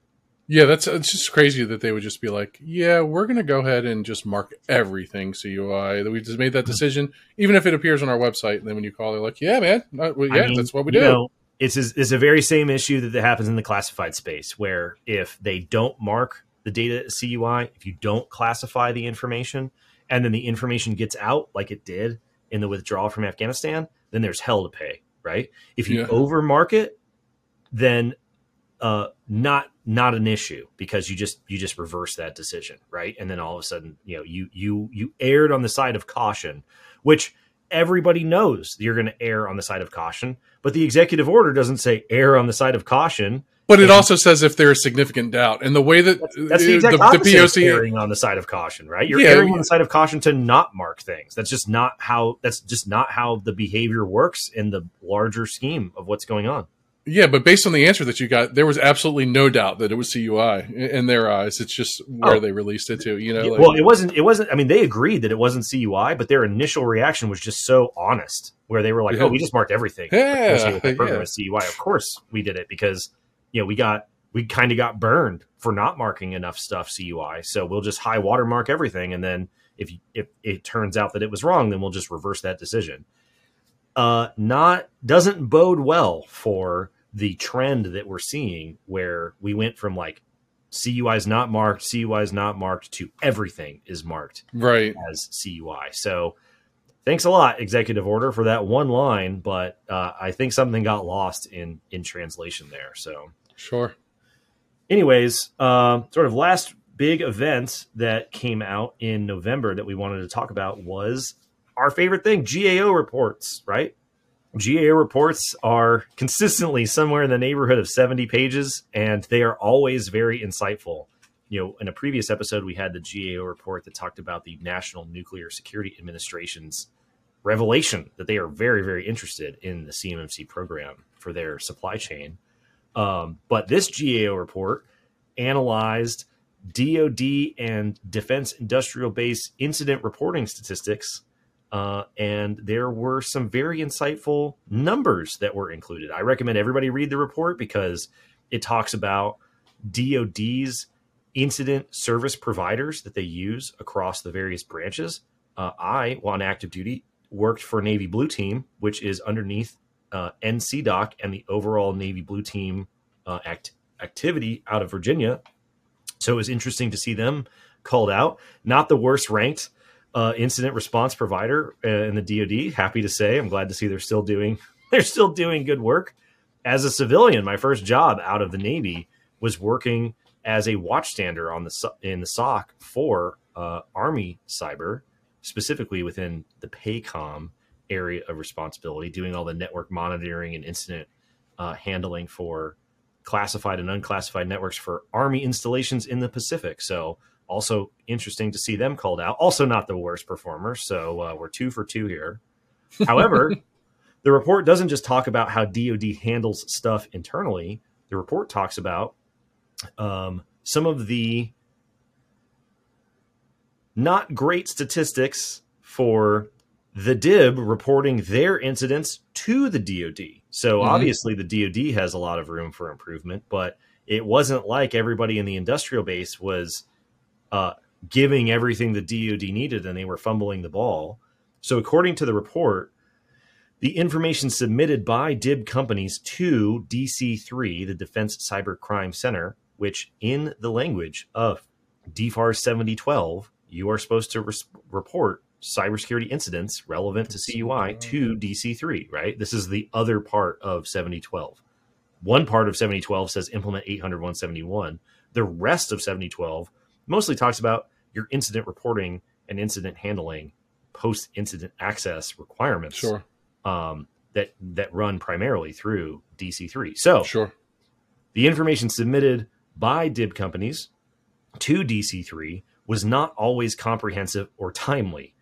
Yeah, that's it's just crazy that they would just be like, "Yeah, we're going to go ahead and just mark everything CUI." That we just made that decision, even if it appears on our website. And then when you call, they're like, "Yeah, man, uh, well, yeah, I mean, that's what we do." Know,
it's it's a very same issue that happens in the classified space, where if they don't mark the data CUI, if you don't classify the information, and then the information gets out like it did in the withdrawal from Afghanistan, then there's hell to pay, right? If you yeah. overmarket, then uh, not not an issue because you just you just reverse that decision, right? And then all of a sudden, you know, you you you erred on the side of caution, which everybody knows you're going to err on the side of caution, but the executive order doesn't say err on the side of caution.
But it also says if there is significant doubt, and the way that
that's, that's the exact the, opposite the POC erring on the side of caution, right? You're yeah, erring on the side of caution to not mark things. That's just not how. That's just not how the behavior works in the larger scheme of what's going on.
Yeah, but based on the answer that you got, there was absolutely no doubt that it was CUI in their eyes. It's just where oh. they released it to. You know,
like, well, it wasn't. It wasn't. I mean, they agreed that it wasn't CUI, but their initial reaction was just so honest, where they were like, yeah. "Oh, we just marked everything."
Yeah,
the program yeah. CUI. Of course, we did it because you know we got we kind of got burned for not marking enough stuff CUI. So we'll just high watermark everything, and then if if it turns out that it was wrong, then we'll just reverse that decision. Uh, not doesn't bode well for the trend that we're seeing, where we went from like CUI is not marked, CUI is not marked to everything is marked
right
as CUI. So thanks a lot, executive order, for that one line. But uh, I think something got lost in in translation there. So
sure
anyways, uh, sort of last big event that came out in November that we wanted to talk about was our favorite thing, GAO reports, right? GAO reports are consistently somewhere in the neighborhood of 70 pages, and they are always very insightful. You know, in a previous episode, we had the GAO report that talked about the National Nuclear Security Administration's revelation that they are very, very interested in the CMMC program for their supply chain. Um, but this GAO report analyzed DoD and defense industrial base incident reporting statistics Uh, and there were some very insightful numbers that were included. I recommend everybody read the report because it talks about DoD's incident service providers that they use across the various branches. Uh, I, while on active duty, worked for Navy Blue Team, which is underneath uh, NCDOC and the overall Navy Blue Team uh, act- activity out of Virginia. So it was interesting to see them called out. Not the worst ranked uh, incident response provider uh, in the DoD. Happy to say, I'm glad to see they're still doing they're still doing good work. As a civilian, my first job out of the Navy was working as a watchstander on the in the SOC for uh, Army cyber, specifically within the PACOM area of responsibility, doing all the network monitoring and incident uh, handling for classified and unclassified networks for Army installations in the Pacific. So also interesting to see them called out. Also not the worst performer. So uh, we're two for two here. However, the report doesn't just talk about how DoD handles stuff internally. The report talks about um, some of the not great statistics for the DIB reporting their incidents to the DoD. So mm-hmm. obviously, the DoD has a lot of room for improvement, but it wasn't like everybody in the industrial base was uh, giving everything the DoD needed and they were fumbling the ball. So, according to the report, the information submitted by DIB companies to DC3, the Defense Cyber Crime Center, which in the language of DFAR 7012, you are supposed to report cybersecurity incidents relevant to CUI to DC3, right? This is the other part of 7012. One part of 7012 says implement 800 171. The rest of 7012 mostly talks about your incident reporting and incident handling post incident access requirements
sure.
um, that that run primarily through DC3. So
sure.
the information submitted by DIB companies to DC3 was not always comprehensive or timely.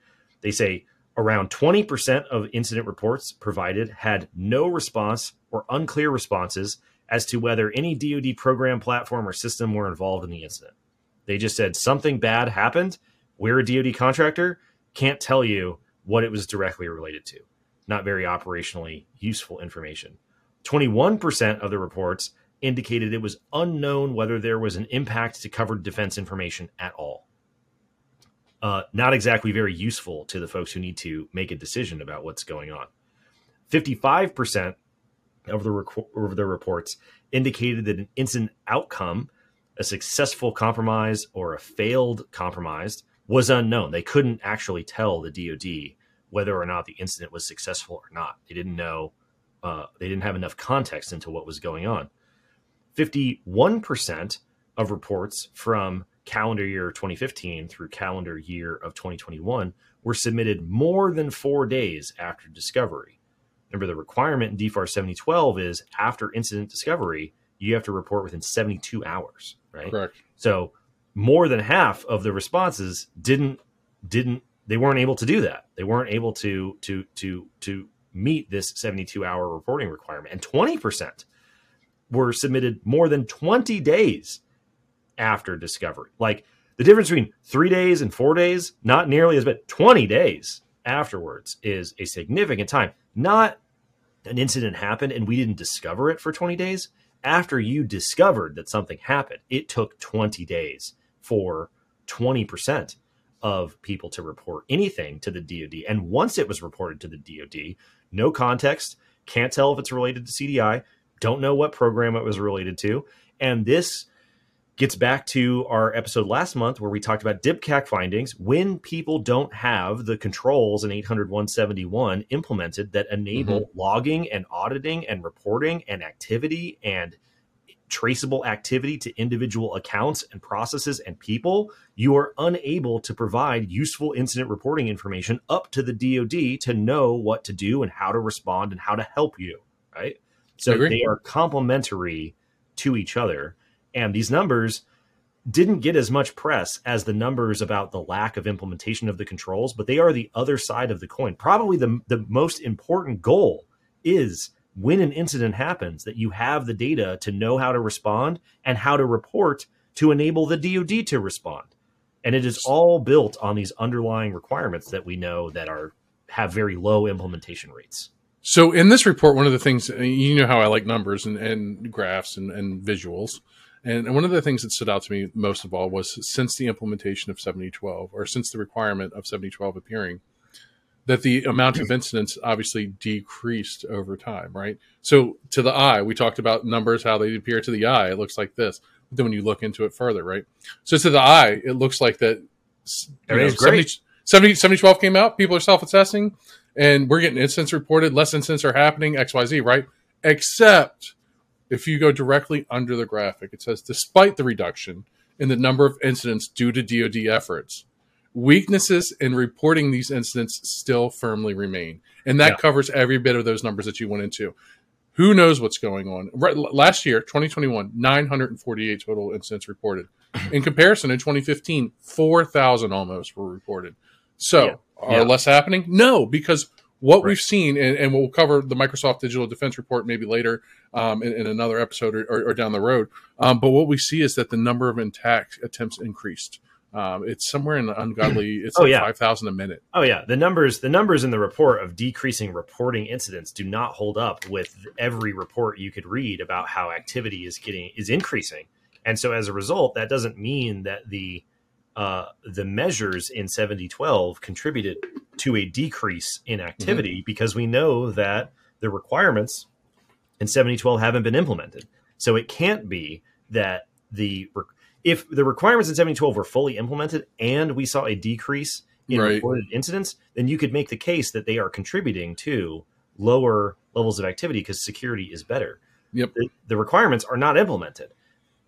They say around 20% of incident reports provided had no response or unclear responses as to whether any DoD program, platform, or system were involved in the incident. They just said something bad happened. We're a DoD contractor. Can't tell you what it was directly related to. Not very operationally useful information. 21% of the reports indicated it was unknown whether there was an impact to covered defense information at all. Uh, not exactly very useful to the folks who need to make a decision about what's going on. 55% of the, rec- of the reports indicated that an incident outcome a successful compromise or a failed compromise was unknown. They couldn't actually tell the DoD whether or not the incident was successful or not. They didn't know. Uh, they didn't have enough context into what was going on. Fifty-one percent of reports from calendar year 2015 through calendar year of 2021 were submitted more than four days after discovery. Remember, the requirement in DFAR 7012 is after incident discovery, you have to report within 72 hours right?
Correct.
So more than half of the responses didn't didn't they weren't able to do that. They weren't able to to to to meet this 72 hour reporting requirement, and 20 percent were submitted more than 20 days after discovery. Like the difference between three days and four days, not nearly as bad. 20 days afterwards is a significant time. Not an incident happened and we didn't discover it for 20 days after you discovered that something happened, it took 20 days for 20% of people to report anything to the DoD. And once it was reported to the DoD, no context, can't tell if it's related to CDI, don't know what program it was related to. And this gets back to our episode last month where we talked about DIBCAC findings when people don't have the controls in 800 171 implemented that enable mm-hmm. logging and auditing and reporting and activity and traceable activity to individual accounts and processes and people, you are unable to provide useful incident reporting information up to the DoD to know what to do and how to respond and how to help you, right? So they are complementary to each other and these numbers didn't get as much press as the numbers about the lack of implementation of the controls, but they are the other side of the coin. Probably the, the most important goal is when an incident happens that you have the data to know how to respond and how to report to enable the DoD to respond. And it is all built on these underlying requirements that we know that are have very low implementation rates.
So in this report, one of the things you know how I like numbers and, and graphs and, and visuals, and one of the things that stood out to me most of all was since the implementation of 7012 or since the requirement of 7012 appearing, that the amount of incidents obviously decreased over time, right? So to the eye, we talked about numbers, how they appear to the eye. It looks like this. But then when you look into it further, right? So to the eye, it looks like that.
Know, 70,
70, 7012 came out. People are self assessing and we're getting incidents reported. Less incidents are happening, XYZ, right? Except if you go directly under the graphic, it says despite the reduction in the number of incidents due to DoD efforts, weaknesses in reporting these incidents still firmly remain. And that yeah. covers every bit of those numbers that you went into. Who knows what's going on? Right, last year, 2021, 948 total incidents reported. In comparison, in 2015, 4,000 almost were reported. So, yeah. are yeah. less happening? No, because what right. we've seen, and, and, we'll cover the Microsoft Digital Defense Report maybe later um, in, in, another episode or, or, or down the road. Um, but what we see is that the number of attack attempts increased. Um, it's somewhere in the ungodly. It's
oh,
like
yeah.
five thousand a minute.
Oh yeah, the numbers the numbers in the report of decreasing reporting incidents do not hold up with every report you could read about how activity is getting is increasing, and so as a result, that doesn't mean that the uh, the measures in 7012 contributed to a decrease in activity mm-hmm. because we know that the requirements in 7012 haven't been implemented. So it can't be that the if the requirements in 7012 were fully implemented and we saw a decrease in right. reported incidents, then you could make the case that they are contributing to lower levels of activity because security is better.
Yep.
The, the requirements are not implemented,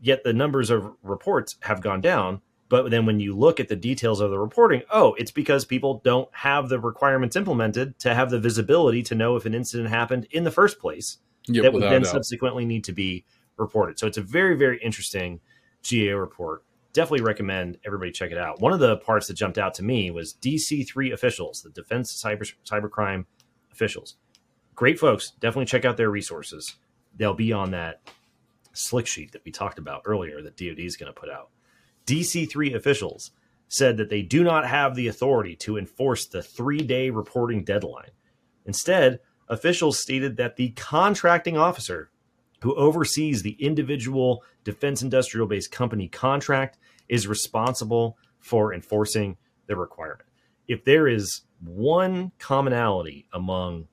yet the numbers of reports have gone down but then when you look at the details of the reporting, oh, it's because people don't have the requirements implemented to have the visibility to know if an incident happened in the first place yep, that would then subsequently need to be reported. So it's a very, very interesting GA report. Definitely recommend everybody check it out. One of the parts that jumped out to me was DC3 officials, the Defense Cyber Cybercrime officials. Great folks. Definitely check out their resources. They'll be on that slick sheet that we talked about earlier that DoD is going to put out. DC3 officials said that they do not have the authority to enforce the three day reporting deadline. Instead, officials stated that the contracting officer who oversees the individual defense industrial based company contract is responsible for enforcing the requirement. If there is one commonality among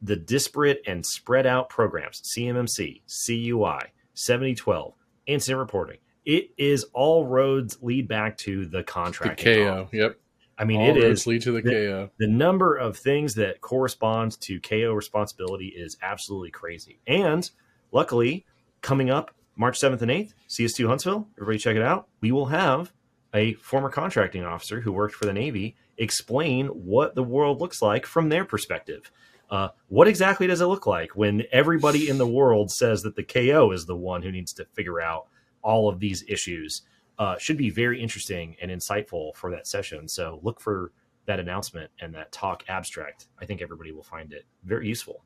the disparate and spread out programs, CMMC, CUI, 7012, incident reporting, it is all roads lead back to the contract.
The KO. Yep.
I mean, all it is
lead to the, the, KO.
The number of things that corresponds to KO responsibility is absolutely crazy. And luckily, coming up March 7th and 8th, CS2 Huntsville, everybody check it out. We will have a former contracting officer who worked for the Navy explain what the world looks like from their perspective. Uh, what exactly does it look like when everybody in the world says that the KO is the one who needs to figure out all of these issues uh, should be very interesting and insightful for that session. So look for that announcement and that talk abstract. I think everybody will find it very useful.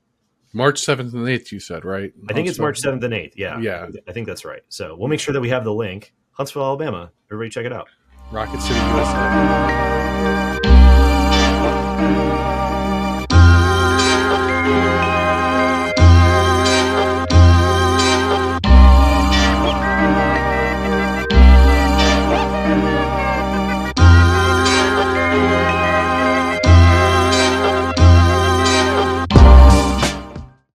March 7th and 8th, you said, right?
I think it's March 7th and 8th. Yeah.
Yeah.
I think that's right. So we'll make sure that we have the link. Huntsville, Alabama. Everybody check it out.
Rocket City, USA.